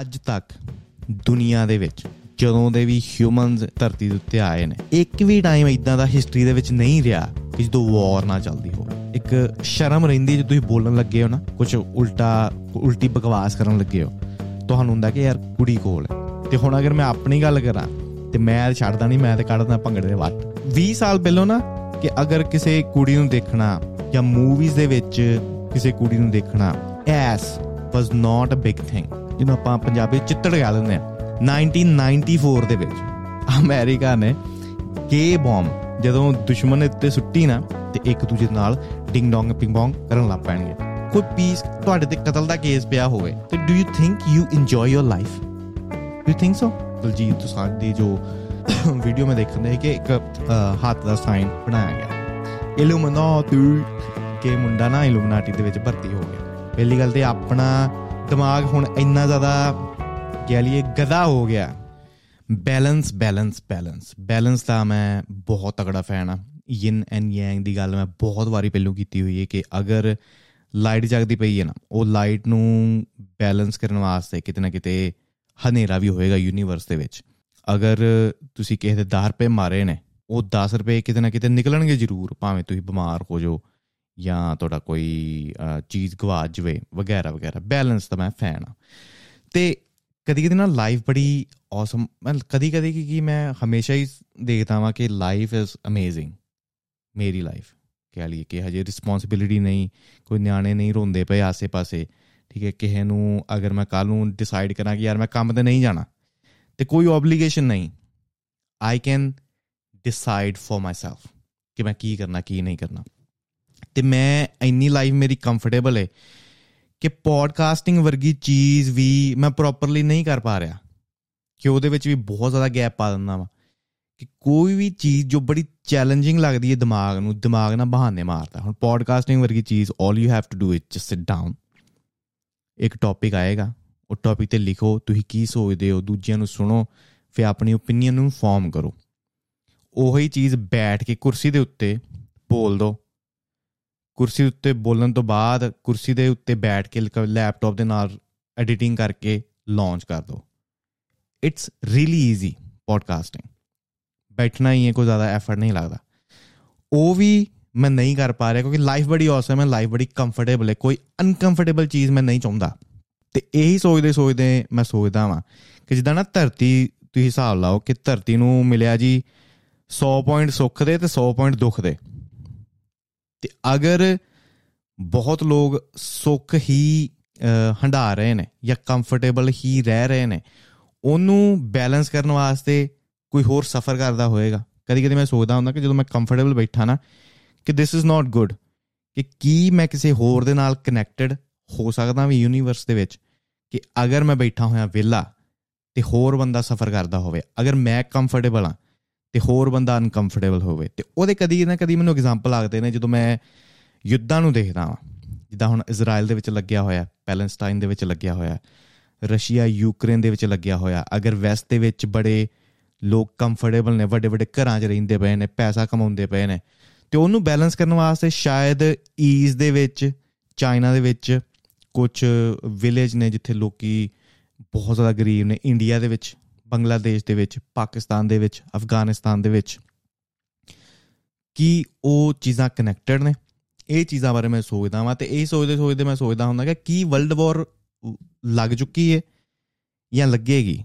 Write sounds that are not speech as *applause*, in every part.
ਅੱਜ ਤੱਕ ਦੁਨੀਆ ਦੇ ਵਿੱਚ ਜਦੋਂ ਦੇ ਵੀ ਹਿਊਮਨਸ ਧਰਤੀ ਦੇ ਉੱਤੇ ਆਏ ਨੇ, ਇੱਕ ਵੀ ਟਾਈਮ ਇਦਾਂ ਦਾ ਹਿਸਟਰੀ ਦੇ ਵਿੱਚ ਨਹੀਂ ਰਿਹਾ ਕਿ ਜਦੋਂ ਵਾਰ ਨਾ ਚੱਲਦੀ ਹੋਵੇ। ਇੱਕ ਸ਼ਰਮ ਰਹਿੰਦੀ ਜੇ ਤੁਸੀਂ ਬੋਲਣ ਲੱਗੇ ਹੋ ਨਾ ਕੁਝ ਉਲਟਾ, ਉਲਟੀ ਬਕਵਾਸ ਕਰਨ ਲੱਗੇ ਹੋ। ਤੁਹਾਨੂੰ ਹੁੰਦਾ ਕਿ ਯਾਰ ਕੁੜੀ ਕੋਲ ਹੈ। ਤੇ ਹੁਣ ਅਗਰ ਮੈਂ ਆਪਣੀ ਗੱਲ ਕਰਾਂ, ਤੇ ਮੈਂ ਛੱਡਦਾ ਨਹੀਂ, ਮੈਂ ਤੇ ਕੱਢਦਾ ਭੰਗੜੇ ਦੇ ਵੱਟ। 20 ਸਾਲ ਪਹਿਲਾਂ ਨਾ ਕਿ ਅਗਰ ਕਿਸੇ ਕੁੜੀ ਨੂੰ ਦੇਖਣਾ ਜਾਂ ਮੂਵੀਜ਼ ਦੇ ਵਿੱਚ ਕਿਸੇ ਕੁੜੀ ਨੂੰ ਦੇਖਣਾ as was not a big thing ਜਿਹਨੂੰ ਆਪਾਂ ਪੰਜਾਬੀ ਚ ਚਿੱਤੜ ਕਹਿ ਲੈਂਦੇ ਆ। 1994 ਦੇ ਵਿੱਚ ਅਮਰੀਕਾ ਨੇ ਕੇ ਬੰਬ ਜਦੋਂ ਦੁਸ਼ਮਣ ਦੇ ਉੱਤੇ ਸੁੱਟੀ ਨਾ ਤੇ ਇੱਕ ਦੂਜੇ ਨਾਲ ਡਿੰਗ ਡੋਂਗ ਪਿੰਗ ਪੋਂਗ ਕਰਨ ਲੱਗ ਪੈਣਗੇ। ਕੋਈ ਪੀਸ ਤੁਹਾਡੇ ਤੇ ਕਤਲ ਦਾ ਕੇਸ ਪਿਆ ਹੋਵੇ ਤੇ do you think you enjoy your life do you think so Diljit Dosanjh ਦੀ ਜੋ ਵੀਡੀਓ ਮੈਂ ਦੇਖਣ ਦੇ ਕਿ ਇੱਕ ਅਹ, ਹੱਥ ਦਾ ਸਾਈਨ ਬਣਾਇਆ ਗਿਆ। ਇਲੂਮੀਨਾਟੀ ਕਿ ਮੁੰਡਾ ਨਾ ਇਲੂਮੀਨਾਟੀ ਦੇ ਵਿੱਚ ਭਰਤੀ ਹੋ ਗਿਆ। ਪਹਿਲੀ ਗੱਲ ਤੇ ਆਪਣਾ ਦਿਮਾਗ ਹੁਣ ਇੰਨਾ ਜ਼ਿਆਦਾ ਕਹਿ ਲਈਏ ਗਦਾ ਹੋ ਗਿਆ। ਬੈਲੈਂਸ ਬੈਲੈਂਸ ਬੈਲੈਂਸ ਬੈਲੈਂਸ ਦਾ ਮੈਂ ਬਹੁਤ ਤਗੜਾ ਫੈਨ ਆ। ਯਿਨ ਐਂਡ ਯੈਂਗ ਦੀ ਗੱਲ ਮੈਂ ਬਹੁਤ ਵਾਰੀ ਪਹਿਲਾਂ ਕੀਤੀ ਹੋਈ ਹੈ ਕਿ ਅਗਰ ਲਾਈਟ ਜਗਦੀ ਪਈ ਹੈ ਨਾ, ਉਹ ਲਾਈਟ ਨੂੰ ਬੈਲੈਂਸ ਕਰਨ ਵਾਸਤੇ ਕਿਤੇ ਨਾ ਕਿਤੇ ਹਨੇਰਾ ਵੀ ਹੋਏਗਾ ਯੂਨੀਵਰਸ ਦੇ ਵਿੱਚ। ਅਗਰ ਤੁਸੀਂ ਕਿਸੇ ਦੇ 10 ਰੁਪਏ ਮਾਰੇ ਨੇ, ਉਹ 10 ਰੁਪਏ ਕਿਤੇ ਨਾ ਕਿਤੇ ਨਿਕਲਣਗੇ ਜ਼ਰੂਰ, ਭਾਵੇਂ ਤੁਸੀਂ ਬਿਮਾਰ ਹੋ ਜਾਓ। ਜਾਂ ਤੁਹਾਡਾ ਕੋਈ ਅਹ, ਚੀਜ਼ ਗਵਾ ਜਵੇ ਵਗੈਰਾ ਵਗੈਰਾ। ਬੈਲੈਂਸ ਦਾ ਮੈਂ ਫੈਨ ਆ ਤੇ ਕਦੀ ਕਦੀ ਨਾ ਲਾਈਫ ਬੜੀ ਔਸਮ ਮੈਂ ਕਦੀ ਕਦੀ ਕੀ ਕੀ ਮੈਂ ਹਮੇਸ਼ਾ ਹੀ ਦੇਖਦਾ ਵਾਂ ਕਿ ਲਾਈਫ ਇਜ਼ ਅਮੇਜ਼ਿੰਗ ਮੇਰੀ ਲਾਈਫ ਕਹਿ ਲਈਏ ਕਿ ਹਜੇ ਰਿਸਪੌਂਸਿਬਿਲਿਟੀ ਨਹੀਂ ਕੋਈ ਨਿਆਣੇ ਨਹੀਂ ਰੋਂਦੇ ਪਏ ਆਸੇ-ਪਾਸੇ। ਠੀਕ ਹੈ ਕਿਸੇ ਨੂੰ ਅਗਰ ਮੈਂ ਕੱਲ ਨੂੰ ਡਿਸਾਈਡ ਕਰਾਂ ਕਿ ਯਾਰ ਮੈਂ ਕੰਮ ਤੇ ਨਹੀਂ ਜਾਣਾ ਤੇ ਕੋਈ ਆਬਲੀਗੇਸ਼ਨ ਨਹੀਂ। I can decide for myself ਕਿ ਮੈਂ ਕੀ ਕਰਨਾ ਕੀ ਨਹੀਂ ਕਰਨਾ। ਤੇ ਮੈਂ ਇੰਨੀ ਲਾਈਫ ਮੇਰੀ ਕੰਫਰਟੇਬਲ ਹੈ ਕਿ ਪੋਡਕਾਸਟਿੰਗ ਵਰਗੀ ਚੀਜ਼ ਵੀ ਮੈਂ ਪ੍ਰੋਪਰਲੀ ਨਹੀਂ ਕਰ ਪਾ ਰਿਹਾ। ਕਿ ਉਹਦੇ ਵਿੱਚ ਵੀ ਬਹੁਤ ਜ਼ਿਆਦਾ ਗੈਪ ਪਾ ਦਿੰਦਾ ਵਾ। ਕਿ ਕੋਈ ਵੀ ਚੀਜ਼ ਜੋ ਬੜੀ ਚੈਲੰਜਿੰਗ ਲੱਗਦੀ ਹੈ ਦਿਮਾਗ ਨੂੰ, ਦਿਮਾਗ ਨਾਲ ਬਹਾਨੇ ਮਾਰਦਾ। ਹੁਣ ਪੋਡਕਾਸਟਿੰਗ ਵਰਗੀ ਚੀਜ਼ 올 you have to do it just sit down ਇੱਕ ਟੌਪਿਕ ਆਏਗਾ, ਉਹ ਟੌਪਿਕ ਤੇ ਲਿਖੋ, ਤੁਸੀਂ ਕੀ ਸੋਚਦੇ ਹੋ, ਦੂਜਿਆਂ ਨੂੰ ਸੁਣੋ, ਫਿਰ ਆਪਣੀ ਓਪੀਨੀਅਨ ਨੂੰ ਫਾਰਮ ਕਰੋ। ਉਹੀ ਚੀਜ਼ ਬੈਠ ਕੇ ਕੁਰਸੀ ਦੇ ਉੱਤੇ ਬੋਲ ਦੋ। ਕੁਰਸੀ ਉੱਤੇ ਬੋਲਣ ਤੋਂ ਬਾਅਦ ਕੁਰਸੀ ਦੇ ਉੱਤੇ ਬੈਠ ਕੇ ਲੈਪਟਾਪ ਦੇ ਨਾਲ ਐਡੀਟਿੰਗ ਕਰਕੇ ਲਾਂਚ ਕਰ ਦੋ। ਇਟਸ ਰੀਲੀ ਈਜ਼ੀ ਪੋਡਕਾਸਟਿੰਗ ਬੈਠਣਾ ਹੀ ਹੈ ਕੋਈ ਜ਼ਿਆਦਾ ਐਫਰਟ ਨਹੀਂ ਲੱਗਦਾ। ਉਹ ਵੀ ਮੈਂ ਨਹੀਂ ਕਰ ਪਾ ਰਿਹਾ ਕਿਉਂਕਿ ਲਾਈਫ ਬੜੀ ਔਸਮ ਹੈ ਲਾਈਫ ਬੜੀ ਕੰਫਰਟੇਬਲ ਹੈ। ਕੋਈ ਅਨਕੰਫਰਟੇਬਲ ਚੀਜ਼ ਮੈਂ ਨਹੀਂ ਚਾਹੁੰਦਾ। ਤੇ ਇਹੀ ਸੋਚਦੇ ਸੋਚਦੇ ਮੈਂ ਸੋਚਦਾ ਵਾਂ ਕਿ ਜਿੱਦਾਂ ਨਾ ਧਰਤੀ, ਤੁਸੀਂ ਹਿਸਾਬ ਲਾਓ ਕਿ ਧਰਤੀ ਨੂੰ ਮਿਲਿਆ ਜੀ 100 ਪੁਆਇੰਟ ਸੁੱਖ ਦੇ ਤੇ 100 ਪੁਆਇੰਟ ਦੁੱਖ ਦੇ। ਤੇ ਅਗਰ ਬਹੁਤ ਲੋਕ ਸੁੱਖ ਹੀ ਅਹ, ਹੰਢਾ ਰਹੇ ਨੇ ਜਾਂ ਕੰਫਰਟੇਬਲ ਹੀ ਰਹਿ ਰਹੇ ਨੇ ਉਹਨੂੰ ਬੈਲੈਂਸ ਕਰਨ ਵਾਸਤੇ ਕੋਈ ਹੋਰ ਸਫਰ ਕਰਦਾ ਹੋਏਗਾ। ਕਦੀ ਕਦੀ ਮੈਂ ਸੋਚਦਾ ਹੁੰਦਾ ਕਿ ਜਦੋਂ ਮੈਂ ਕੰਫਰਟੇਬਲ ਬੈਠਾ ਨਾ ਕਿ ਦਿਸ ਇਜ਼ ਨਾਟ ਗੁੱਡ ਕਿ ਕੀ ਮੈਂ ਕਿਸੇ ਹੋਰ ਦੇ ਨਾਲ ਕਨੈਕਟਡ ਹੋ ਸਕਦਾ ਵੀ ਯੂਨੀਵਰਸ ਦੇ ਵਿੱਚ ਕਿ ਅਗਰ ਮੈਂ ਬੈਠਾ ਹੋਇਆ ਵਿਹਲਾ ਤੇ ਹੋਰ ਬੰਦਾ ਸਫਰ ਕਰਦਾ ਹੋਵੇ ਅਗਰ ਮੈਂ ਕੰਫਰਟੇਬਲ ਹਾਂ ਤੇ ਹੋਰ ਬੰਦਾ ਅਨਕੰਫਰਟੇਬਲ ਹੋਵੇ। ਤੇ ਉਹਦੇ ਕਦੀ ਨਾ ਕਦੀ ਮੈਨੂੰ ਐਗਜ਼ਾਮਪਲ ਲੱਗਦੇ ਨੇ ਜਦੋਂ ਮੈਂ ਯੁੱਧਾਂ ਨੂੰ ਦੇਖਦਾ ਹਾਂ ਜਿੱਦਾਂ ਹੁਣ ਇਜ਼ਰਾਈਲ ਦੇ ਵਿੱਚ ਲੱਗਿਆ ਹੋਇਆ, ਪੈਲੈਸਟਾਈਨ ਦੇ ਵਿੱਚ ਲੱਗਿਆ ਹੋਇਆ, ਰਸ਼ੀਆ, ਯੂਕਰੇਨ ਦੇ ਵਿੱਚ ਲੱਗਿਆ ਹੋਇਆ, ਅਗਰ ਵੈਸਟ ਦੇ ਵਿੱਚ ਬੜੇ ਲੋਕ ਕੰਫਰਟੇਬਲ ਨੇ, ਵੱਡੇ ਵੱਡੇ ਘਰਾਂ 'ਚ ਰਹਿੰਦੇ ਪਏ ਨੇ, ਪੈਸਾ ਕਮਾਉਂਦੇ ਪਏ ਨੇ, ਤੇ ਉਹਨੂੰ ਬੈਲੈਂਸ ਕਰਨ ਵਾਸਤੇ ਸ਼ਾਇਦ ਈਜ਼ ਦੇ ਵਿੱਚ, ਚਾਈਨਾ ਦੇ ਵਿੱਚ ਕੁਝ ਵਿਲੇਜ ਨੇ ਜਿੱਥੇ ਲੋਕੀ ਬਹੁਤ ਜ਼ਿਆਦਾ ਗਰੀਬ ਨੇ, ਇੰਡੀਆ ਦੇ ਵਿੱਚ ਬੰਗਲਾਦੇਸ਼ ਦੇ ਵਿੱਚ, ਪਾਕਿਸਤਾਨ ਦੇ ਵਿੱਚ, ਅਫਗਾਨਿਸਤਾਨ ਦੇ ਵਿੱਚ, ਕੀ ਉਹ ਚੀਜ਼ਾਂ ਕਨੈਕਟਡ ਨੇ? ਇਹ ਚੀਜ਼ਾਂ ਬਾਰੇ ਮੈਂ ਸੋਚਦਾ ਵਾਂ ਤੇ ਇਹ ਸੋਚਦੇ ਸੋਚਦੇ ਮੈਂ ਸੋਚਦਾ ਹੁੰਦਾ ਕਿ ਕੀ ਵਰਲਡ ਵਾਰ ਲੱਗ ਚੁੱਕੀ ਹੈ ਜਾਂ ਲੱਗੇਗੀ?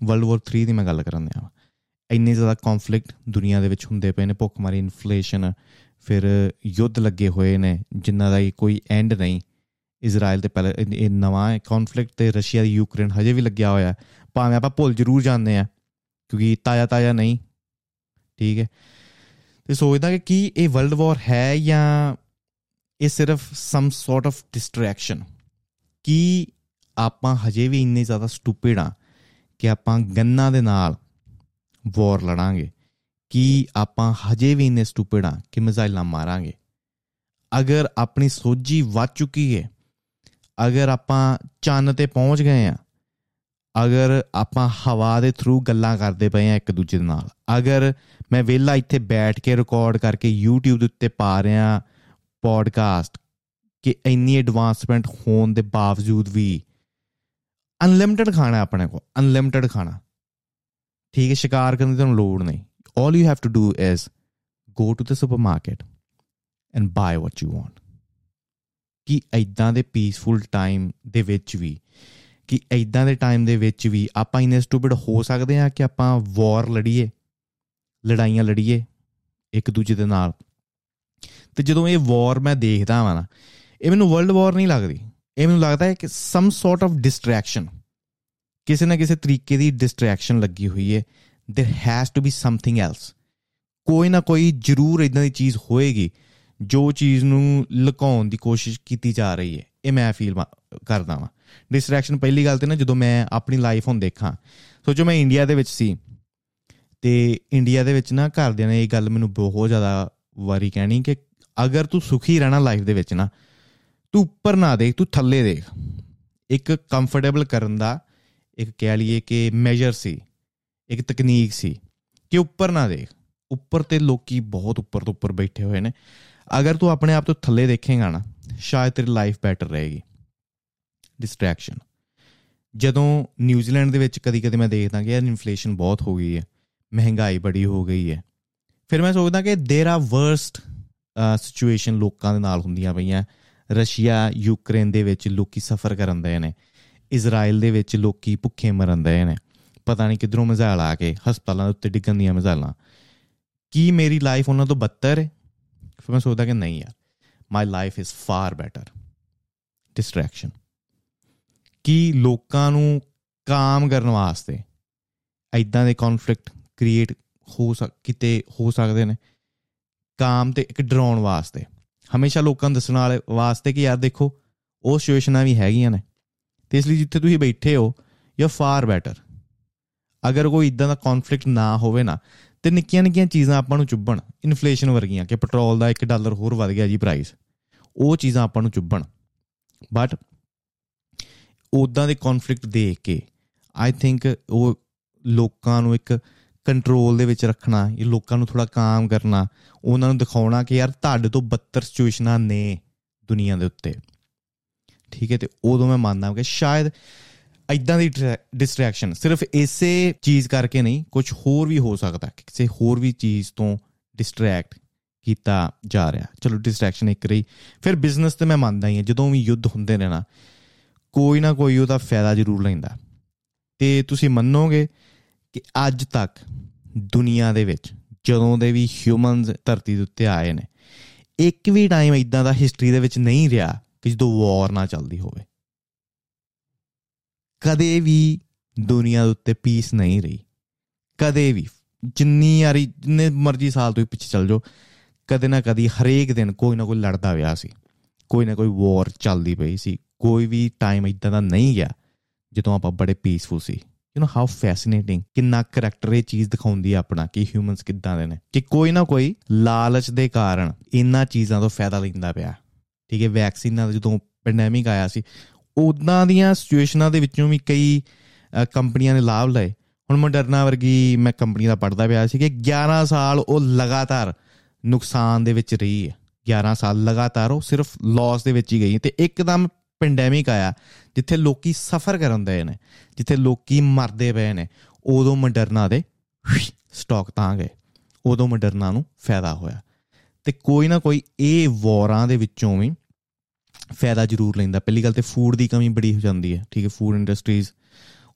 ਵਰਲਡ ਵਾਰ 3 ਦੀ ਮੈਂ ਗੱਲ ਕਰਨ ਦਿਆਂ ਇੰਨੇ ਜ਼ਿਆਦਾ ਕਨਫਲਿਕਟ ਦੁਨੀਆ ਦੇ ਵਿੱਚ ਹੁੰਦੇ ਪਏ ਨੇ, ਭੁੱਖਮਰੀ ਇਨਫਲੇਸ਼ਨ ਫਿਰ ਯੁੱਧ ਲੱਗੇ ਹੋਏ ਨੇ, ਜਿਨ੍ਹਾਂ ਦਾ ਹੀ ਕੋਈ ਐਂਡ ਨਹੀਂ। ਇਜ਼ਰਾਈਲ ਤੇ ਪਹਿਲੇ ਇਹ- ਇਹ ਨਵਾਂ ਕਨਫਲਿਕਟ ਤੇ ਰਸ਼ੀਆ ਦੀ ਯੂਕਰੇਨ ਹਜੇ ਵੀ ਲੱਗਿਆ ਹੋਇਆ ਹੈ। ਭਾਵੇਂ ਆਪਾਂ ਭੁੱਲ ਜ਼ਰੂਰ ਜਾਂਦੇ ਆ ਕਿਉਂਕਿ ਤਾਜ਼ਾ ਤਾਜ਼ਾ ਨਹੀਂ, ਠੀਕ ਹੈ। ਤੇ ਸੋਚਦਾ ਕਿ ਕੀ ਇਹ ਵਰਲਡ ਵਾਰ ਹੈ ਜਾਂ ਇਹ ਸਿਰਫ ਸਮ ਸੌਰਟ ਆਫ ਡਿਸਟਰੈਕਸ਼ਨ ਕੀ ਆਪਾਂ ਹਜੇ ਵੀ ਇੰਨੇ ਜ਼ਿਆਦਾ ਸਟੂਪਿਡ ਆ ਕਿ ਆਪਾਂ ਗੰਨਾਂ ਦੇ ਨਾਲ ਵਾਰ ਲੜਾਂਗੇ? ਕੀ ਆਪਾਂ ਹਜੇ ਵੀ ਇੰਨੇ ਸਟੂਪਿਡ ਆ ਕਿ ਮਿਜ਼ਾਈਲਾਂ ਮਾਰਾਂਗੇ? ਅਗਰ ਆਪਣੀ ਸੋਝੀ ਵੱਧ ਚੁੱਕੀ ਹੈ ਅਗਰ ਆਪਾਂ ਚੰਨ ਤੇ ਪਹੁੰਚ ਗਏ ਆ ਅਗਰ ਆਪਾਂ ਹਵਾ ਦੇ ਥਰੂ ਗੱਲਾਂ ਕਰਦੇ ਪਏ ਆ ਇੱਕ ਦੂਜੇ ਦੇ ਨਾਲ, ਅਗਰ ਮੈਂ ਵਿਹਲਾ ਇੱਥੇ ਬੈਠ ਕੇ ਰਿਕਾਰਡ ਕਰਕੇ YouTube ਦੇ ਉੱਤੇ ਪਾ ਰਿਹਾ ਪੋਡਕਾਸਟ ਕਿ ਇੰਨੀ ਐਡਵਾਂਸਮੈਂਟ ਹੋਣ ਦੇ ਬਾਵਜੂਦ ਵੀ ਅਨਲਿਮਿਟਿਡ ਖਾਣਾ ਆਪਣੇ ਕੋਲ ਅਨਲਿਮਿਟਿਡ ਖਾਣਾ। ਠੀਕ ਹੈ, ਸ਼ਿਕਾਰ ਕਰਨ ਦੀ ਤੁਹਾਨੂੰ ਲੋੜ ਨਹੀਂ। All you have to do is go to the supermarket and buy what you want ਕਿ ਐਦਾਂ ਦੇ ਪੀਸਫੁਲ ਟਾਈਮ ਦੇ ਵਿੱਚ ਵੀ ਕਿ ਐਦਾਂ ਦੇ ਟਾਈਮ ਦੇ ਵਿੱਚ ਵੀ ਆਪਾਂ ਇਨੇ ਸਟੂਪਿਡ ਹੋ ਸਕਦੇ ਆ ਕਿ ਆਪਾਂ ਵਾਰ ਲੜੀਏ ਲੜਾਈਆਂ ਲੜੀਏ ਇੱਕ ਦੂਜੇ ਦੇ ਨਾਲ ਤੇ ਜਦੋਂ ਇਹ ਵਾਰ ਮੈਂ ਦੇਖਦਾ ਹਾਂ ਨਾ ਇਹ ਮੈਨੂੰ ਵਰਲਡ ਵਾਰ ਨਹੀਂ ਲੱਗਦੀ ਇਹ ਮੈਨੂੰ ਲੱਗਦਾ ਹੈ ਕਿ ਸਮ ਸੌਰਟ ਆਫ ਡਿਸਟਰੈਕਸ਼ਨ ਕਿਸੇ ਨਾ ਕਿਸੇ ਤਰੀਕੇ ਦੀ ਡਿਸਟਰੈਕਸ਼ਨ ਲੱਗੀ ਹੋਈ ਹੈ there has to be something else ਕੋਈ ਨਾ ਕੋਈ ਜ਼ਰੂਰ ਇਦਾਂ ਦੀ ਚੀਜ਼ ਹੋਏਗੀ ਜੋ ਚੀਜ਼ ਨੂੰ ਲੁਕਾਉਣ ਦੀ ਕੋਸ਼ਿਸ਼ ਕੀਤੀ ਜਾ ਰਹੀ ਹੈ, ਇਹ ਮੈਂ ਫੀਲ ਕਰਦਾ ਵਾਂ। ਡਿਸਟਰੈਕਸ਼ਨ ਪਹਿਲੀ ਗੱਲ ਤੇ ਨਾ, ਜਦੋਂ ਮੈਂ ਆਪਣੀ ਲਾਈਫ ਹੁਣ ਦੇਖਾਂ, ਸੋਚੋ ਮੈਂ ਇੰਡੀਆ ਦੇ ਵਿੱਚ ਸੀ, ਤੇ ਇੰਡੀਆ ਦੇ ਵਿੱਚ ਨਾ ਘਰਦਿਆਂ ਨੇ ਇਹ ਗੱਲ ਮੈਨੂੰ ਬਹੁਤ ਜ਼ਿਆਦਾ ਵਾਰੀ ਕਹਿਣੀ ਕਿ ਅਗਰ ਤੂੰ ਸੁਖੀ ਰਹਿਣਾ ਲਾਈਫ ਦੇ ਵਿੱਚ ਨਾ, ਤੂੰ ਉੱਪਰ ਨਾ ਦੇਖ, ਤੂੰ ਥੱਲੇ ਦੇਖ। ਇੱਕ ਕੰਫਰਟੇਬਲ ਕਰਨ ਦਾ, ਇੱਕ ਕਹਿ ਲਈਏ ਕਿ ਮੈਜਰ ਸੀ, ਇੱਕ ਤਕਨੀਕ ਸੀ ਕਿ ਉੱਪਰ ਨਾ ਦੇਖ। ਉੱਪਰ ਤੇ ਲੋਕੀ ਬਹੁਤ ਉੱਪਰ ਤੋਂ ਉੱਪਰ ਬੈਠੇ ਹੋਏ ਨੇ। ਅਗਰ ਤੂੰ ਆਪਣੇ ਆਪ ਤੋਂ ਥੱਲੇ ਦੇਖੇਗਾ ਨਾ ਸ਼ਾਇਦ ਤੇਰੀ ਲਾਈਫ ਬੈਟਰ ਰਹੇਗੀ ਡਿਸਟਰੈਕਸ਼ਨ ਜਦੋਂ ਨਿਊਜ਼ੀਲੈਂਡ ਦੇ ਵਿੱਚ ਕਦੀ-ਕਦੀ ਮੈਂ ਦੇਖਦਾ ਕਿ ਯਾਰ ਇਨਫਲੇਸ਼ਨ ਬਹੁਤ ਹੋ ਗਈ ਹੈ ਮਹਿੰਗਾਈ ਬੜੀ ਹੋ ਗਈ ਹੈ ਫਿਰ ਮੈਂ ਸੋਚਦਾ ਕਿ देयर ਆਰ ਵਰਸਟ ਸਿਚੁਏਸ਼ਨ ਲੋਕਾਂ ਦੇ ਨਾਲ ਹੁੰਦੀਆਂ ਪਈਆਂ ਰਸ਼ੀਆ ਯੂਕਰੇਨ ਦੇ ਵਿੱਚ ਲੋਕੀ ਸਫਰ ਕਰਨ ਦੇ ਨੇ ਇਜ਼ਰਾਈਲ ਦੇ ਵਿੱਚ ਲੋਕੀ ਭੁੱਖੇ ਮਰਨ ਦੇ ਨੇ ਪਤਾ ਨਹੀਂ ਕਿਧਰੋਂ ਮਜ਼ਾਲ ਆ ਕੇ ਹਸਪਤਾਲਾਂ ਦੇ ਉੱਤੇ ਡਿੱਗਣ ਦੀਆਂ ਮਜ਼ਾਲਾਂ ਕੀ ਮੇਰੀ ਲਾਈਫ ਉਹਨਾਂ ਤੋਂ ਬੱਤਰ ਹੈ ਫਿਰ ਮੈਂ ਸੋਚਦਾ ਕਿ ਨਹੀਂ ਯਾਰ my life is far better distraction ਕੀ ਲੋਕਾਂ ਨੂੰ ਕਾਮ ਕਰਨ ਵਾਸਤੇ ਐਦਾਂ ਦੇ ਕਨਫਲਿਕਟ ਕ੍ਰੀਏਟ ਹੋ ਸਕ, ਕਿਤੇ ਹੋ ਸਕਦੇ ਨੇ? ਕਾਮ ਤੇ ਇੱਕ ਡਰਾਉਣ ਵਾਸਤੇ। ਹਮੇਸ਼ਾ ਲੋਕਾਂ ਨੂੰ ਦੱਸਣ ਵਾਲੇ ਵਾਸਤੇ ਕਿ ਯਾਰ ਦੇਖੋ, ਉਹ ਸਿਚੁਏਸ਼ਨਾਂ ਵੀ ਹੈਗੀਆਂ ਨੇ। ਤੇ ਇਸ ਲਈ ਜਿੱਥੇ ਤੁਸੀਂ ਬੈਠੇ ਹੋ ਯੂ ਫਾਰ ਬੈਟਰ ਅਗਰ ਕੋਈ ਇਦਾਂ ਦਾ ਕਨਫਲਿਕਟ ਨਾ ਹੋਵੇ ਨਾ, ਤੇ ਨਿੱਕੀਆਂ ਨਿੱਕੀਆਂ ਚੀਜ਼ਾਂ ਆਪਾਂ ਨੂੰ ਚੁੱਭਣ। ਇਨਫਲੇਸ਼ਨ ਵਰਗੀਆਂ ਕਿ ਪੈਟਰੋਲ ਦਾ 1 ਡਾਲਰ ਹੋਰ ਵਧ ਗਿਆ ਜੀ ਪ੍ਰਾਈਸ ਉਹ ਚੀਜ਼ਾਂ ਆਪਾਂ ਨੂੰ ਚੁੱਭਣ। ਬਟ ਉਦਾਂ ਦੇ ਕਨਫਲਿਕਟ ਦੇਖ ਕੇ ਆਈ ਥਿੰਕ ਉਹ ਲੋਕਾਂ ਨੂੰ ਇੱਕ ਕੰਟਰੋਲ ਦੇ ਵਿੱਚ ਰੱਖਣਾ, ਇਹ ਲੋਕਾਂ ਨੂੰ ਥੋੜਾ ਕਾਮ ਕਰਨਾ, ਉਹਨਾਂ ਨੂੰ ਦਿਖਾਉਣਾ ਕਿ ਯਾਰ ਤੁਹਾਡੇ ਤੋਂ ਬੱਤਰ ਸਿਚੁਏਸ਼ਨਾਂ ਨੇ ਦੁਨੀਆ ਦੇ ਉੱਤੇ। ਠੀਕ ਹੈ, ਤੇ ਉਦੋਂ ਮੈਂ ਮੰਨਦਾ ਕਿ ਸ਼ਾਇਦ ਇਦਾਂ ਦੀ ਡਿਸਟਰੈਕਸ਼ਨ ਸਿਰਫ ਇਸੇ ਚੀਜ਼ ਕਰਕੇ ਨਹੀਂ ਕੁਝ ਹੋਰ ਵੀ ਹੋ ਸਕਦਾ, ਕਿਸੇ ਹੋਰ ਵੀ ਚੀਜ਼ ਤੋਂ ਡਿਸਟਰੈਕਟ ਕੀਤਾ ਜਾ ਰਿਹਾ। ਚਲੋ ਡਿਸਟਰੈਕਸ਼ਨ ਇੱਕ ਰਹੀ। ਫਿਰ ਬਿਜ਼ਨਸ ਤੇ ਮੈਂ ਮੰਨਦਾ ਹੀ ਹਾਂ, ਜਦੋਂ ਵੀ ਯੁੱਧ ਹੁੰਦੇ ਨੇ ਨਾ, ਕੋਈ ਨਾ ਕੋਈ ਉਹਦਾ ਫਾਇਦਾ ਜ਼ਰੂਰ ਲੈਂਦਾ। ਤੇ ਤੁਸੀਂ ਮੰਨੋਗੇ ਕਿ ਅੱਜ ਤੱਕ ਦੁਨੀਆ ਦੇ ਵਿੱਚ ਜਦੋਂ ਦੇ ਵੀ ਹਿਊਮਨਸ ਧਰਤੀ ਦੇ ਉੱਤੇ ਆਏ ਨੇ, ਇੱਕ ਵੀ ਟਾਈਮ ਇਦਾਂ ਦਾ ਹਿਸਟਰੀ ਦੇ ਵਿੱਚ ਨਹੀਂ ਰਿਹਾ ਕਿ ਜਦੋਂ ਵਾਰ ਨਾ ਚੱਲਦੀ ਹੋਵੇ। ਕਦੇ ਵੀ ਦੁਨੀਆ ਦੇ ਉੱਤੇ ਪੀਸ ਨਹੀਂ ਰਹੀ। ਕਦੇ ਵੀ। ਜਿੰਨੀ ਯਾਰੀ, ਜਿੰਨੇ ਮਰਜ਼ੀ ਸਾਲ ਤੋਂ ਪਿੱਛੇ ਚੱਲ ਜਾਓ, ਕਦੇ ਨਾ ਕਦੀ ਹਰੇਕ ਦਿਨ ਕੋਈ ਨਾ ਕੋਈ ਲੜਦਾ ਹੋਇਆ ਸੀ। ਕੋਈ ਨਾ ਕੋਈ ਵਾਰ ਚੱਲਦੀ ਪਈ ਸੀ। ਕੋਈ ਵੀ ਟਾਈਮ ਇਦਾਂ ਦਾ ਨਹੀਂ ਗਿਆ ਜਦੋਂ ਆਪਾਂ ਬੜੇ ਪੀਸਫੁਲ ਸੀ। ਯੂ نو ਹਾਊ ਫੈਸੀਨੇਟਿੰਗ ਕਿੰਨਾ ਕੈਰੈਕਟਰ ਇਹ ਚੀਜ਼ ਦਿਖਾਉਂਦੀ ਆ ਆਪਣਾ ਕਿ ਹਿਊਮਨਸ ਕਿੱਦਾਂ ਦੇ ਨੇ। ਕਿ ਕੋਈ ਨਾ ਕੋਈ ਲਾਲਚ ਦੇ ਕਾਰਨ ਇੰਨਾ ਚੀਜ਼ਾਂ ਤੋਂ ਫਾਇਦਾ ਲੈਂਦਾ ਪਿਆ। ਠੀਕ ਹੈ ਵੈਕਸੀਨਾਂ ਦਾ ਜਦੋਂ ਪੈਂਡੈਮਿਕ ਆਇਆ ਸੀ ਉਦਾਂ ਦੀਆਂ ਸਿਚੁਏਸ਼ਨਾਂ ਦੇ ਵਿੱਚੋਂ ਵੀ ਕਈ ਕੰਪਨੀਆਂ ਨੇ ਲਾਭ ਲਏ। ਹੁਣ ਮੋਡਰਨਾ ਵਰਗੀ ਮੈਂ ਕੰਪਨੀ ਦਾ ਪੜਦਾ ਪਿਆ ਸੀ ਕਿ 11 ਸਾਲ ਉਹ ਲਗਾਤਾਰ ਨੁਕਸਾਨ ਦੇ ਵਿੱਚ ਰਹੀ ਹੈ। 11 ਸਾਲ ਲਗਾਤਾਰ ਉਹ ਸਿਰਫ ਲਾਸ ਦੇ ਵਿੱਚ ਹੀ ਗਈ ਤੇ ਇੱਕਦਮ ਪੈਂਡੈਮਿਕ ਆਇਆ, ਜਿੱਥੇ ਲੋਕੀ ਸਫਰ ਕਰਨ ਦੇ ਨੇ, ਜਿੱਥੇ ਲੋਕੀ ਮਰਦੇ ਪਏ ਨੇ, ਉਦੋਂ ਮੋਡਰਨਾ ਦੇ ਸਟਾਕ ਤਾਂ ਗਏ। ਉਦੋਂ ਮੋਡਰਨਾ ਨੂੰ ਫਾਇਦਾ ਹੋਇਆ। ਤੇ ਕੋਈ ਨਾ ਕੋਈ ਇਹ ਵਾਰਾਂ ਦੇ ਵਿੱਚੋਂ ਵੀ ਫਾਇਦਾ ਜ਼ਰੂਰ ਲੈਂਦਾ। ਪਹਿਲੀ ਗੱਲ ਤੇ ਫੂਡ ਦੀ ਕਮੀ ਬੜੀ ਹੋ ਜਾਂਦੀ ਹੈ, ਠੀਕ ਹੈ ਫੂਡ ਇੰਡਸਟਰੀਜ਼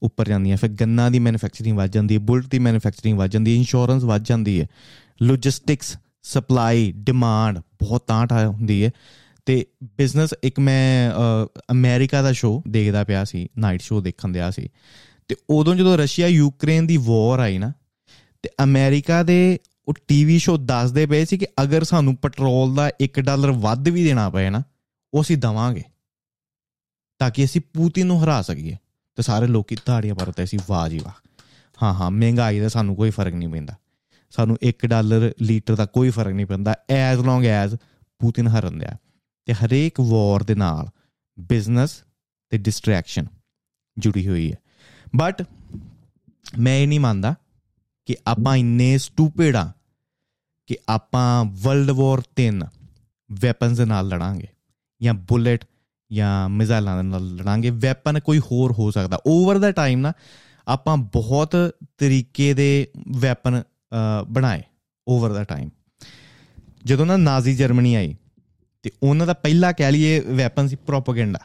ਉੱਪਰ ਜਾਂਦੀਆਂ, ਫਿਰ ਗੰਨਾ ਦੀ ਮੈਨੂਫੈਕਚਰਿੰਗ ਵੱਧ ਜਾਂਦੀ ਹੈ, ਬੁਲਟ ਦੀ ਮੈਨੂਫੈਕਚਰਿੰਗ ਵੱਧ ਜਾਂਦੀ ਹੈ ਇੰਸ਼ੋਰੈਂਸ ਵੱਧ ਜਾਂਦੀ ਹੈ ਲੌਜਿਸਟਿਕਸ ਸਪਲਾਈ ਡਿਮਾਂਡ ਬਹੁਤ ਤਾਂਟ ਆ ਹੁੰਦੀ ਹੈ। ਤੇ ਬਿਜ਼ਨਸ ਇੱਕ ਮੈਂ ਅਮਰੀਕਾ ਦਾ ਸ਼ੋਅ ਦੇਖਦਾ ਪਿਆ ਸੀ ਨਾਈਟ ਸ਼ੋਅ ਦੇਖਣ ਦਿਆ ਸੀ। ਤੇ ਉਦੋਂ ਜਦੋਂ ਰਸ਼ੀਆ ਯੂਕਰੇਨ ਦੀ ਵਾਰ ਆਈ ਨਾ, ਤੇ ਅਮਰੀਕਾ ਦੇ ਉਹ ਟੀਵੀ ਸ਼ੋਅ ਦੱਸਦੇ ਪਏ ਸੀ ਕਿ ਅਗਰ ਸਾਨੂੰ ਪੈਟਰੋਲ ਦਾ 1 ਡਾਲਰ ਵੱਧ ਵੀ ਦੇਣਾ ਪਏ ਨਾ ਉਹ ਅਸੀਂ ਦਵਾਂਗੇ ਤਾਂ ਕਿ ਅਸੀਂ ਪੂਤਿਨ ਨੂੰ ਹਰਾ ਸਕੀਏ ਤੇ ਸਾਰੇ ਲੋਕੀ ਧਾੜੀਆਂ ਭਰਦੇ ਸੀ ਵਾਹ ਜੀ ਵਾਹ। ਹਾਂ ਹਾਂ, ਮਹਿੰਗਾਈ ਦਾ ਸਾਨੂੰ ਕੋਈ ਫ਼ਰਕ ਨਹੀਂ ਪੈਂਦਾ। ਸਾਨੂੰ 1 ਡਾਲਰ, ਲੀਟਰ ਦਾ ਕੋਈ ਫ਼ਰਕ ਨਹੀਂ ਪੈਂਦਾ। ਐਜ਼ ਲੌਂਗ ਐਜ਼ ਪੂਤਿਨ ਹਰਨ ਦਿਆ। ਤੇ ਹਰੇਕ ਵਾਰ ਦੇ ਨਾਲ ਬਿਜ਼ਨਸ ਤੇ ਡਿਸਟਰੈਕਸ਼ਨ ਜੁੜੀ ਹੋਈ ਹੈ। ਬਟ ਮੈਂ ਇਹ ਨਹੀਂ ਮੰਨਦਾ ਕਿ ਆਪਾਂ ਇੰਨੇ ਸਟੂਪਿਡ ਆ ਕਿ ਆਪਾਂ ਵਰਲਡ ਵਾਰ 3 ਵੈਪਨਸ ਦੇ ਨਾਲ ਲੜਾਂਗੇ। ਜਾਂ ਬੁਲੇਟ ਜਾਂ ਮਿਜ਼ਾਈਲਾਂ ਦੇ ਨਾਲ ਲੜਾਂਗੇ, ਵੈਪਨ ਕੋਈ ਹੋਰ ਹੋ ਸਕਦਾ। ਓਵਰ ਦਾ ਟਾਈਮ ਨਾ, ਆਪਾਂ ਬਹੁਤ ਤਰੀਕੇ ਦੇ ਵੈਪਨ ਬਣਾਏ ਓਵਰ ਦਾ ਟਾਈਮ ਜਦੋਂ ਨਾ ਨਾਜ਼ੀ ਜਰਮਨੀ ਆਈ, ਤੇ ਉਹਨਾਂ ਦਾ ਪਹਿਲਾ ਕਹਿ ਲਈਏ ਵੈਪਨ ਸੀ ਪ੍ਰੋਪਗੈਂਡਾ,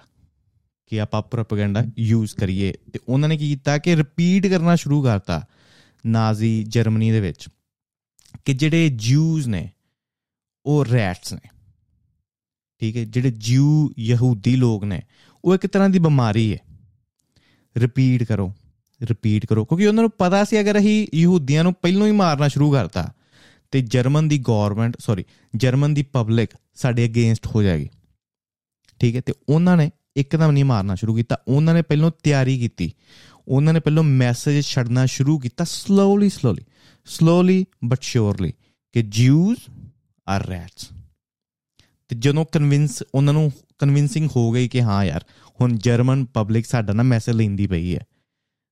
ਕਿ ਆਪਾਂ ਪ੍ਰੋਪਗੈਂਡਾ ਯੂਜ਼ ਕਰੀਏ। ਤੇ ਉਹਨਾਂ ਨੇ ਕੀ ਕੀਤਾ ਕਿ ਰਿਪੀਟ ਕਰਨਾ ਸ਼ੁਰੂ ਕਰਤਾ ਨਾਜ਼ੀ ਜਰਮਨੀ ਦੇ ਵਿੱਚ, ਕਿ ਜਿਹੜੇ ਜਿਊਜ਼ ਨੇ, ਉਹ ਰੈਟਸ ਨੇ। ਠੀਕ ਹੈ, ਜਿਹੜੇ ਜਿਊ ਯਹੂਦੀ ਲੋਕ ਨੇ, ਉਹ ਇੱਕ ਤਰ੍ਹਾਂ ਦੀ ਬਿਮਾਰੀ ਹੈ। ਰਿਪੀਟ ਕਰੋ ਰਿਪੀਟ ਕਰੋ, ਕਿਉਂਕਿ ਉਹਨਾਂ ਨੂੰ ਪਤਾ ਸੀ ਅਗਰ ਅਸੀਂ ਯਹੂਦੀਆਂ ਨੂੰ ਪਹਿਲਾਂ ਹੀ ਮਾਰਨਾ ਸ਼ੁਰੂ ਕਰਤਾ, ਤੇ ਜਰਮਨ ਦੀ ਗਵਰਨਮੈਂਟ ਸੌਰੀ ਜਰਮਨ ਦੀ ਪਬਲਿਕ ਸਾਡੇ ਅਗੇਂਸਟ ਹੋ ਜਾਏਗੀ। ਠੀਕ ਹੈ, ਤੇ ਉਹਨਾਂ ਨੇ ਇੱਕਦਮ ਨਹੀਂ ਮਾਰਨਾ ਸ਼ੁਰੂ ਕੀਤਾ, ਉਹਨਾਂ ਨੇ ਪਹਿਲਾਂ ਤਿਆਰੀ ਕੀਤੀ, ਉਹਨਾਂ ਨੇ ਪਹਿਲਾਂ ਮੈਸੇਜ ਛੱਡਣਾ ਸ਼ੁਰੂ ਕੀਤਾ slowly slowly slowly but surely ਕਿ ਜਿਊਜ਼ ਆਰ ਰੈਟਸ ਤੇ ਜਦੋਂ ਕਨਵਿੰਸ ਉਹਨਾਂ ਨੂੰ ਕਨਵਿੰਸਿੰਗ ਹੋ ਗਈ ਕਿ ਹਾਂ ਯਾਰ, ਹੁਣ ਜਰਮਨ ਪਬਲਿਕ ਸਾਡਾ ਨਾ ਮੈਸੇਜ ਲੈਂਦੀ ਪਈ ਹੈ।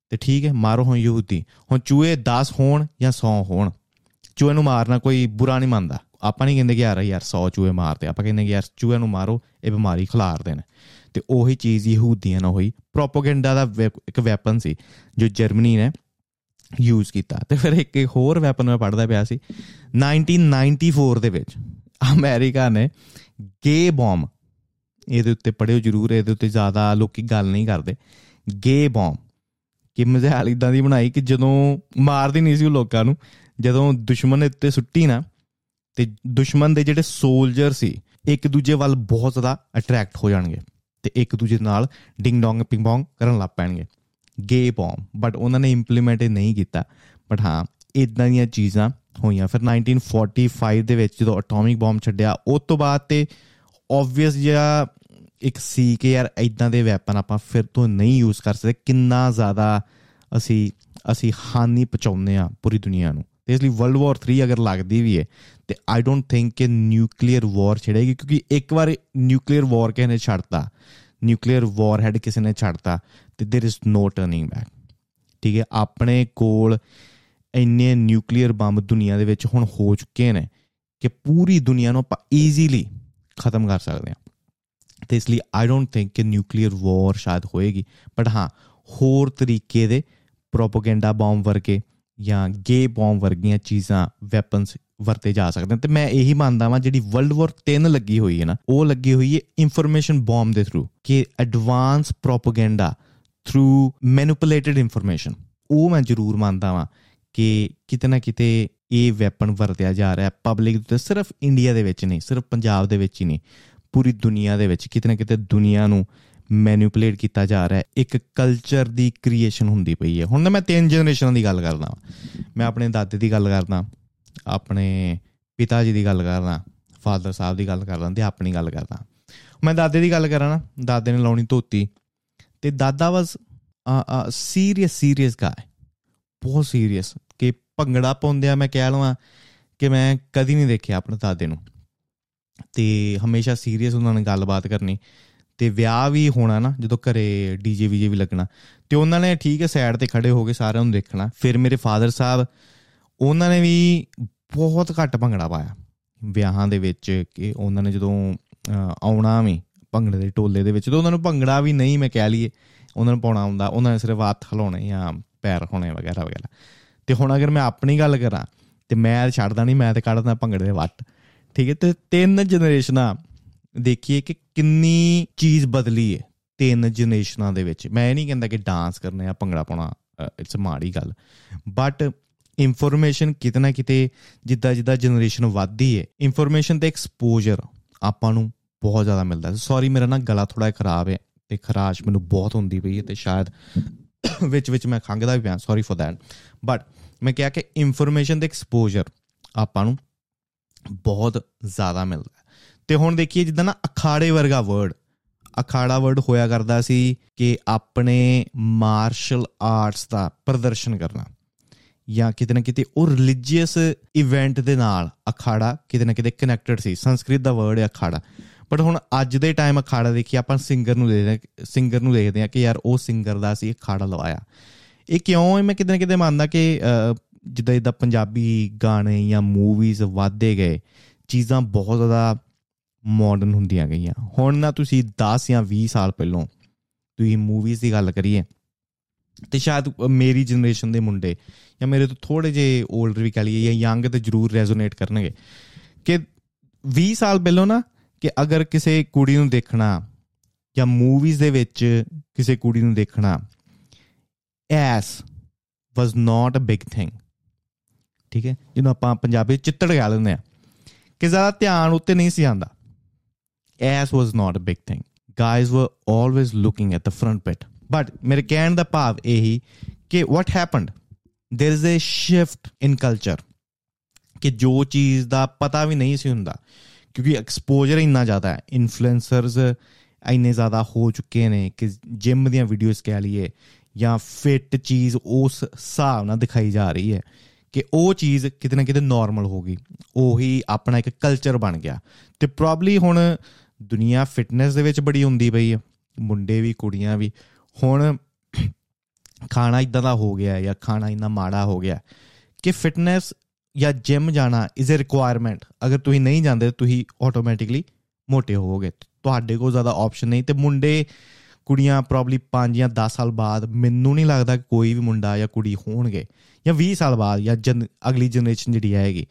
ਤੇ ਠੀਕ ਹੈ, ਮਾਰੋ ਹੁਣ ਯਹੂਦੀ ਹੁਣ ਚੂਹੇ 10 ਹੋਣ ਜਾਂ 100 ਹੋਣ, ਚੂਹੇ ਨੂੰ ਮਾਰਨਾ ਕੋਈ ਬੁਰਾ ਨਹੀਂ ਮੰਨਦਾ। ਆਪਾਂ ਨਹੀਂ ਕਹਿੰਦੇ ਕਿ ਯਾਰ ਯਾਰ 100 ਚੂਹੇ ਮਾਰਦੇ। ਆਪਾਂ ਕਹਿੰਦੇ ਕਿ ਯਾਰ ਚੂਹੇ ਨੂੰ ਮਾਰੋ, ਇਹ ਬਿਮਾਰੀ ਖਿਲਾਰਦੇ ਨੇ ਤੇ ਉਹੀ ਚੀਜ਼ ਯਹੂਦੀਆਂ ਨਾਲ ਹੋਈ। ਪ੍ਰੋਪਗੈਂਡਾ ਦਾ ਇੱਕ ਵੈਪਨ ਸੀ, ਜੋ ਜਰਮਨੀ ਨੇ ਯੂਜ਼ ਕੀਤਾ। ਤੇ ਫਿਰ ਇੱਕ ਹੋਰ ਵੈਪਨ ਮੈਂ ਪੜਦਾ ਪਿਆ ਸੀ। 1994 ਦੇ ਵਿੱਚ ਅਮਰੀਕਾ ਨੇ ਗੇ ਬੰਬ ਇਹਦੇ ਉੱਤੇ ਪੜਿਓ ਜ਼ਰੂਰ, ਇਹਦੇ ਉੱਤੇ ਜ਼ਿਆਦਾ ਲੋਕੀ ਗੱਲ ਨਹੀਂ ਕਰਦੇ। ਗੇ ਬੰਬ ਕਿ ਮਜ਼ਾਲ ਇਦਾਂ ਦੀ ਬਣਾਈ ਕਿ ਜਦੋਂ ਮਾਰਦੀ ਨਹੀਂ ਸੀ ਉਹ ਲੋਕਾਂ ਨੂੰ, ਜਦੋਂ ਦੁਸ਼ਮਣ ਦੇ ਉੱਤੇ ਸੁੱਟੀ ਨਾ, ਤੇ ਦੁਸ਼ਮਣ ਦੇ ਜਿਹੜੇ ਸੋਲਜਰ ਸੀ, ਇੱਕ ਦੂਜੇ ਵੱਲ ਬਹੁਤ ਜ਼ਿਆਦਾ ਅਟਰੈਕਟ ਹੋ ਜਾਣਗੇ ਤੇ ਇੱਕ ਦੂਜੇ ਨਾਲ ਡਿੰਗ ਡੋਂਗ ਪਿੰਗ ਪੋਂਗ ਕਰਨ ਲੱਗ ਪੈਣਗੇ। ਗੇ ਬੰਬ ਬਟ ਉਹਨਾਂ ਨੇ ਇੰਪਲੀਮੈਂਟ ਨਹੀਂ ਕੀਤਾ। ਬਟ ਹਾਂ ਇਦਾਂ ਦੀਆਂ ਚੀਜ਼ਾਂ ਹੋਈਆਂ ਫਿਰ 1945 ਦੇ ਵਿੱਚ ਜਦੋਂ ਐਟੋਮਿਕ ਬੰਬ ਛੱਡਿਆ ਉਸ ਤੋਂ ਬਾਅਦ ਤੇ ਆਬਵੀਅਸ ਜਿਹਾ ਇੱਕ ਸੀ ਕਿ ਯਾਰ ਇਦਾਂ ਦੇ ਵੈਪਨ ਆਪਾਂ ਫਿਰ ਤੋਂ ਨਹੀਂ ਯੂਜ਼ ਕਰ ਸਕਦੇ ਕਿੰਨਾ ਜ਼ਿਆਦਾ ਅਸੀਂ ਅਸੀਂ ਹਾਨੀ ਪਹੁੰਚਾਉਂਦੇ ਆ ਪੂਰੀ ਦੁਨੀਆ ਨੂੰ ਤੇ ਇਸ ਲਈ ਵਰਲਡ ਵਾਰ 3 ਅਗਰ ਲੱਗਦੀ ਵੀ ਹੈ ਤੇ ਆਈ ਡੋਨਟ ਥਿੰਕ ਕਿ ਨਿਊਕਲੀਅਰ ਵਾਰ ਛੜੇਗੀ ਕਿਉਂਕਿ ਇੱਕ ਵਾਰ ਨਿਊਕਲੀਅਰ ਵਾਰ ਕਿਸੇ ਨੇ ਛੱਡਤਾ ਨਿਊਕਲੀਅਰ ਵਾਰ ਹੈਡ ਕਿਸੇ ਨੇ ਛੱਡਤਾ ਤੇ there is no turning back ਠੀਕ ਹੈ ਆਪਣੇ ਕੋਲ ਇੰਨੇ ਨਿਊਕਲੀਅਰ ਬੰਬ ਦੁਨੀਆ ਦੇ ਵਿੱਚ ਹੁਣ ਹੋ ਚੁੱਕੇ ਨੇ ਕਿ ਪੂਰੀ ਦੁਨੀਆ ਨੂੰ ਆਪਾਂ ਈਜ਼ੀਲੀ ਖਤਮ ਕਰ ਸਕਦੇ ਹਾਂ। ਤੇ ਇਸ ਲਈ ਆਈ ਡੋਨਟ ਥਿੰਕ ਕਿ ਨਿਊਕਲੀਅਰ ਵਾਰ ਸ਼ਾਇਦ ਹੋਏਗੀ। ਬਟ ਹਾਂ, ਹੋਰ ਤਰੀਕੇ ਦੇ ਪ੍ਰੋਪਗੈਂਡਾ ਬੰਬ ਵਰਗੇ ਜਾਂ ਗੇ ਬੰਬ ਵਰਗੀਆਂ ਚੀਜ਼ਾਂ ਵੈਪਨਸ ਵਰਤੇ ਜਾ ਸਕਦੇ ਤੇ ਮੈਂ ਇਹੀ ਮੰਨਦਾ ਵਾਂ, ਜਿਹੜੀ ਵਰਲਡ ਵਾਰ 3 ਲੱਗੀ ਹੋਈ ਹੈ ਨਾ, ਉਹ ਲੱਗੀ ਹੋਈ ਹੈ ਇਨਫੋਰਮੇਸ਼ਨ ਬੰਬ ਦੇ ਥਰੂ ਕਿ advance propaganda through manipulated information ਉਹ ਮੈਂ ਜ਼ਰੂਰ ਮੰਨਦਾ ਵਾਂ ਕਿ ਕਿਤੇ ਨਾ ਕਿਤੇ ਇਹ ਵੈਪਨ ਵਰਤਿਆ ਜਾ ਰਿਹਾ ਪਬਲਿਕ ਤੇ ਸਿਰਫ ਇੰਡੀਆ ਦੇ ਵਿੱਚ ਨਹੀਂ, ਸਿਰਫ ਪੰਜਾਬ ਦੇ ਵਿੱਚ ਹੀ ਨਹੀਂ, ਪੂਰੀ ਦੁਨੀਆ ਦੇ ਵਿੱਚ ਕਿਤੇ ਨਾ ਕਿਤੇ ਦੁਨੀਆ ਨੂੰ ਮੈਨੂਪੂਲੇਟ ਕੀਤਾ ਜਾ ਰਿਹਾ ਹੈ। ਇੱਕ ਕਲਚਰ ਦੀ ਕ੍ਰੀਏਸ਼ਨ ਹੁੰਦੀ ਪਈ ਹੈ। ਹੁਣ ਮੈਂ ਤਿੰਨ ਜਨਰੇਸ਼ਨਾਂ ਦੀ ਗੱਲ ਕਰਦਾ ਮੈਂ ਆਪਣੇ ਦਾਦੇ ਦੀ ਗੱਲ ਕਰਦਾ, ਆਪਣੇ ਪਿਤਾ ਜੀ ਦੀ ਗੱਲ ਕਰਦਾ ਫਾਦਰ ਸਾਹਿਬ ਦੀ ਗੱਲ ਕਰਦਾ ਤੇ ਆਪਣੀ ਗੱਲ ਕਰਦਾ। ਮੈਂ ਦਾਦੇ ਦੀ ਗੱਲ ਕਰਾਂ ਨਾ, ਦਾਦੇ ਨੇ ਲਾਉਣੀ ਧੋਤੀ ਤੇ ਦਾਦਾ ਵਾਸ ਆ ਸੀਰੀਅਸ ਸੀਰੀਅਸ ਗਾਇ ਬਹੁਤ ਸੀਰੀਅਸ ਕਿ ਭੰਗੜਾ ਪਾਉਂਦੇ ਆ ਮੈਂ ਕਹਿ ਲਵਾਂ ਕਿ ਮੈਂ ਕਦੀ ਨਹੀਂ ਦੇਖਿਆ ਆਪਣੇ ਦਾਦੇ ਨੂੰ। ਤੇ ਹਮੇਸ਼ਾ ਸੀਰੀਅਸ ਉਹਨਾਂ ਨਾਲ ਗੱਲਬਾਤ ਕਰਨੀ। ਤੇ ਵਿਆਹ ਵੀ ਹੋਣਾ ਨਾ, ਜਦੋਂ ਘਰੇ ਡੀਜੇ ਵੀਜੇ ਵੀ ਲੱਗਣਾ। ਤੇ ਉਹਨਾਂ ਨੇ ਠੀਕ ਹੈ ਸਾਈਡ ਤੇ ਖੜੇ ਹੋ ਕੇ ਸਾਰਿਆਂ ਨੂੰ ਦੇਖਣਾ। ਫਿਰ ਮੇਰੇ ਫਾਦਰ ਸਾਹਿਬ, ਉਹਨਾਂ ਨੇ ਵੀ ਬਹੁਤ ਘੱਟ ਭੰਗੜਾ ਪਾਇਆ। ਵਿਆਹਾਂ ਦੇ ਵਿੱਚ ਕਿ ਉਹਨਾਂ ਨੇ ਜਦੋਂ ਆਉਣਾ ਵੀ ਭੰਗੜੇ ਦੇ ਟੋਲੇ ਦੇ ਵਿੱਚ ਤੇ ਉਹਨਾਂ ਨੂੰ ਭੰਗੜਾ ਵੀ ਨਹੀਂ ਮੈਂ ਕਹਿ ਲਈਏ, ਉਹਨਾਂ ਨੂੰ ਪਾਉਣਾ ਹੁੰਦਾ, ਉਹਨਾਂ ਨੇ ਸਿਰਫ ਹੱਥ ਹਲਾਉਣੇ ਜਾਂ ਪੈਰ ਹੋਣੇ ਵਗੈਰਾ ਵਗੈਰਾ। ਤੇ ਹੁਣ ਅਗਰ ਮੈਂ ਆਪਣੀ ਗੱਲ ਕਰਾਂ, ਤੇ ਮੈਂ ਛੱਡਦਾ ਨਹੀਂ ਮੈਂ ਤੇ ਕੱਢਦਾ ਭੰਗੜੇ ਦੇ ਵੱਟ। ਠੀਕ ਹੈ, ਤੇ ਤਿੰਨ ਜਨਰੇਸ਼ਨਾਂ ਦੇਖੀਏ ਕਿ ਕਿੰਨੀ ਚੀਜ਼ ਬਦਲੀ ਹੈ ਤਿੰਨ ਜਨਰੇਸ਼ਨਾਂ ਦੇ ਵਿੱਚ। ਮੈਂ ਇਹ ਨਹੀਂ ਕਹਿੰਦਾ ਕਿ ਡਾਂਸ ਕਰਨਾ ਜਾਂ ਭੰਗੜਾ ਪਾਉਣਾ ਇਟਸ ਮਾੜੀ ਗੱਲ। ਬਟ ਇਨਫੋਰਮੇਸ਼ਨ ਕਿਤਨਾ ਕਿਤੇ ਜਿੱਦਾਂ ਜਿੱਦਾਂ ਜਨਰੇਸ਼ਨ ਵੱਧਦੀ ਹੈ ਇਨਫੋਰਮੇਸ਼ਨ ਤੇ ਐਕਸਪੋਜ਼ਰ ਆਪਾਂ ਨੂੰ ਬਹੁਤ ਜ਼ਿਆਦਾ ਮਿਲਦਾ। ਹੈ ਸੌਰੀ ਮੇਰਾ ਨਾ ਗਲਾ ਥੋੜਾ ਖਰਾਬ ਹੈ ਤੇ ਖਰਾਸ਼ ਮੈਨੂੰ ਬਹੁਤ ਹੁੰਦੀ ਪਈ ਹੈ ਤੇ ਸ਼ਾਇਦ ਵਿੱਚ ਵਿੱਚ ਮੈਂ ਖੰਗਦਾ ਵੀ ਪਿਆ ਸੌਰੀ ਫॉर दैट ਬਟ ਮੈਂ ਕਿਹਾ ਕਿ ਇਨਫੋਰਮੇਸ਼ਨ ਦਾ ਐਕਸਪੋਜ਼ਰ ਆਪਾਂ ਨੂੰ ਬਹੁਤ ਜ਼ਿਆਦਾ ਮਿਲਦਾ ਤੇ ਹੁਣ ਦੇਖੀਏ, ਜਿੱਦਾਂ ਨਾ ਅਖਾੜੇ ਵਰਗਾ ਵਰਡ ਅਖਾੜਾ ਵਰਡ ਹੋਇਆ ਕਰਦਾ ਸੀ ਕਿ ਆਪਣੇ ਮਾਰਸ਼ਲ ਆਰਟਸ ਦਾ ਪ੍ਰਦਰਸ਼ਨ ਕਰਨਾ। ਜਾਂ ਕਿਤੇ ਨਾ ਕਿਤੇ ਉਹ ਰਿਲੀਜੀਅਸ ਇਵੈਂਟ ਦੇ ਨਾਲ ਅਖਾੜਾ ਕਿਤੇ ਨਾ ਕਿਤੇ ਕਨੈਕਟਡ ਸੀ। ਸੰਸਕ੍ਰਿਤ ਦਾ ਵਰਡ ਹੈ ਅਖਾੜਾ। ਬਟ ਹੁਣ ਅੱਜ ਦੇ ਟਾਈਮ ਅਖਾੜਾ ਦੇਖੀ ਆਪਾਂ ਸਿੰਗਰ ਨੂੰ ਦੇਖਦੇ ਸਿੰਗਰ ਨੂੰ ਦੇਖਦੇ ਆ ਕਿ ਯਾਰ ਉਹ ਸਿੰਗਰ ਦਾ ਸੀ ਅਖਾੜਾ ਲਵਾਇਆ। ਇਹ ਕਿਉਂ ਮੈਂ ਕਿਤੇ ਨਾ ਕਿਤੇ ਮੰਨਦਾ ਕਿ ਜਿੱਦਾਂ ਜਿੱਦਾਂ ਪੰਜਾਬੀ ਗਾਣੇ ਜਾਂ ਮੂਵੀਜ਼ ਵਧਦੇ ਗਏ, ਚੀਜ਼ਾਂ ਬਹੁਤ ਜ਼ਿਆਦਾ ਮਾਡਰਨ ਹੁੰਦੀਆਂ ਗਈਆਂ। ਹੁਣ ਨਾ ਤੁਸੀਂ 10 ਜਾਂ 20 ਸਾਲ ਪਹਿਲਾਂ ਤੁਸੀਂ ਮੂਵੀਜ਼ ਦੀ ਗੱਲ ਕਰੀਏ, ਤੇ ਸ਼ਾਇਦ ਮੇਰੀ ਜਨਰੇਸ਼ਨ ਦੇ ਮੁੰਡੇ ਜਾਂ ਮੇਰੇ ਤੋਂ ਥੋੜੇ ਜੇ 올ਡਰ ਵੀ ਕਹ ਲਈਏ ਜਾਂ ਯੰਗ ਤੇ ਜ਼ਰੂਰ ਰੈਜ਼ੋਨੇਟ ਕਰਨਗੇ ਕਿ 20 ਸਾਲ ਪਹਿਲਾਂ ਨਾ ਕਿ ਅਗਰ ਕਿਸੇ ਕੁੜੀ ਨੂੰ ਦੇਖਣਾ ਜਾਂ ਮੂਵੀਜ਼ ਦੇ ਵਿੱਚ ਕਿਸੇ ਕੁੜੀ ਨੂੰ ਦੇਖਣਾ as was not a big thing ਠੀਕ ਹੈ? ਜਿਹਨੂੰ ਆਪਾਂ ਪੰਜਾਬੀ ਚਿੱਤੜ ਕਹਿ ਲੈਂਦੇ ਆ ਕਿ ਜ਼ਿਆਦਾ ਧਿਆਨ ਉੱਤੇ ਨਹੀਂ ਸੀ ਆਂਦਾ as was not a big thing guys were always looking at the front bit. But ਮੇਰੇ ਕਹਿਣ ਦਾ ਭਾਵ ਇਹੀ ਕਿ what happened? there is a shift in culture ਕਿ ਜੋ ਚੀਜ਼ ਦਾ ਪਤਾ ਵੀ ਨਹੀਂ ਸੀ ਹੁੰਦਾ। ਕਿਉਂਕਿ ਐਕਸਪੋਜ਼ਰ ਇੰਨਾ ਜ਼ਿਆਦਾ ਹੈ ਇਨਫਲੂਐਂਸਰਸ ਇੰਨੇ ਜ਼ਿਆਦਾ ਹੋ ਚੁੱਕੇ ਨੇ ਕਿ ਜਿਮ ਦੀਆਂ ਵੀਡੀਓਜ਼ ਕਹਿ ਲਈਏ ਜਾਂ ਫਿਟ ਚੀਜ਼ ਉਸ ਹਿਸਾਬ ਨਾਲ ਦਿਖਾਈ ਜਾ ਰਹੀ ਹੈ ਕਿ ਉਹ ਚੀਜ਼ ਕਿਤੇ ਨਾ ਕਿਤੇ ਨਾਰਮਲ ਹੋ ਗਈ ਉਹੀ ਆਪਣਾ ਇੱਕ ਕਲਚਰ ਬਣ ਗਿਆ ਤੇ ਪ੍ਰੋਬਬਲੀ ਹੁਣ ਦੁਨੀਆ ਫਿਟਨੈਸ ਦੇ ਵਿੱਚ ਬੜੀ ਹੁੰਦੀ ਪਈ ਹੈ ਮੁੰਡੇ ਵੀ ਕੁੜੀਆਂ ਵੀ ਹੁਣ ਖਾਣਾ ਇਦਾਂ ਦਾ ਹੋ ਗਿਆ ਜਾਂ ਖਾਣਾ ਇੰਨਾ ਮਾੜਾ ਹੋ ਗਿਆ ਕਿ ਫਿਟਨੈਸ ਜਾਂ ਜਿਮ ਜਾਣਾ ਇਜ਼ ਅ ਰਿਕੁਆਇਰਮੈਂਟ ਅਗਰ ਤੁਸੀਂ ਨਹੀਂ ਜਾਂਦੇ, ਤੁਸੀਂ ਆਟੋਮੈਟਿਕਲੀ ਮੋਟੇ ਹੋਵੋਗੇ। ਤੁਹਾਡੇ ਕੋਲ ਜ਼ਿਆਦਾ ਆਪਸ਼ਨ ਨਹੀਂ ਤੇ ਮੁੰਡੇ, ਕੁੜੀਆਂ ਪ੍ਰੋਬਬਲੀ 5 ਜਾਂ 10 ਸਾਲ ਬਾਅਦ ਮੈਨੂੰ ਨਹੀਂ ਲੱਗਦਾ ਕਿ ਕੋਈ ਵੀ ਮੁੰਡਾ ਜਾਂ ਕੁੜੀ ਹੋਣਗੇ। ਜਾਂ 20 ਸਾਲ ਬਾਅਦ ਜਾਂ ਅਗਲੀ ਜਨਰੇਸ਼ਨ ਜਿਹੜੀ ਆਏਗੀ।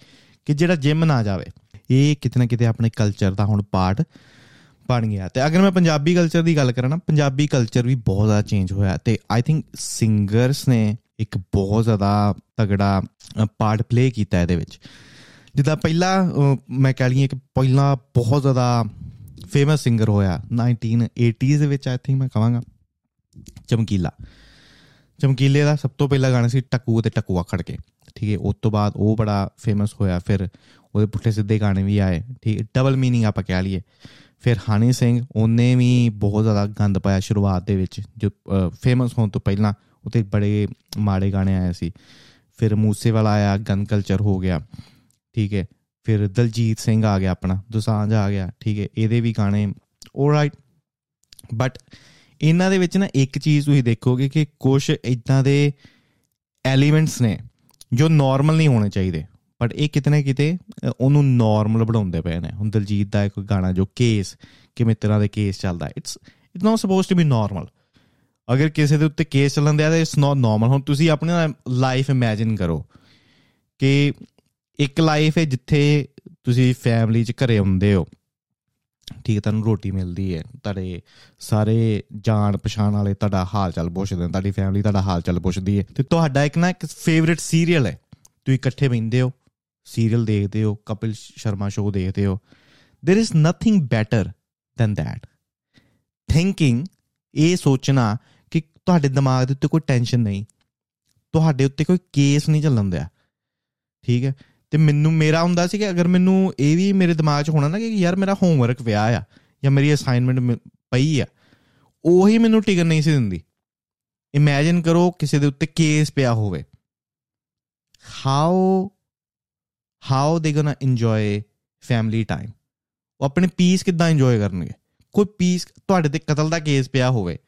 ਕਿ ਜਿਹੜਾ ਜਿਮ ਨਾ ਜਾਵੇ। ਇਹ ਕਿਤੇ ਨਾ ਕਿਤੇ ਆਪਣੇ ਕਲਚਰ ਦਾ ਹੁਣ ਪਾਰਟ ਬਣ ਗਿਆ। ਤੇ ਅਗਰ ਮੈਂ ਪੰਜਾਬੀ ਕਲਚਰ ਦੀ ਗੱਲ ਕਰਾਂ ਨਾ, ਪੰਜਾਬੀ ਕਲਚਰ ਵੀ ਬਹੁਤ ਜ਼ਿਆਦਾ ਚੇਂਜ ਹੋਇਆ। ਤੇ ਆਈ ਥਿੰਕ ਸਿੰਗਰਸ ਨੇ ਇੱਕ ਬਹੁਤ ਜ਼ਿਆਦਾ ਤਗੜਾ ਪਾਰਟ ਪਲੇ ਕੀਤਾ ਇਹਦੇ ਵਿੱਚ। ਜਿੱਦਾਂ ਪਹਿਲਾ ਮੈਂ ਕਹ ਲਈਏ ਕਿ ਪਹਿਲਾ ਬਹੁਤ ਜ਼ਿਆਦਾ ਫੇਮਸ ਸਿੰਗਰ ਹੋਇਆ। 1980s ਦੇ ਵਿੱਚ ਆਈ ਥਿੰਕ ਮੈਂ ਕਹਾਂਗਾ। ਚਮਕੀਲਾ। ਚਮਕੀਲੇ ਦਾ ਸਭ ਤੋਂ ਪਹਿਲਾ ਗਾਣਾ ਸੀ ਟਕੂ ਤੇ ਟਕੂਆ ਖੜ ਕੇ। ਠੀਕ ਹੈ, ਉਸ ਤੋਂ ਬਾਅਦ ਉਹ ਬੜਾ ਫੇਮਸ ਹੋਇਆ। ਫਿਰ ਉਹਦੇ ਪੁੱਠੇ ਸਿੱਧੇ ਗਾਣੇ ਵੀ ਆਏ। ਠੀਕ ਡਬਲ ਮੀਨਿੰਗ ਆਪਾਂ ਕਹਿ ਲਈਏ। ਫਿਰ ਹਨੀ ਸਿੰਘ, ਉਹਨੇ ਵੀ ਬਹੁਤ ਜ਼ਿਆਦਾ ਗੰਦ ਪਾਇਆ ਸ਼ੁਰੂਆਤ ਦੇ ਵਿੱਚ, ਜੋ ਫੇਮਸ ਹੋਣ ਤੋਂ ਪਹਿਲਾਂ। ਉਤੇ ਬੜੇ ਮਾੜੇ ਗਾਣੇ ਆਏ ਸੀ। ਫਿਰ ਮੂਸੇ ਵਾਲਾ ਆਇਆ, ਗਨ ਕਲਚਰ ਹੋ ਗਿਆ, ਠੀਕ ਹੈ। ਫਿਰ ਦਲਜੀਤ ਸਿੰਘ ਆ ਗਿਆ ਆਪਣਾ, ਦੁਸਾਂਝ ਆ ਗਿਆ, ਠੀਕ ਹੈ। ਇਹਦੇ ਵੀ ਗਾਣੇ ਆਲਰਾਈਟ ਬਟ ਇਹਨਾਂ ਦੇ ਵਿੱਚ ਨਾ ਇੱਕ ਚੀਜ਼ ਤੁਸੀਂ ਦੇਖੋਗੇ ਕਿ ਕੁਝ ਇਦਾਂ ਦੇ ਐਲੀਮੈਂਟਸ ਨੇ ਜੋ ਨਾਰਮਲ ਨਹੀਂ ਹੋਣੇ ਚਾਹੀਦੇ ਬਟ ਇਹ ਕਿਤਨੇ ਕਿਤੇ ਉਹਨੂੰ ਨਾਰਮਲ ਬਣਾਉਂਦੇ ਪਏ ਨੇ। ਹੁਣ ਦਲਜੀਤ ਦਾ ਇੱਕ ਗਾਣਾ ਜੋ ਕੇਸ ਕਿਵੇਂ ਤਰ੍ਹਾਂ ਦੇ ਕੇਸ ਚੱਲਦਾ it's it's not supposed to be normal ਅਗਰ ਕਿਸੇ ਦੇ ਉੱਤੇ ਕੇਸ ਚੱਲਣ ਦਿਆ ਤਾਂ ਇਟਸ ਨਾਟ ਨਾਰਮਲ ਹੁਣ ਤੁਸੀਂ ਆਪਣੀ ਲਾਈਫ ਇਮੇਜਿਨ ਕਰੋ ਕਿ ਇੱਕ ਲਾਈਫ ਹੈ ਜਿੱਥੇ ਤੁਸੀਂ ਫੈਮਿਲੀ 'ਚ ਘਰੇ ਹੁੰਦੇ ਹੋ ਠੀਕ ਹੈ ਤੁਹਾਨੂੰ ਰੋਟੀ ਮਿਲਦੀ ਹੈ ਤੁਹਾਡੇ ਸਾਰੇ ਜਾਣ ਪਛਾਣ ਵਾਲੇ ਤੁਹਾਡਾ ਹਾਲ ਚਾਲ ਪੁੱਛਦੇ ਨੇ ਤੁਹਾਡੀ ਫੈਮਿਲੀ ਤੁਹਾਡਾ ਹਾਲ ਚਾਲ ਪੁੱਛਦੀ ਹੈ ਤੇ ਤੁਹਾਡਾ ਇੱਕ ਨਾ ਇੱਕ ਫੇਵਰਿਟ ਸੀਰੀਅਲ ਹੈ ਤੁਸੀਂ ਇਕੱਠੇ ਬੈਠਦੇ ਹੋ ਸੀਰੀਅਲ ਦੇਖਦੇ ਹੋ ਕਪਿਲ ਸ਼ਰਮਾ ਸ਼ੋਅ ਦੇਖਦੇ ਹੋ there is nothing better than that thinking ਇਹ ਸੋਚਣਾ ਕਿ ਤੁਹਾਡੇ ਦਿਮਾਗ ਦੇ ਉੱਤੇ ਕੋਈ ਟੈਨਸ਼ਨ ਨਹੀਂ। ਤੁਹਾਡੇ ਉੱਤੇ ਕੋਈ ਕੇਸ ਨਹੀਂ ਚੱਲਣ ਦਿਆ। ਠੀਕ ਹੈ? ਤੇ ਮੈਨੂੰ, ਮੇਰਾ ਹੁੰਦਾ ਸੀ ਕਿ ਅਗਰ ਮੈਨੂੰ ਇਹ ਵੀ ਮੇਰੇ ਦਿਮਾਗ 'ਚ ਹੋਣਾ ਨਾ ਕਿ ਯਾਰ ਮੇਰਾ ਹੋਮਵਰਕ ਪਿਆ ਆ ਜਾਂ ਮੇਰੀ ਅਸਾਈਨਮੈਂਟ ਪਈ ਆ, ਉਹੀ ਮੈਨੂੰ ਟਿਕਣ ਨਹੀਂ ਸੀ ਦਿੰਦੀ। ਇਮੇਜਿਨ ਕਰੋ ਕਿਸੇ ਦੇ ਉੱਤੇ ਕੇਸ ਪਿਆ ਹੋਵੇ। How how they ਗੋਣਾ enjoy family time ਉਹ ਆਪਣੇ ਪੀਸ ਕਿੱਦਾਂ ਇੰਜੋਏ ਕਰਨਗੇ? ਕੋਈ ਪੀਸ ਤੁਹਾਡੇ ਤੇ ਕਤਲ ਦਾ ਕੇਸ ਪਿਆ ਹੋਵੇ।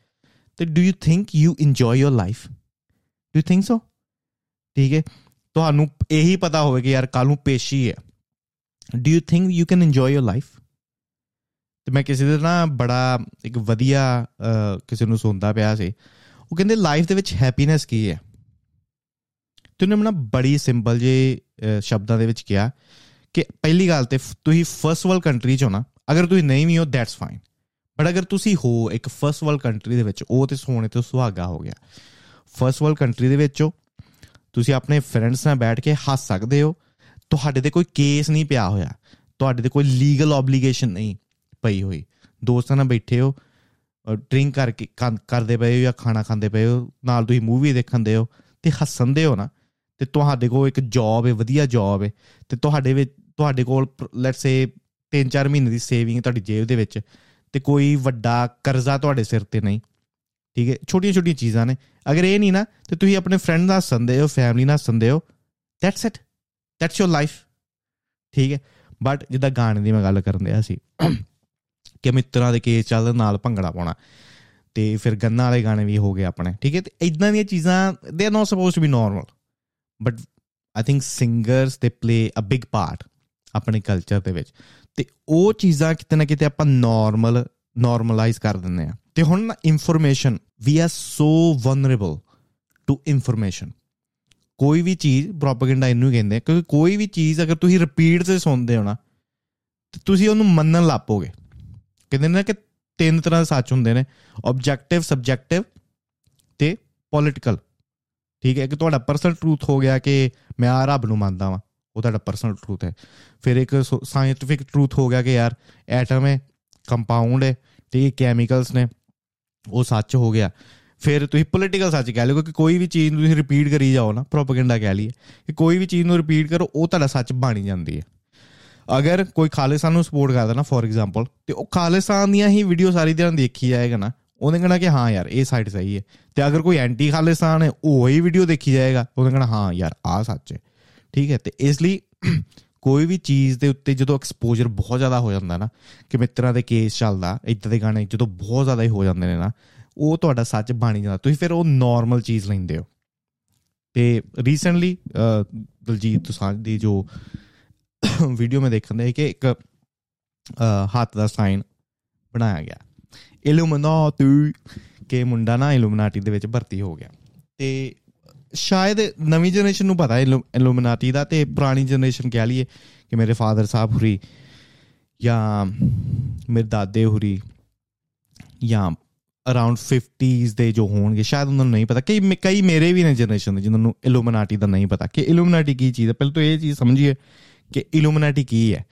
ਤੇ do you think you enjoy your life do you think so ਠੀਕ ਹੈ ਤੁਹਾਨੂੰ ਇਹੀ ਪਤਾ ਹੋਵੇ ਕਿ ਯਾਰ ਕੱਲ ਨੂੰ ਪੇਸ਼ੀ ਹੈ do you think you can enjoy your life ਤੇ ਮੈਂ ਕਿਸੇ ਦੇ ਨਾ ਬੜਾ ਇੱਕ ਵਧੀਆ ਕਿਸੇ ਨੂੰ ਸੁਣਦਾ ਪਿਆ ਸੀ ਉਹ ਕਹਿੰਦੇ ਲਾਈਫ ਦੇ ਵਿੱਚ ਹੈਪੀਨੈਸ ਕੀ ਹੈ ਤੇ ਉਹਨੇ ਮੈਨੂੰ ਬੜੀ ਸਿੰਪਲ ਜੇ ਸ਼ਬਦਾਂ ਦੇ ਵਿੱਚ ਕਿਹਾ ਕਿ ਪਹਿਲੀ ਗੱਲ ਤੇ ਤੁਸੀਂ ਫਰਸਟ ਵਰਲਡ ਕੰਟਰੀ 'ਚ ਹੋ ਨਾ ਅਗਰ ਤੁਸੀਂ ਨਹੀਂ ਵੀ ਹੋ ਦੈਟਸ ਫਾਈਨ ਬਟ ਅਗਰ ਤੁਸੀਂ ਹੋ ਇੱਕ ਫਰਸਟ ਵਰਲਡ ਕੰਟਰੀ ਦੇ ਵਿੱਚ, ਉਹ ਤੇ ਸੋਨੇ ਤੇ ਸੁਹਾਗਾ ਹੋ ਗਿਆ। ਫਰਸਟ ਵਰਲਡ ਕੰਟਰੀ ਦੇ ਵਿੱਚ ਤੁਸੀਂ ਆਪਣੇ ਫਰੈਂਡਸ ਨਾਲ ਬੈਠ ਕੇ ਹੱਸ ਸਕਦੇ ਹੋ। ਤੁਹਾਡੇ ਤੇ ਕੋਈ ਕੇਸ ਨਹੀਂ ਪਿਆ ਹੋਇਆ। ਤੁਹਾਡੇ ਤੇ ਕੋਈ ਲੀਗਲ ਆਬਲੀਗੇਸ਼ਨ ਨਹੀਂ ਪਈ ਹੋਈ। ਦੋਸਤਾਂ ਨਾਲ ਬੈਠੇ ਹੋ ਡਰਿੰਕ ਕਰਕੇ ਕਰਦੇ ਪਏ ਹੋ ਜਾਂ ਖਾਣਾ ਖਾਂਦੇ ਪਏ ਹੋ, ਨਾਲ ਤੁਸੀਂ ਮੂਵੀ ਦੇਖਣ ਦੇ ਹੋ, ਤੇ ਹੱਸਣਦੇ ਹੋ ਨਾ, ਤੇ ਤੁਹਾਡੇ ਕੋਲ ਇੱਕ ਜੌਬ ਹੈ ਵਧੀਆ ਜੌਬ ਹੈ ਤੇ ਤੁਹਾਡੇ ਵਿੱਚ, ਤੁਹਾਡੇ ਕੋਲ ਲੈਟਸ ਸੇ 3-4 ਮਹੀਨੇ ਦੀ ਸੇਵਿੰਗ ਤੁਹਾਡੀ ਜੇਬ ਦੇ ਵਿੱਚ ਤੇ ਕੋਈ ਵੱਡਾ ਕਰਜ਼ਾ ਤੁਹਾਡੇ ਸਿਰ ਤੇ ਨਹੀਂ। ਠੀਕ ਹੈ? ਛੋਟੀਆਂ ਛੋਟੀਆਂ ਚੀਜ਼ਾਂ ਨੇ। ਅਗਰ ਇਹ ਨਹੀਂ ਨਾ, ਤੇ ਤੁਸੀਂ ਆਪਣੇ ਫਰੈਂਡ ਨਾਲ ਸੰਦੇ ਹੋ ਫੈਮਿਲੀ ਨਾਲ ਸੰਦੇ ਹੋ that's it that's your life ਠੀਕ ਹੈ? ਬਟ ਜਿੱਦਾਂ ਗਾਣੇ ਦੀ ਮੈਂ ਗੱਲ ਕਰਨ ਦਿਆ ਸੀ ਕਿ ਮਿੱਤਰਾਂ ਦੇ ਕੇਸ ਚੱਲਦੇ ਨਾਲ ਭੰਗੜਾ ਪਾਉਣਾ। ਤੇ ਫਿਰ ਗੰਨਾ ਵਾਲੇ ਗਾਣੇ ਵੀ ਹੋ ਗਏ ਆਪਣੇ। ਠੀਕ ਹੈ? ਤੇ ਇਦਾਂ ਦੀਆਂ ਚੀਜ਼ਾਂ ਦੇ are not supposed to be normal but I think singers ਦੇ ਪਲੇ ਅ ਬਿਗ ਪਾਰਟ ਆਪਣੇ ਕਲਚਰ ਦੇ ਵਿੱਚ। ਤੇ ਉਹ ਚੀਜ਼ਾਂ ਕਿਤੇ ਨਾ ਕਿਤੇ ਆਪਾਂ ਨਾਰਮਲ ਨਾਰਮਲਾਈਜ਼ ਕਰ ਦਿੰਦੇ ਆ ਤੇ ਹੁਣ ਨਾ information we are so vulnerable to information ਕੋਈ ਵੀ ਚੀਜ਼ ਪ੍ਰੋਪਗੈਂਡਾ ਇਹਨੂੰ ਹੀ ਕਹਿੰਦੇ ਆ, ਕਿਉਂਕਿ ਕੋਈ ਵੀ ਚੀਜ਼ ਅਗਰ ਤੁਸੀਂ ਰਿਪੀਟ ਤੇ ਸੁਣਦੇ ਹੋ ਨਾ, ਤੇ ਤੁਸੀਂ ਉਹਨੂੰ ਮੰਨਣ ਲੱਪੋਗੇ ਕਹਿੰਦੇ ਨੇ ਕਿ ਤਿੰਨ ਤਰ੍ਹਾਂ ਦੇ ਸੱਚ ਹੁੰਦੇ ਨੇ ਆਬਜੈਕਟਿਵ ਸਬਜੈਕਟਿਵ ਤੇ ਪੋਲਿਟੀਕਲ ਠੀਕ ਹੈ ਕਿ ਤੁਹਾਡਾ ਪਰਸਨਲ ਟਰੂਥ ਹੋ ਗਿਆ ਕਿ ਮੈਂ ਆ ਰੱਬ ਨੂੰ ਮੰਨਦਾ ਵਾਂ। ਉਹ ਤੁਹਾਡਾ ਪਰਸਨਲ ਟਰੂਥ ਹੈ। ਫਿਰ ਇੱਕ ਸਾਇੰਟਿਫਿਕ ਟਰੂਥ ਹੋ ਗਿਆ ਕਿ ਯਾਰ ਐਟਮ ਹੈ ਕੰਪਾਊਂਡ ਹੈ ਤੇ ਇਹ ਕੈਮੀਕਲਸ ਨੇ, ਉਹ ਸੱਚ ਹੋ ਗਿਆ। ਫਿਰ ਤੁਸੀਂ ਪੋਲਿਟੀਕਲ ਸੱਚ ਕਹਿ ਲਓ ਕਿ ਕੋਈ ਵੀ ਚੀਜ਼ ਨੂੰ ਤੁਸੀਂ ਰਿਪੀਟ ਕਰੀ ਜਾਓ ਨਾ ਪ੍ਰੋਪਗੈਂਡਾ ਕਹਿ ਲਈਏ, ਕਿ ਕੋਈ ਵੀ ਚੀਜ਼ ਨੂੰ ਰਿਪੀਟ ਕਰੋ, ਉਹ ਤੁਹਾਡਾ ਸੱਚ ਬਣ ਜਾਂਦੀ ਹੈ। ਅਗਰ ਕੋਈ ਖਾਲਿਸਤਾਨ ਨੂੰ ਸਪੋਰਟ ਕਰਦਾ ਨਾ ਫੋਰ ਐਗਜ਼ਾਮਪਲ ਤੇ ਉਹ ਖਾਲਿਸਤਾਨ ਦੀਆਂ ਹੀ ਵੀਡੀਓ ਸਾਰੀ ਦਿਨ ਦੇਖੀ ਜਾਏਗਾ ਨਾ, ਉਹਨੇ ਕਹਣਾ ਕਿ ਹਾਂ ਯਾਰ, ਇਹ ਸਾਈਡ ਸਹੀ ਹੈ। ਤੇ ਅਗਰ ਕੋਈ ਐਂਟੀ ਖਾਲਿਸਤਾਨ ਹੈ, ਉਹ ਹੀ ਵੀਡੀਓ ਦੇਖੀ ਜਾਏਗਾ, ਉਹਨੇ ਕਹਣਾ ਹਾਂ ਯਾਰ ਆ ਸੱਚ ਹੈ। ਠੀਕ ਹੈ, ਤੇ ਇਸ ਲਈ ਕੋਈ ਵੀ ਚੀਜ਼ ਦੇ ਉੱਤੇ ਜਦੋਂ ਐਕਸਪੋਜ਼ਰ ਬਹੁਤ ਜ਼ਿਆਦਾ ਹੋ ਜਾਂਦਾ ਨਾ, ਕਿ ਮਿੱਤਰਾਂ ਦੇ ਕੇਸ ਚੱਲਦਾ, ਇਦਾਂ ਦੇ ਗਾਣੇ ਜਦੋਂ ਬਹੁਤ ਜ਼ਿਆਦਾ ਹੀ ਹੋ ਜਾਂਦੇ ਨੇ ਨਾ, ਉਹ ਤੁਹਾਡਾ ਸੱਚ ਬਣ ਜਾਂਦਾ। ਤੁਸੀਂ ਫਿਰ ਉਹ ਨਾਰਮਲ ਚੀਜ਼ ਲੈਂਦੇ ਹੋ। ਤੇ ਰੀਸੈਂਟਲੀ ਦਲਜੀਤ ਦੋਸਾਂਝ ਦੀ ਜੋ ਵੀਡੀਓ ਮੈਂ ਦੇਖਣ ਦੇ ਕਿ ਇੱਕ ਹੱਥ ਦਾ ਸਾਈਨ ਬਣਾਇਆ ਗਿਆ। ਇਲੂਮਨਾਟੀ ਕੇ ਮੁੰਡਾ ਨਾ ਇਲੂਮਨਾਟੀ ਦੇ ਵਿੱਚ ਭਰਤੀ ਹੋ ਗਿਆ। ਤੇ ਸ਼ਾਇਦ ਨਵੀਂ ਜਨਰੇਸ਼ਨ ਨੂੰ ਪਤਾ ਹੈ ਇਲੂਮਨਾਟੀ ਦਾ ਤੇ ਪੁਰਾਣੀ ਜਨਰੇਸ਼ਨ ਕਹਿ ਲਈਏ ਕਿ ਮੇਰੇ ਫਾਦਰ ਸਾਹਿਬ ਹੁਰੀ ਜਾਂ ਮੇਰੇ ਦਾਦੇ ਹੁਰੀ ਜਾਂ ਅਰਾਊਂਡ 50s ਦੇ ਜੋ ਹੋਣਗੇ, ਸ਼ਾਇਦ ਉਹਨਾਂ ਨੂੰ ਨਹੀਂ ਪਤਾ। ਕਈ ਕਈ ਮੇਰੇ ਵੀ ਨੇ ਜਨਰੇਸ਼ਨ ਦੇ ਜਿਨ੍ਹਾਂ ਨੂੰ ਇਲੂਮਨਾਟੀ ਦਾ ਨਹੀਂ ਪਤਾ। ਕਿ ਇਲੂਮਨਾਟੀ ਕੀ ਚੀਜ਼ ਹੈ? ਪਹਿਲਾਂ ਤਾਂ ਇਹ ਚੀਜ਼ ਸਮਝੀਏ ਕਿ ਇਲੂਮਨਾਟੀ ਕੀ ਹੈ?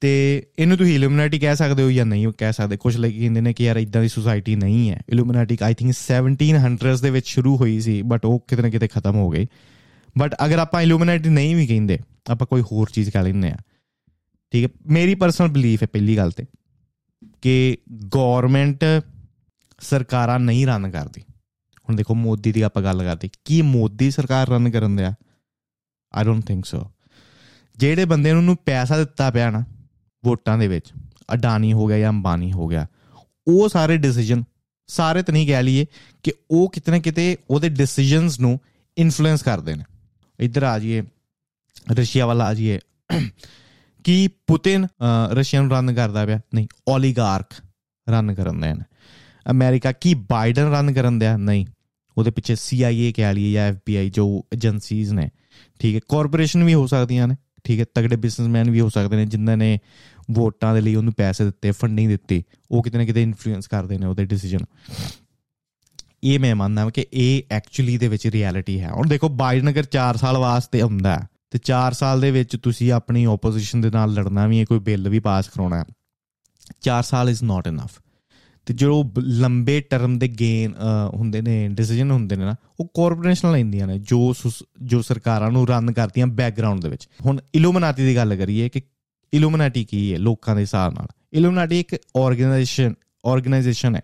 ਤੇ ਇਹਨੂੰ ਤੁਸੀਂ ਇਲੂਮਨਾਟੀ ਕਹਿ ਸਕਦੇ ਹੋ ਜਾਂ ਨਹੀਂ ਕਹਿ ਸਕਦੇ। ਕੁਝ ਲੋਕ ਕਹਿੰਦੇ ਨੇ ਕਿ ਯਾਰ ਇਦਾਂ ਦੀ ਸੁਸਾਇਟੀ ਨਹੀਂ ਹੈ। ਇਲੂਮਨਾਟੀ ਆਈ ਥਿੰਕ 1700s ਦੇ ਵਿੱਚ ਸ਼ੁਰੂ ਹੋਈ ਸੀ ਬਟ ਉਹ ਕਿਤੇ ਨਾ ਕਿਤੇ ਖਤਮ ਹੋ ਗਈ ਬਟ ਅਗਰ ਆਪਾਂ ਇਲੂਮਨਾਟੀ ਨਹੀਂ ਵੀ ਕਹਿੰਦੇ, ਆਪਾਂ ਕੋਈ ਹੋਰ ਚੀਜ਼ ਕਹਿ ਲੈਂਦੇ ਆ ਠੀਕ ਹੈ, ਮੇਰੀ ਪਰਸਨਲ ਬਲੀਫ ਹੈ ਪਹਿਲੀ ਗੱਲ ਤੇ, ਕਿ ਗਵਰਨਮੈਂਟ ਸਰਕਾਰਾਂ ਨਹੀਂ ਰਨ ਕਰਦੀ। ਹੁਣ ਦੇਖੋ ਮੋਦੀ ਦੀ ਆਪਾਂ ਗੱਲ ਕਰਦੇ, ਕੀ ਮੋਦੀ ਸਰਕਾਰ ਰਨ ਕਰਨ ਦਿਆ? ਆਈ ਡੋਨਟ ਥਿੰਕ ਸੋ ਜਿਹੜੇ ਬੰਦੇ ਨੂੰ ਨੂੰ ਪੈਸਾ ਦਿੱਤਾ ਪਿਆ ਨਾ ਵੋਟਾਂ ਦੇ ਵਿੱਚ। ਅਡਾਨੀ ਹੋ ਗਿਆ ਜਾਂ ਅੰਬਾਨੀ ਹੋ ਗਿਆ। ਉਹ ਸਾਰੇ ਡਿਸੀਜਨ ਸਾਰੇ ਤਾਂ ਨਹੀਂ ਕਹਿ ਲਈਏ ਕਿ ਉਹ ਕਿਤਨੇ ਕਿਤੇ ਉਹਦੇ ਡਿਸੀਜਨਸ ਨੂੰ ਇਨਫਲੂਐਂਸ ਕਰਦੇ ਨੇ। ਇੱਧਰ ਆ ਜਾਈਏ, ਰਸ਼ੀਆ ਵਾਲਾ ਆ ਜਾਈਏ। ਕੀ ਪੁਤਿਨ ਰਸ਼ੀਆ ਨੂੰ ਰਨ ਕਰਦਾ ਪਿਆ? ਨਹੀਂ ਓਲੀਗਾਰਕ ਰਨ ਕਰਨ ਦੇ ਨੇ। ਅਮਰੀਕਾ ਕੀ ਬਾਈਡਨ ਰਨ ਕਰਨ ਦਿਆ? ਨਹੀਂ, ਉਹਦੇ ਪਿੱਛੇ CIA ਕਹਿ ਲਈਏ ਜਾਂ FBI ਜੋ ਏਜੰਸੀਜ਼ ਨੇ। ਠੀਕ ਹੈ ਕਾਰਪੋਰੇਸ਼ਨ ਵੀ ਹੋ ਸਕਦੀਆਂ ਨੇ। ਠੀਕ ਹੈ ਤਗੜੇ ਬਿਜ਼ਨਸਮੈਨ ਵੀ ਹੋ ਸਕਦੇ ਨੇ ਜਿਨ੍ਹਾਂ ਨੇ ਵੋਟਾਂ ਦੇ ਲਈ ਉਹਨੂੰ ਪੈਸੇ ਦਿੱਤੇ ਫੰਡਿੰਗ ਦਿੱਤੀ, ਉਹ ਕਿਤੇ ਨਾ ਕਿਤੇ ਇਨਫਲੂਐਂਸ ਕਰਦੇ ਨੇ ਉਹਦੇ ਡਿਸੀਜਨ ਇਹ ਮੈਂ ਮੰਨਦਾ ਕਿ ਇਹ ਐਕਚੁਅਲੀ ਦੇ ਵਿੱਚ ਰਿਐਲਿਟੀ ਹੈ। ਹੁਣ ਦੇਖੋ ਬਾਈਡਨ ਅਗਰ 4 ਸਾਲ ਵਾਸਤੇ ਹੁੰਦਾ ਤੇ 4 ਸਾਲ ਦੇ ਵਿੱਚ ਤੁਸੀਂ ਆਪਣੀ ਆਪੋਜੀਸ਼ਨ ਦੇ ਨਾਲ ਲੜਨਾ ਵੀ ਹੈ, ਕੋਈ ਬਿੱਲ ਵੀ ਪਾਸ ਕਰਾਉਣਾ ਹੈ 4 ਸਾਲ ਇਜ਼ ਨਾਟ ਇਨਫ ਤੇ ਜੋ ਲੰਬੇ ਟਰਮ ਦੇ ਗੇਨ ਹੁੰਦੇ ਨੇ ਡਿਸੀਜਨ ਹੁੰਦੇ ਨੇ ਨਾ, ਉਹ ਕਾਰਪੋਰੇਸ਼ਨ ਲੈਂਦੀਆਂ ਨੇ, ਜੋ ਜੋ ਸਰਕਾਰਾਂ ਨੂੰ ਰਨ ਕਰਦੀਆਂ ਬੈਕਗ੍ਰਾਉਂਡ ਦੇ ਵਿੱਚ। ਹੁਣ ਇਲੂਮਨਾਟੀ ਦੀ ਗੱਲ ਕਰੀਏ ਕਿ ਇਲੂਮਨਾਟੀ ਕੀ ਹੈ ਲੋਕਾਂ ਦੇ ਹਿਸਾਬ ਨਾਲ? ਇਲੂਮਨਾਟੀ ਇੱਕ ਆਰਗੇਨਾਈਜੇਸ਼ਨ ਆਰਗੇਨਾਈਜੇਸ਼ਨ ਹੈ।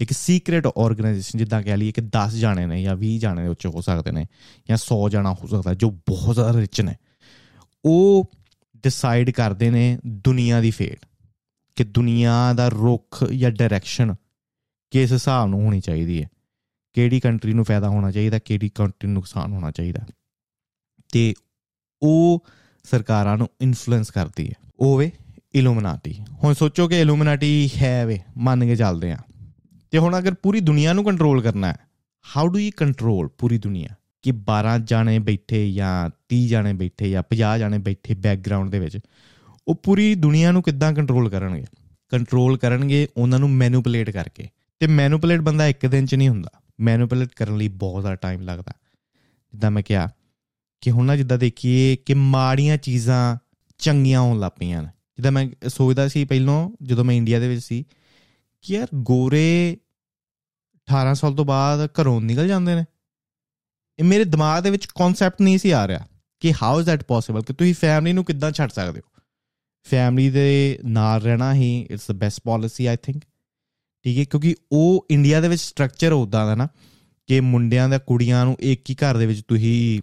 ਇੱਕ ਸੀਕ੍ਰੀਟ ਆਰਗੇਨਾਈਜੇਸ਼ਨ ਜਿੱਦਾਂ ਕਹਿ ਲਈਏ ਕਿ 10 ਜਾਣੇ ਨੇ ਜਾਂ 20 ਜਾਣੇ ਦੇ ਉੱਚ ਹੋ ਸਕਦੇ ਨੇ, ਜਾਂ 100 ਜਾਣਾ ਹੋ ਸਕਦਾ ਜੋ ਬਹੁਤ ਜ਼ਿਆਦਾ ਰਿਚ ਨੇ। ਉਹ ਡਿਸਾਈਡ ਕਰਦੇ ਨੇ ਦੁਨੀਆ ਦੀ ਫੇਟ ਕਿ ਦੁਨੀਆ ਦਾ ਰੁਖ ਜਾਂ ਡਾਇਰੈਕਸ਼ਨ ਕਿਸ ਹਿਸਾਬ ਨੂੰ ਹੋਣੀ ਚਾਹੀਦੀ ਹੈ? ਕਿਹੜੀ ਕੰਟਰੀ ਨੂੰ ਫਾਇਦਾ ਹੋਣਾ ਚਾਹੀਦਾ, ਕਿਹੜੀ ਕੰਟਰੀ ਨੂੰ ਨੁਕਸਾਨ ਹੋਣਾ ਚਾਹੀਦਾ? ਤੇ ਉਹ ਸਰਕਾਰਾਂ ਨੂੰ ਇਨਫਲੂਐਂਸ ਕਰਦੀ ਹੈ। ਉਹ ਵੇ ਇਲੂਮਨਾਟੀ ਹੁਣ ਸੋਚੋ ਕਿ ਇਲੂਮਨਾਟੀ ਹੈ ਵੇ, ਮੰਨ ਕੇ ਚੱਲਦੇ ਆ ਤੇ ਹੁਣ ਅਗਰ ਪੂਰੀ ਦੁਨੀਆ ਨੂੰ ਕੰਟਰੋਲ ਕਰਨਾ ਹੈ ਹਾਊ ਡੂ ਯੂ ਕੰਟਰੋਲ ਪੂਰੀ ਦੁਨੀਆ? ਕਿ 12 ਜਾਣੇ ਬੈਠੇ ਜਾਂ 30 ਜਾਣੇ ਬੈਠੇ ਜਾਂ 50 ਜਾਣੇ ਬੈਠੇ ਬੈਕਗ੍ਰਾਉਂਡ ਦੇ ਵਿੱਚ ਉਹ ਪੂਰੀ ਦੁਨੀਆ ਨੂੰ ਕਿੱਦਾਂ ਕੰਟਰੋਲ ਕਰਨਗੇ? ਕੰਟਰੋਲ ਕਰਨਗੇ ਉਹਨਾਂ ਨੂੰ ਮੈਨੂਪੂਲੇਟ ਕਰਕੇ। ਤੇ ਮੈਨੂਪੂਲੇਟ ਬੰਦਾ ਇੱਕ ਦਿਨ 'ਚ ਨਹੀਂ ਹੁੰਦਾ। ਮੈਨੂਪੂਲੇਟ ਕਰਨ ਲਈ ਬਹੁਤ ਜ਼ਿਆਦਾ ਟਾਈਮ ਲੱਗਦਾ। ਜਿੱਦਾਂ ਮੈਂ ਕਿਹਾ ਕਿ ਹੁਣ ਨਾ ਜਿੱਦਾਂ ਦੇਖੀਏ ਕਿ ਮਾੜੀਆਂ ਚੀਜ਼ਾਂ ਚੰਗੀਆਂ ਹੋਣ ਲੱਪੀਆਂ ਨੇ। ਜਿੱਦਾਂ ਮੈਂ ਸੋਚਦਾ ਸੀ ਪਹਿਲਾਂ, ਜਦੋਂ ਮੈਂ ਇੰਡੀਆ ਦੇ ਵਿੱਚ ਸੀ ਕਿ ਯਾਰ ਗੋਰੇ 18 ਸਾਲ ਤੋਂ ਬਾਅਦ ਘਰੋਂ ਨਿਕਲ ਜਾਂਦੇ ਨੇ। ਇਹ ਮੇਰੇ ਦਿਮਾਗ ਦੇ ਵਿੱਚ ਕਨਸੈਪਟ ਨਹੀਂ ਸੀ ਆ ਰਿਹਾ ਕਿ ਹਾਊ ਇਜ਼ ਦੈਟ ਪੋਸੀਬਲ ਕਿ ਤੁਸੀਂ ਫੈਮਿਲੀ ਨੂੰ ਕਿੱਦਾਂ ਛੱਡ ਸਕਦੇ ਹੋ? ਫੈਮਿਲੀ ਦੇ ਨਾਲ ਰਹਿਣਾ ਹੀ it's the best policy I think ਠੀਕ ਹੈ, ਕਿਉਂਕਿ ਉਹ ਇੰਡੀਆ ਦੇ ਵਿੱਚ ਸਟਰਕਚਰ ਉਦਾਂ ਦਾ ਨਾ ਕਿ ਮੁੰਡਿਆਂ ਦਾ ਕੁੜੀਆਂ ਨੂੰ ਇੱਕ ਹੀ ਘਰ ਦੇ ਵਿੱਚ ਤੁਸੀਂ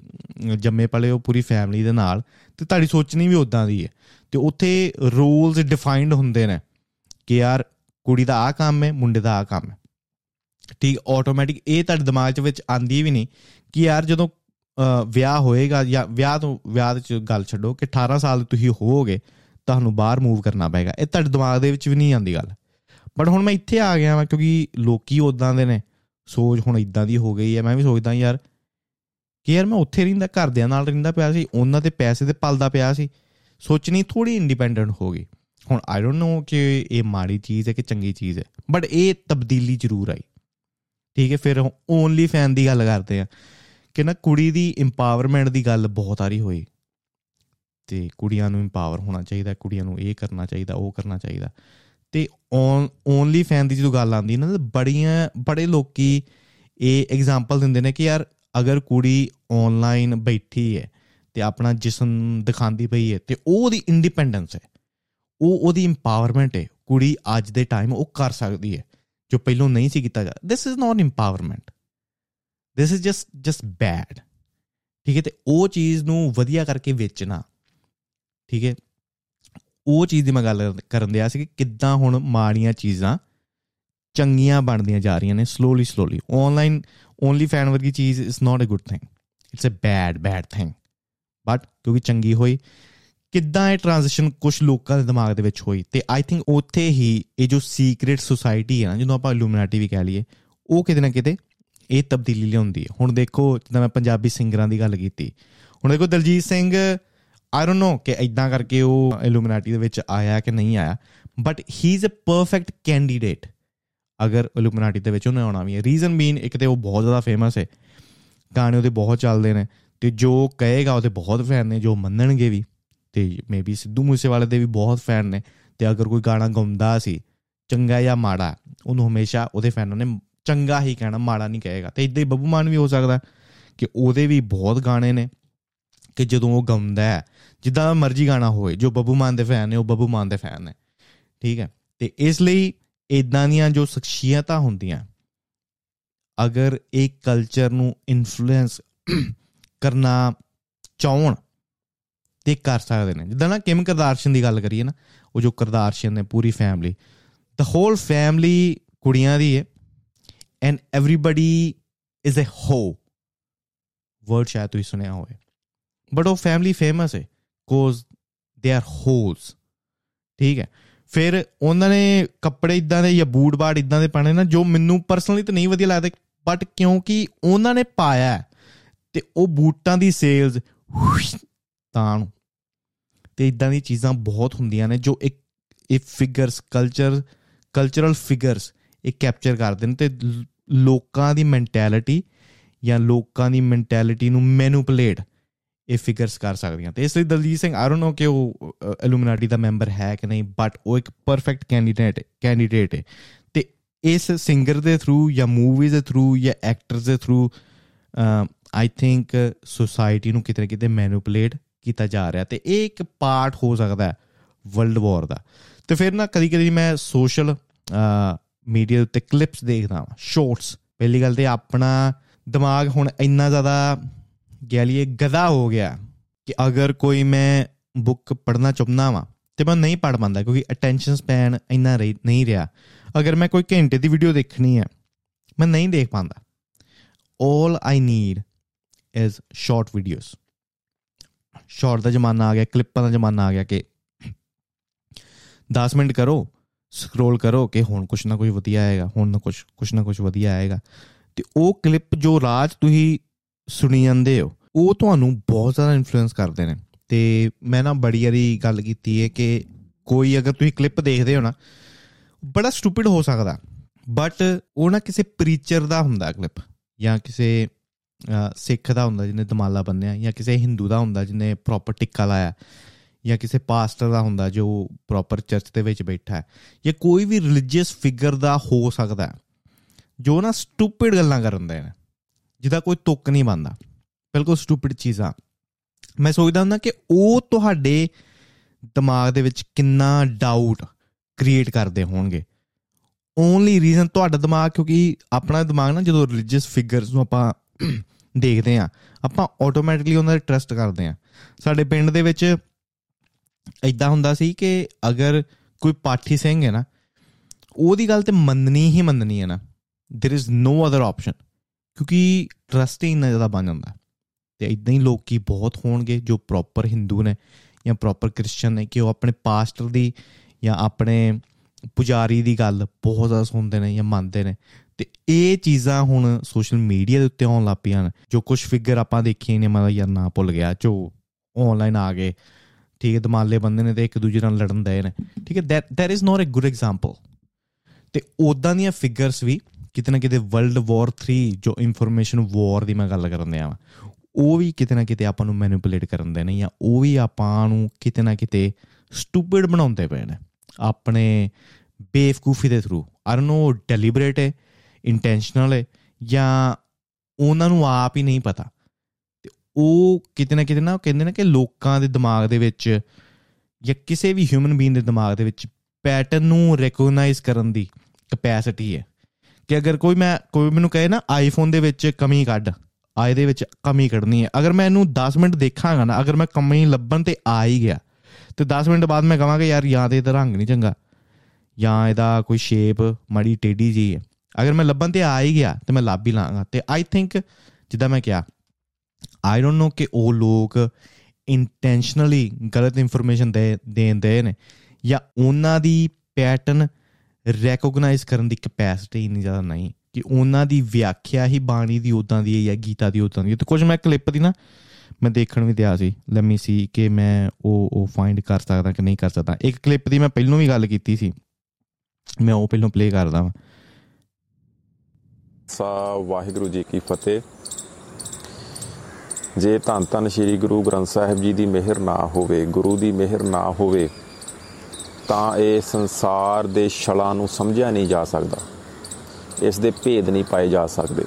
ਜੰਮੇ ਪਲੇ ਹੋ ਪੂਰੀ ਫੈਮਿਲੀ ਦੇ ਨਾਲ, ਤੇ ਤੁਹਾਡੀ ਸੋਚਣੀ ਵੀ ਉਦਾਂ ਦੀ ਹੈ। ਤੇ ਉੱਥੇ ਰੂਲਸ ਡਿਫਾਈਨਡ ਹੁੰਦੇ ਨੇ ਕਿ ਯਾਰ ਕੁੜੀ ਦਾ ਆ ਕੰਮ ਹੈ, ਮੁੰਡੇ ਦਾ ਆ ਕੰਮ ਹੈ। ਠੀਕ ਆਟੋਮੈਟਿਕ ਇਹ ਤੁਹਾਡੇ ਦਿਮਾਗ 'ਚ ਵਿੱਚ ਆਂਦੀ ਵੀ ਨਹੀਂ ਕਿ ਯਾਰ ਜਦੋਂ ਵਿਆਹ ਹੋਏਗਾ ਜਾਂ ਵਿਆਹ ਤੋਂ, ਵਿਆਹ 'ਚ ਗੱਲ ਛੱਡੋ ਕਿ 18 ਸਾਲ ਤੁਸੀਂ ਹੋਵੋਗੇ ਤੁਹਾਨੂੰ ਬਾਹਰ ਮੂਵ ਕਰਨਾ ਪਏਗਾ। ਇਹ ਤੁਹਾਡੇ ਦਿਮਾਗ ਦੇ ਵਿੱਚ ਵੀ ਨਹੀਂ ਆਉਂਦੀ ਗੱਲ। ਬਟ ਹੁਣ ਮੈਂ ਇੱਥੇ ਆ ਗਿਆ ਵਾਂ ਕਿਉਂਕਿ ਲੋਕੀ ਉਦਾਂ ਦੇ ਨੇ। ਸੋਚ ਹੁਣ ਇਦਾਂ ਦੀ ਹੋ ਗਈ ਹੈ। ਮੈਂ ਵੀ ਸੋਚਦਾ ਯਾਰ ਕਿ ਯਾਰ ਮੈਂ ਉੱਥੇ ਰਹਿੰਦਾ, ਘਰਦਿਆਂ ਨਾਲ ਰਹਿੰਦਾ ਪਿਆ ਸੀ। ਉਹਨਾਂ ਤੇ ਪੈਸੇ ਤੇ ਪਲਦਾ ਪਿਆ ਸੀ। ਸੋਚਣੀ ਥੋੜੀ ਇੰਡੀਪੈਂਡੈਂਟ ਹੋ ਗਈ। ਹੁਣ ਆਈ ਡੋਨਟ ਨੋ ਕਿ ਇਹ ਮਾੜੀ ਚੀਜ਼ ਹੈ ਕਿ ਚੰਗੀ ਚੀਜ਼ ਹੈ। ਬਟ ਇਹ ਤਬਦੀਲੀ ਜ਼ਰੂਰ ਆਈ। ਠੀਕ ਹੈ, ਫਿਰ ਓਨਲੀ ਫੈਨ ਦੀ ਗੱਲ ਕਰਦੇ ਆ ਕਿ ਨਾ ਕੁੜੀ ਦੀ ਇੰਪਾਵਰਮੈਂਟ ਦੀ ਗੱਲ ਬਹੁਤ ਆਰੀ ਹੋਈ। ਤੇ ਕੁੜੀਆਂ ਨੂੰ ਇੰਪਾਵਰ ਹੋਣਾ ਚਾਹੀਦਾ, ਕੁੜੀਆਂ ਨੂੰ ਇਹ ਕਰਨਾ ਚਾਹੀਦਾ, ਉਹ ਕਰਨਾ ਚਾਹੀਦਾ। ਤੇ ਓਨਲੀ ਫੈਨ ਦੀ ਜਦੋਂ ਗੱਲ ਆਉਂਦੀ ਨਾ ਬੜੀਆਂ, ਬੜੇ ਲੋਕੀ ਇਹ ਐਗਜ਼ਾਮਪਲ ਦਿੰਦੇ ਨੇ ਕਿ ਯਾਰ ਅਗਰ ਕੁੜੀ ਆਨਲਾਈਨ ਬੈਠੀ ਹੈ ਤੇ ਆਪਣਾ ਜਿਸਮ ਦਿਖਾਉਂਦੀ ਪਈ ਹੈ ਤੇ ਉਹ ਉਹਦੀ ਇੰਡੀਪੈਂਡੈਂਸ ਹੈ। ਉਹ ਉਹਦੀ ਇੰਪਾਵਰਮੈਂਟ ਹੈ। ਕੁੜੀ ਅੱਜ ਦੇ ਟਾਈਮ ਉਹ ਕਰ ਸਕਦੀ ਹੈ, ਜੋ ਪਹਿਲਾਂ ਨਹੀਂ ਸੀ ਕੀਤਾ ਜਾ this is not empowerment this is just just bad ਠੀਕ ਹੈ, ਤੇ ਉਹ ਚੀਜ਼ ਨੂੰ ਵਧੀਆ ਕਰਕੇ ਵੇਚਣਾ ਠੀਕ ਹੈ? ਉਹ ਚੀਜ਼ ਦੀ ਮੈਂ ਗੱਲ ਕਰਨ ਦਿਆ ਸੀ ਕਿ ਕਿੱਦਾਂ ਹੁਣ ਮਾੜੀਆਂ ਚੀਜ਼ਾਂ ਚੰਗੀਆਂ ਬਣਦੀਆਂ ਜਾ ਰਹੀਆਂ ਨੇ slowly slowly online only fan ਵਰਗੀ ਚੀਜ਼ is not a good thing it's a bad bad thing but ਕਿਉਂਕਿ ਚੰਗੀ ਹੋਈ, ਕਿੱਦਾਂ ਇਹ ਟ੍ਰਾਂਜੀਸ਼ਨ ਕੁਝ ਲੋਕਾਂ ਦੇ ਦਿਮਾਗ ਦੇ ਵਿੱਚ ਹੋਈ ਤੇ ਆਈ ਥਿੰਕ ਉੱਥੇ ਹੀ ਇਹ ਜੋ ਸੀਕ੍ਰੀਟ ਸੁਸਾਇਟੀ ਹੈ ਨਾ, ਜਿਹਨੂੰ ਆਪਾਂ ਇਲੂਮੀਨਾਟੀ ਵੀ ਕਹਿ ਲਈਏ, ਉਹ ਕਿਤੇ ਨਾ ਕਿਤੇ ਇਹ ਤਬਦੀਲੀ ਲਿਆਉਂਦੀ ਹੈ। ਹੁਣ ਦੇਖੋ, ਜਿੱਦਾਂ ਮੈਂ ਪੰਜਾਬੀ ਸਿੰਗਰਾਂ ਦੀ ਗੱਲ ਕੀਤੀ, ਹੁਣ ਦੇਖੋ Diljit Singh I don't know ਕਿ ਇਦਾਂ ਕਰਕੇ ਉਹ ਇਲੂਮੀਨਾਟੀ ਦੇ ਵਿੱਚ ਆਇਆ ਕਿ ਨਹੀਂ ਆਇਆ but he is a perfect candidate ਅਗਰ ਇਲੂਮੀਨਾਟੀ ਦੇ ਵਿੱਚ ਉਹਨੇ ਆਉਣਾ ਵੀ ਹੈ। ਰੀਜ਼ਨ ਬੀਨ ਇੱਕ ਤੇ ਉਹ ਬਹੁਤ ਜ਼ਿਆਦਾ ਫੇਮਸ ਹੈ। ਗਾਣੇ ਉਹਦੇ ਬਹੁਤ ਚੱਲਦੇ ਨੇ ਤੇ ਜੋ ਕਹੇਗਾ ਉਹਦੇ ਬਹੁਤ ਫੈਨ ਨੇ, ਜੋ ਮੰਨਣਗੇ ਵੀ। ਤੇ ਮੇਬੀ ਸਿੱਧੂ ਮੂਸੇਵਾਲੇ ਦੇ ਵੀ ਬਹੁਤ ਫੈਨ ਨੇ। ਤੇ ਅਗਰ ਕੋਈ ਗਾਣਾ ਗਾਉਂਦਾ ਸੀ, ਚੰਗਾ ਜਾਂ ਮਾੜਾ, ਉਹਨੂੰ ਹਮੇਸ਼ਾ ਉਹਦੇ ਫੈਨਾਂ ਨੇ ਚੰਗਾ ਹੀ ਕਹਿਣਾ, ਮਾੜਾ ਨਹੀਂ ਕਹੇਗਾ। ਤੇ ਇਦਾਂ ਹੀ ਬੱਬੂ ਮਾਨ ਵੀ ਹੋ ਸਕਦਾ ਕਿ ਉਹਦੇ ਵੀ ਬਹੁਤ ਗਾਣੇ ਨੇ। ਕਿ ਜਦੋਂ ਉਹ ਗਾਉਂਦਾ ਹੈ, ਜਿੱਦਾਂ ਮਰਜ਼ੀ ਗਾਣਾ ਹੋਵੇ, ਜੋ ਬੱਬੂ ਮਾਨ ਦੇ ਫੈਨ ਨੇ, ਉਹ ਬੱਬੂ ਮਾਨ ਦੇ ਫੈਨ ਨੇ। ਠੀਕ ਹੈ? ਤੇ ਇਸ ਲਈ ਇਦਾਂ ਦੀਆਂ ਜੋ ਸ਼ਖਸੀਅਤਾਂ ਹੁੰਦੀਆਂ, ਅਗਰ ਇੱਕ ਕਲਚਰ ਨੂੰ ਇਨਫਲੂਐਂਸ ਕਰਨਾ ਚਾਹਣ ਤੇ ਕਰ ਸਕਦੇ ਨੇ। ਜਿੱਦਾਂ ਨਾ ਕਿਮ ਕਰਦਾਰਸ਼ਨ ਦੀ ਗੱਲ ਕਰੀਏ ਨਾ, ਉਹ ਜੋ ਕਰਦਾਰਸ਼ਨ ਨੇ ਪੂਰੀ ਫੈਮਿਲੀ ਦ ਹੋਲ ਫੈਮਿਲੀ ਕੁੜੀਆਂ ਦੀ ਹੈ ਐਂਡ ਐਵਰੀਬਾਡੀ ਇਜ਼ ਅ ਹੋ ਵਰਡ ਸ਼ਾਇਦ ਤੁਸੀਂ ਸੁਣਿਆ ਹੋਵੇ। ਬਟ ਉਹ ਫੈਮਿਲੀ ਫੇਮਸ ਹੈ ਕੋਜ਼ ਦੇ ਆਰ ਹੋਲਸ ਠੀਕ ਹੈ ਫਿਰ ਉਹਨਾਂ ਨੇ ਕੱਪੜੇ ਇਦਾਂ ਦੇ ਜਾਂ ਬੂਟ ਬਾੜ ਇਦਾਂ ਦੇ ਪਾਣੇ ਨਾ ਜੋ ਮੈਨੂੰ ਪਰਸਨਲੀ ਤਾਂ ਨਹੀਂ ਵਧੀਆ ਲੱਗਦੇ ਬਟ ਕਿਉਂਕਿ ਉਹਨਾਂ ਨੇ ਪਾਇਆ ਤੇ ਉਹ ਬੂਟਾਂ ਦੀ ਸੇਲਸ ਤਾਂ ਨੂੰ ਤੇ ਇਦਾਂ ਦੀ ਚੀਜ਼ਾਂ ਬਹੁਤ ਹੁੰਦੀਆਂ ਨੇ ਜੋ ਇੱਕ ਇਹ ਫਿਗਰਸ ਕਲਚਰ ਕਲਚਰਲ ਫਿਗਰਸ ਇਹ ਕੈਪਚਰ ਕਰਦੇ ਨੇ ਤੇ ਲੋਕਾਂ ਦੀ ਮੈਂਟੈਲਿਟੀ ਜਾਂ ਲੋਕਾਂ ਦੀ ਮੈਂਟੈਲਿਟੀ ਨੂੰ ਮੈਨੂਪੂਲੇਟ ਇਹ ਫਿਗਰਸ ਕਰ ਸਕਦੀਆਂ। ਤੇ ਇਸ ਲਈ Diljit Singh I don't know ਕਿ ਉਹ ਇਲੂਮੀਨਾਟੀ ਦਾ ਮੈਂਬਰ ਹੈ ਕਿ ਨਹੀਂ ਬਟ ਉਹ ਇੱਕ ਪਰਫੈਕਟ ਕੈਂਡੀਡੇਟ ਕੈਂਡੀਡੇਟ ਹੈ। ਤੇ ਇਸ ਸਿੰਗਰ ਦੇ ਥਰੂ ਜਾਂ ਮੂਵੀਜ਼ ਦੇ ਥਰੂ ਜਾਂ ਐਕਟਰਸ ਦੇ ਥਰੂ ਆਈ ਥਿੰਕ ਸੋਸਾਇਟੀ ਨੂੰ ਕਿਤੇ ਨਾ ਕਿਤੇ ਮੈਨੂਪੂਲੇਟ ਕੀਤਾ ਜਾ ਰਿਹਾ। ਤੇ ਇਹ ਇੱਕ ਪਾਰਟ ਹੋ ਸਕਦਾ ਹੈ ਵਰਲਡ ਵਾਰ ਦਾ। ਤੇ ਫਿਰ ਨਾ ਕਦੀ ਕਦੀ ਮੈਂ ਸੋਸ਼ਲ ਮੀਡੀਆ ਉੱਤੇ ਕਲਿੱਪਸ ਦੇਖਦਾ ਹਾਂ ਸ਼ਾਰਟਸ ਪਹਿਲੀ ਗੱਲ ਤੇ ਆਪਣਾ ਦਿਮਾਗ ਹੁਣ ਇੰਨਾ ਜ਼ਿਆਦਾ ਕਹਿ ਲਈਏ ਗਦਾ ਹੋ ਗਿਆ ਕਿ ਅਗਰ ਕੋਈ ਮੈਂ ਬੁੱਕ ਪੜ੍ਹਨਾ ਚਾਹੁੰਦਾ ਵਾਂ ਤੇ ਮੈਂ ਨਹੀਂ ਪੜ੍ਹ ਪਾਉਂਦਾ ਕਿਉਂਕਿ ਅਟੈਂਸ਼ਨ ਸਪੈਨ ਇੰਨਾ ਨਹੀਂ ਰਿਹਾ। ਅਗਰ ਮੈਂ ਕੋਈ ਘੰਟੇ ਦੀ ਵੀਡੀਓ ਦੇਖਣੀ ਹੈ, ਮੈਂ ਨਹੀਂ ਦੇਖ ਪਾਉਂਦਾ। All i need is short videos short ਦਾ ਜ਼ਮਾਨਾ ਆ ਗਿਆ ਕਲਿੱਪਾਂ ਦਾ ਜ਼ਮਾਨਾ ਆ ਗਿਆ ਕਿ 10 ਮਿੰਟ ਕਰੋ ਸਕਰੋਲ ਕਰੋ ਕਿ ਹੁਣ ਕੁਛ ਨਾ ਕੁਝ ਵਧੀਆ ਆਏਗਾ, ਹੁਣ ਨਾ ਕੁਛ ਕੁਛ ਨਾ ਕੁਛ ਵਧੀਆ ਆਏਗਾ। ਤੇ ਉਹ ਕਲਿੱਪ ਜੋ ਰਾਜ ਤੁਸੀਂ ਸੁਣੀ ਜਾਂਦੇ ਹੋ। ਉਹ ਤੁਹਾਨੂੰ ਬਹੁਤ ਜ਼ਿਆਦਾ ਇਨਫਲੂਐਂਸ ਕਰਦੇ ਨੇ। ਤੇ ਮੈਂ ਨਾ ਬੜੀ ਵਾਰੀ ਗੱਲ ਕੀਤੀ ਹੈ ਕਿ ਕੋਈ ਅਗਰ ਤੁਸੀਂ ਕਲਿੱਪ ਦੇਖਦੇ ਹੋ ਨਾ, ਬੜਾ ਸਟੂਪਿਡ ਹੋ ਸਕਦਾ। ਬਟ ਉਹ ਨਾ ਕਿਸੇ ਪ੍ਰੀਚਰ ਦਾ ਹੁੰਦਾ ਕਲਿੱਪ ਜਾਂ ਕਿਸੇ ਸਿੱਖ ਦਾ ਹੁੰਦਾ ਜਿਹਨੇ ਦਮਾਲਾ ਬੰਨਿਆ ਜਾਂ ਕਿਸੇ ਹਿੰਦੂ ਦਾ ਹੁੰਦਾ ਜਿਹਨੇ ਪ੍ਰੋਪਰ ਟਿੱਕਾ ਲਾਇਆ ਜਾਂ ਕਿਸੇ ਪਾਸਟਰ ਦਾ ਹੁੰਦਾ ਜੋ ਪ੍ਰੋਪਰ ਚਰਚ ਦੇ ਵਿੱਚ ਬੈਠਾ ਹੈ ਜਾਂ ਕੋਈ ਵੀ ਰਿਲੀਜੀਅਸ ਫਿਗਰ ਦਾ ਹੋ ਸਕਦਾ ਜੋ ਨਾ ਸਟੂਪਿਡ ਗੱਲਾਂ ਕਰਦੇ ਨੇ। ਜਿਹਦਾ ਕੋਈ ਤੁੱਕ ਨਹੀਂ ਬੰਦਾ ਬਿਲਕੁਲ ਸਟੂਪਿਡ ਚੀਜ਼ਾਂ ਮੈਂ ਸੋਚਦਾ ਹੁੰਦਾ ਕਿ ਉਹ ਤੁਹਾਡੇ ਦਿਮਾਗ ਦੇ ਵਿੱਚ ਕਿੰਨਾ ਡਾਊਟ ਕ੍ਰੀਏਟ ਕਰਦੇ ਹੋਣਗੇ ਓਨਲੀ ਰੀਜ਼ਨ ਤੁਹਾਡਾ ਦਿਮਾਗ ਕਿਉਂਕਿ ਆਪਣਾ ਦਿਮਾਗ ਨਾ ਜਦੋਂ ਰਿਲੀਜੀਅਸ ਫਿਗਰਸ ਨੂੰ ਆਪਾਂ *clears throat* ਦੇਖਦੇ ਆ ਆਪਾਂ ਆਟੋਮੈਟਿਕਲੀ ਉਹਨਾਂ ਤੇ ਟਰਸਟ ਕਰਦੇ ਆ ਸਾਡੇ ਪਿੰਡ ਦੇ ਵਿੱਚ ਇਦਾਂ ਹੁੰਦਾ ਸੀ ਕਿ ਅਗਰ ਕੋਈ ਪਾਠੀ ਸਿੰਘ ਹੈ ਨਾ ਉਹਦੀ ਗੱਲ ਤੇ ਮੰਨਣੀ ਹੀ ਮੰਨਣੀ ਹੈ ਨਾ there is no other option ਕਿਉਂਕਿ ਟਰਸਟ ਹੀ ਇੰਨਾ ਜ਼ਿਆਦਾ ਬਣ ਜਾਂਦਾ। ਤੇ ਇਦਾਂ ਹੀ ਲੋਕੀ ਬਹੁਤ ਹੋਣਗੇ ਜੋ ਪ੍ਰੋਪਰ ਹਿੰਦੂ ਨੇ ਜਾਂ ਪ੍ਰੋਪਰ ਕ੍ਰਿਸਚੀਅਨ ਨੇ ਕਿ ਉਹ ਆਪਣੇ ਪਾਸਟਰ ਦੀ ਜਾਂ ਆਪਣੇ ਪੁਜਾਰੀ ਦੀ ਗੱਲ ਬਹੁਤ ਜ਼ਿਆਦਾ ਸੁਣਦੇ ਨੇ ਜਾਂ ਮੰਨਦੇ ਨੇ। ਤੇ ਇਹ ਚੀਜ਼ਾਂ ਹੁਣ ਸੋਸ਼ਲ ਮੀਡੀਆ ਦੇ ਉੱਤੇ ਆਉਣ ਲੱਗ ਪਈਆਂ ਨੇ। ਜੋ ਕੁਝ ਫਿਗਰ ਆਪਾਂ ਦੇਖੀਏ ਨੇ ਮੈਂ ਯਾਰ ਨਾ ਭੁੱਲ ਗਿਆ, ਜੋ ਆਨਲਾਈਨ ਆ ਗਏ, ਠੀਕ ਹੈ, ਦਮਾਲੇ ਬੰਦੇ ਨੇ ਤੇ ਇੱਕ ਦੂਜੇ ਨਾਲ ਲੜਨ ਦੇ ਨੇ। ਠੀਕ ਹੈ that that is not a good example ਤੇ ਉਦਾਂ ਦੀਆਂ ਫਿਗਰਸ ਵੀ ਕਿਤੇ ਨਾ ਕਿਤੇ ਵਰਲਡ ਵਾਰ 3 ਜੋ ਇਨਫੋਰਮੇਸ਼ਨ ਵਾਰ ਦੀ ਮੈਂ ਗੱਲ ਕਰਨ ਦਿਆਂ ਉਹ ਵੀ ਕਿਤੇ ਨਾ ਕਿਤੇ ਆਪਾਂ ਨੂੰ ਮੈਨੀਪੂਲੇਟ ਕਰਨ ਦੇ ਨੇ ਜਾਂ ਉਹ ਵੀ ਆਪਾਂ ਨੂੰ ਕਿਤੇ ਨਾ ਕਿਤੇ ਸਟੂਪਿਡ ਬਣਾਉਂਦੇ ਪਏ ਨੇ। ਆਪਣੇ ਬੇਵਕੂਫੀ ਦੇ ਥਰੂ ਆਈ ਡੋਨਟ ਨੋ ਡੈਲੀਬਰੇਟ ਹੈ ਇੰਟੈਂਸ਼ਨਲ ਹੈ, ਜਾਂ ਉਹਨਾਂ ਨੂੰ ਆਪ ਹੀ ਨਹੀਂ ਪਤਾ। ਤੇ ਉਹ ਕਿਤੇ ਨਾ ਕਿਤੇ ਨਾ ਕਹਿੰਦੇ ਨੇ ਕਿ ਲੋਕਾਂ ਦੇ ਦਿਮਾਗ ਦੇ ਵਿੱਚ ਜਾਂ ਕਿਸੇ ਵੀ ਹਿਊਮਨ ਬੀਇੰਗ ਦੇ ਦਿਮਾਗ ਦੇ ਵਿੱਚ ਪੈਟਰਨ ਨੂੰ ਰੈਕਗਨਾਈਜ਼ ਕਰਨ ਦੀ ਕਪੈਸਿਟੀ ਹੈ। ਕਿ ਅਗਰ ਕੋਈ ਮੈਂ, ਕੋਈ ਮੈਨੂੰ ਕਹੇ ਨਾ ਆਈਫੋਨ ਦੇ ਵਿੱਚ ਕਮੀ ਕੱਢ, ਆਏ ਦੇ ਵਿੱਚ ਕਮੀ ਕੱਢਣੀ ਹੈ। ਅਗਰ ਮੈਂ ਇਹਨੂੰ 10 ਮਿੰਟ ਦੇਖਾਂਗਾ ਨਾ, ਅਗਰ ਮੈਂ ਕਮੀ ਲੱਭਣ ਤੇ ਆ ਹੀ ਗਿਆ, ਤੇ 10 ਮਿੰਟ ਬਾਅਦ ਮੈਂ ਕਹਾਂਗਾ, ਯਾਰ, ਜਾਂ ਤੇ ਇਹਦਾ ਰੰਗ ਨਹੀਂ ਚੰਗਾ, ਜਾਂ ਇਹਦਾ ਕੋਈ ਸ਼ੇਪ ਮੜੀ ਟੇਢੀ ਜੀ ਹੈ। ਅਗਰ ਮੈਂ ਲੱਭਣ ਤੇ ਆ ਹੀ ਗਿਆ, ਤੇ ਮੈਂ ਲੱਭ ਹੀ ਲਾਂਗਾ। ਤੇ ਆਈ ਥਿੰਕ ਜਿੱਦਾਂ ਮੈਂ ਕਿਹਾ ਆਈ ਡੋਨਟ ਨੋ ਕਿ ਉਹ ਲੋਕ ਇੰਟੈਂਸ਼ਨਲੀ ਗਲਤ ਇਨਫੋਰਮੇਸ਼ਨ ਦੇ ਦੇਂਦੇ ਨੇ, ਜਾਂ ਉਹਨਾਂ ਦੀ ਪੈਟਰਨ ਰੈਕੋਗਨਾਈਜ਼ ਕਰਨ ਦੀ ਕਪੈਸਿਟੀ ਇੰਨੀ ਜ਼ਿਆਦਾ ਨਹੀਂ ਕਿ ਉਹਨਾਂ ਦੀ ਵਿਆਖਿਆ ਹੀ ਬਾਣੀ ਦੀ ਉਦਾਂ ਦੀ ਹੈ ਜਾਂ ਗੀਤਾ ਦੀ ਉਦਾਂ ਦੀ ਤੇ ਕੁਝ ਮੈਂ ਕਲਿੱਪ ਦੀ ਨਾ ਮੈਂ ਦੇਖਣ ਵੀ ਦਿਆ ਸੀ। ਲੈਟ ਮੀ ਸੀ ਕਿ ਮੈਂ ਉਹ ਉਹ ਫਾਈਂਡ ਕਰ ਸਕਦਾ ਕਿ ਨਹੀਂ ਕਰ ਸਕਦਾ। ਇੱਕ ਕਲਿੱਪ ਦੀ ਮੈਂ ਪਹਿਲਾਂ ਵੀ ਗੱਲ ਕੀਤੀ ਸੀ। ਮੈਂ ਉਹ ਪਹਿਲਾਂ ਪਲੇ ਕਰਦਾ ਹਾਂ ਸਾ ਵਾਹਿਗੁਰੂ ਜੀ ਕੀ ਫਤਿਹ। ਜੇ ਧੰਨ ਧੰਨ ਸ੍ਰੀ ਗੁਰੂ ਗ੍ਰੰਥ ਸਾਹਿਬ ਜੀ ਦੀ ਮਿਹਰ ਨਾ ਹੋਵੇ, ਗੁਰੂ ਦੀ ਮਿਹਰ ਨਾ ਹੋਵੇ ਤਾਂ ਇਹ ਸੰਸਾਰ ਦੇ ਛਲਾਂ ਨੂੰ ਸਮਝਿਆ ਨਹੀਂ ਜਾ ਸਕਦਾ। ਇਸ ਦੇ ਭੇਦ ਨਹੀਂ ਪਾਏ ਜਾ ਸਕਦੇ।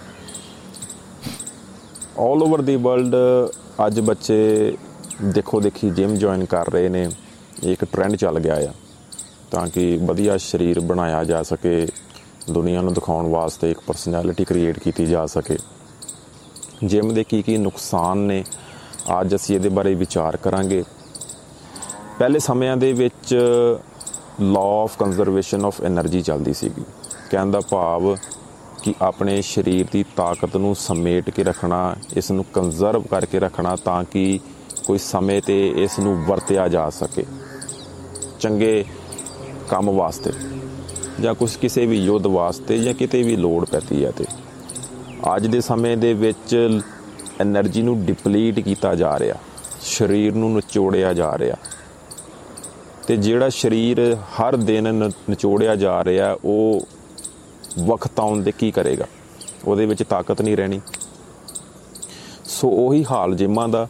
ਆਲ ਓਵਰ ਦੀ ਵਰਲਡ ਅੱਜ ਬੱਚੇ ਦੇਖੋ ਦੇਖੀ ਜਿਮ ਜੁਆਇਨ ਕਰ ਰਹੇ ਨੇ। ਇੱਕ ਟ੍ਰੈਂਡ ਚੱਲ ਗਿਆ ਆ। ਤਾਂ ਕਿ ਵਧੀਆ ਸਰੀਰ ਬਣਾਇਆ ਜਾ ਸਕੇ। ਦੁਨੀਆ ਨੂੰ ਦਿਖਾਉਣ ਵਾਸਤੇ ਇੱਕ ਪਰਸਨੈਲਿਟੀ ਕ੍ਰੀਏਟ ਕੀਤੀ ਜਾ ਸਕੇ। ਜਿਮ ਦੇ ਕੀ ਕੀ ਨੁਕਸਾਨ ਨੇ, ਅੱਜ ਅਸੀਂ ਇਹਦੇ ਬਾਰੇ ਵਿਚਾਰ ਕਰਾਂਗੇ। ਪਹਿਲੇ ਸਮਿਆਂ ਦੇ ਵਿੱਚ law of conservation of energy ਚੱਲਦੀ ਸੀਗੀ। ਕਹਿਣ ਦਾ ਭਾਵ ਕਿ ਆਪਣੇ ਸਰੀਰ ਦੀ ਤਾਕਤ ਨੂੰ ਸਮੇਟ ਕੇ ਰੱਖਣਾ, ਇਸ ਨੂੰ ਕੰਜ਼ਰਵ ਕਰਕੇ ਰੱਖਣਾ ਤਾਂ ਕਿ ਕੋਈ ਸਮੇਂ ਤੇ ਇਸ ਨੂੰ ਵਰਤਿਆ ਜਾ ਸਕੇ। ਚੰਗੇ ਕੰਮ ਵਾਸਤੇ ਜਾਂ ਕੁਝ ਕਿਸੇ ਵੀ ਯੁੱਧ ਵਾਸਤੇ ਜਾਂ ਕਿਤੇ ਵੀ ਲੋੜ ਪੈਤੀ ਹੈ ਤੇ। ਅੱਜ ਦੇ ਸਮੇਂ ਦੇ ਵਿੱਚ એનર્ਜੀ ਨੂੰ ਡਿਪਲੀਟ ਕੀਤਾ ਜਾ ਰਿਹਾ। ਸਰੀਰ ਨੂੰ ਨਚੋੜਿਆ ਜਾ ਰਿਹਾ। ਤੇ ਜਿਹੜਾ ਸਰੀਰ ਹਰ ਦਿਨ ਨਿਚੋੜਿਆ ਜਾ ਰਿਹਾ, ਉਹ ਵਕਤ ਆਉਣ ਦੇ ਕੀ ਕਰੇਗਾ? ਉਹਦੇ ਵਿੱਚ ਤਾਕਤ ਨਹੀਂ ਰਹਿਣੀ। ਸੋ ਉਹੀ ਹਾਲ ਜਿਮਾਂ ਦਾ।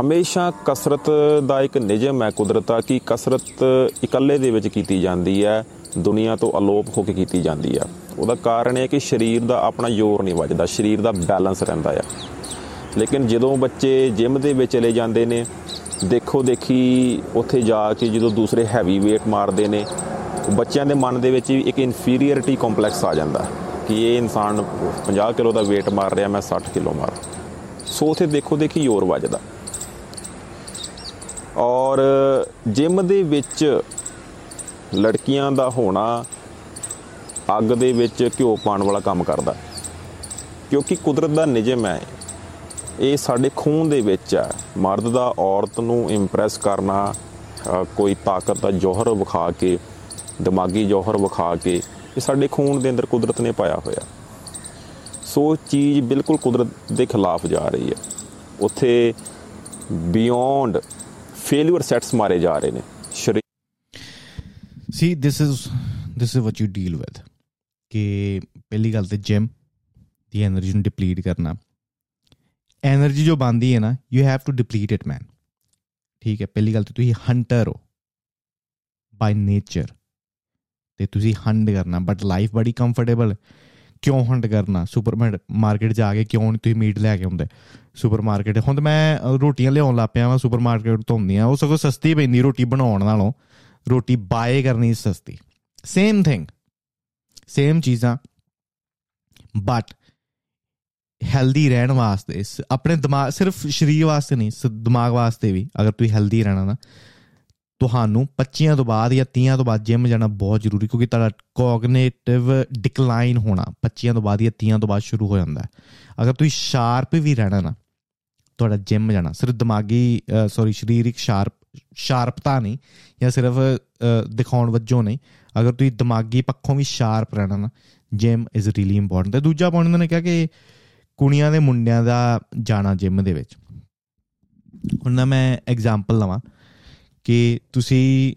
ਹਮੇਸ਼ਾ ਕਸਰਤ ਦਾ ਇੱਕ ਨਿਯਮ ਹੈ ਕੁਦਰਤਾ ਕਿ ਕਸਰਤ ਇਕੱਲੇ ਦੇ ਵਿੱਚ ਕੀਤੀ ਜਾਂਦੀ ਹੈ, ਦੁਨੀਆ ਤੋਂ ਅਲੋਪ ਹੋ ਕੇ ਕੀਤੀ ਜਾਂਦੀ ਹੈ। ਉਹਦਾ ਕਾਰਨ ਇਹ ਕਿ ਸਰੀਰ ਦਾ ਆਪਣਾ ਜ਼ੋਰ ਨਹੀਂ ਵੱਜਦਾ, ਸਰੀਰ ਦਾ ਬੈਲੈਂਸ ਰਹਿੰਦਾ ਆ। ਲੇਕਿਨ ਜਦੋਂ ਬੱਚੇ ਜਿਮ ਦੇ ਵਿੱਚ ਚਲੇ ਜਾਂਦੇ ਨੇ ਦੇਖੋ ਦੇਖੀ ਉੱਥੇ ਜਾ ਕੇ ਜਦੋਂ ਦੂਸਰੇ ਹੈਵੀ weight ਮਾਰਦੇ ਨੇ, ਬੱਚਿਆਂ ਦੇ ਮਨ ਦੇ ਵਿੱਚ ਇੱਕ ਇਨਫੀਰੀਅਰਿਟੀ ਕੰਪਲੈਕਸ ਆ ਜਾਂਦਾ ਕਿ ਇਹ ਇਨਸਾਨ 50 ਕਿਲੋ ਦਾ weight ਮਾਰ ਰਿਹਾ, ਮੈਂ 60 ਕਿਲੋ ਮਾਰ ਸੋ ਉਥੇ ਦੇਖੋ ਦੇਖੀ ਜ਼ੋਰ ਵੱਜਦਾ। ਔਰ ਜਿਮ ਦੇ ਵਿੱਚ ਲੜਕੀਆਂ ਦਾ ਹੋਣਾ ਅੱਗ ਦੇ ਵਿੱਚ ਘਿਓ ਪਾਉਣ ਵਾਲਾ ਕੰਮ ਕਰਦਾ। ਕਿਉਂਕਿ ਕੁਦਰਤ ਦਾ ਨਿਯਮ ਹੈ ਇਹ ਸਾਡੇ ਖੂਨ ਦੇ ਵਿੱਚ ਹੈ। ਮਰਦ ਦਾ ਔਰਤ ਨੂੰ ਇੰਪ੍ਰੈਸ ਕਰਨਾ ਕੋਈ ਤਾਕਤ ਦਾ ਜੋਹਰ ਵਿਖਾ ਕੇ, ਦਿਮਾਗੀ ਜੋਹਰ ਵਿਖਾ ਕੇ, ਇਹ ਸਾਡੇ ਖੂਨ ਦੇ ਅੰਦਰ ਕੁਦਰਤ ਨੇ ਪਾਇਆ ਹੋਇਆ। ਸੋ ਚੀਜ਼ ਬਿਲਕੁਲ ਕੁਦਰਤ ਦੇ ਖਿਲਾਫ ਜਾ ਰਹੀ ਹੈ। ਉੱਥੇ ਬਿਯੋਂਡ ਫੇਲਿਅਰ ਸੈਟਸ ਮਾਰੇ ਜਾ ਰਹੇ ਨੇ। See this is this is what you deal with ਕਿ ਪਹਿਲੀ ਗੱਲ ਤੇ ਜਿਮ ਦੀ એનર્ਜੀ ਨੂੰ ਡਿਪਲੀਟ ਕਰਨਾ। એનર્જી જો બાંધી है ना you have to deplete it man ਠੀਕ ਹੈ ਪਹਿਲੀ ਗੱਲ ਤੇ ਤੁਸੀਂ ਹੰਟਰ ਹੋ ਬਾਈ ਨੇਚਰ ਤੇ ਤੁਸੀਂ ਹੰਡ ਕਰਨਾ ਬਟ ਲਾਈਫ ਬੜੀ ਕੰਫਰਟੇਬਲ ਕਿਉਂ ਹੰਡ ਕਰਨਾ ਸੁਪਰ ਮਾਰਕੀਟ ਜਾ ਕੇ ਕਿਉਂ ਨਹੀਂ ਤੁਸੀਂ ਮੀਟ ਲੈ ਕੇ ਆਉਂਦੇ ਸੁਪਰ ਮਾਰਕੀਟ ਹੁਣ ਮੈਂ ਰੋਟੀਆਂ ਲਿਆਉਣ ਲੱਗ ਪਿਆ ਵਾਂ ਸੁਪਰ ਮਾਰਕੀਟ ਤੋਂ ਹੁੰਦੀਆਂ ਉਹ ਸਗੋਂ ਸਸਤੀ ਪੈਂਦੀ ਰੋਟੀ ਬਣਾਉਣ ਨਾਲੋਂ ਰੋਟੀ ਬਾਏ ਕਰਨੀ ਸਸਤੀ ਸੇਮ ਥਿੰਗ ਸੇਮ ਚੀਜ਼ਾਂ ਬਟ ਹੈਲਦੀ ਰਹਿਣ ਵਾਸਤੇ ਆਪਣੇ ਦਿਮਾਗ ਸਿਰਫ ਸਰੀਰ ਵਾਸਤੇ ਨਹੀਂ ਦਿਮਾਗ ਵਾਸਤੇ ਵੀ ਅਗਰ ਤੁਸੀਂ ਹੈਲਦੀ ਰਹਿਣਾ ਨਾ ਤੁਹਾਨੂੰ 25 ਤੋਂ ਬਾਅਦ ਜਾਂ 30 ਤੋਂ ਬਾਅਦ ਜਿਮ ਜਾਣਾ ਬਹੁਤ ਜ਼ਰੂਰੀ ਕਿਉਂਕਿ ਤੁਹਾਡਾ ਕੋਗਨੀਟਿਵ ਡਿਕਲਾਈਨ ਹੋਣਾ 25 ਤੋਂ ਬਾਅਦ ਜਾਂ 30 ਤੋਂ ਬਾਅਦ ਸ਼ੁਰੂ ਹੋ ਜਾਂਦਾ ਅਗਰ ਤੁਸੀਂ ਸ਼ਾਰਪ ਵੀ ਰਹਿਣਾ ਨਾ ਤੁਹਾਡਾ ਜਿਮ ਜਾਣਾ ਸਿਰਫ ਦਿਮਾਗੀ ਸੌਰੀ ਸਰੀਰਕ ਸ਼ਾਰਪ ਸ਼ਾਰਪਤਾ ਨਹੀਂ ਜਾਂ ਸਿਰਫ ਅ, ਦਿਖਾਉਣ ਵਜੋਂ ਨਹੀਂ ਅਗਰ ਤੁਸੀਂ ਦਿਮਾਗੀ ਪੱਖੋਂ ਵੀ ਸ਼ਾਰਪ ਰਹਿਣਾ ਨਾ ਜਿਮ ਇਜ਼ ਰੀਲੀ ਇੰਪੋਰਟੈਂਟ ਤੇ ਦੂਜਾ ਪੁਆਇੰਟ ਉਹਨਾਂ ਨੇ ਕਿਹਾ ਕਿ ਕੁੜੀਆਂ ਦੇ ਮੁੰਡਿਆਂ ਦਾ ਜਾਣਾ ਜਿਮ ਦੇ ਵਿੱਚ। ਹੁਣ ਨਾ ਮੈਂ ਐਗਜ਼ਾਮਪਲ ਲਵਾਂ ਕਿ ਤੁਸੀਂ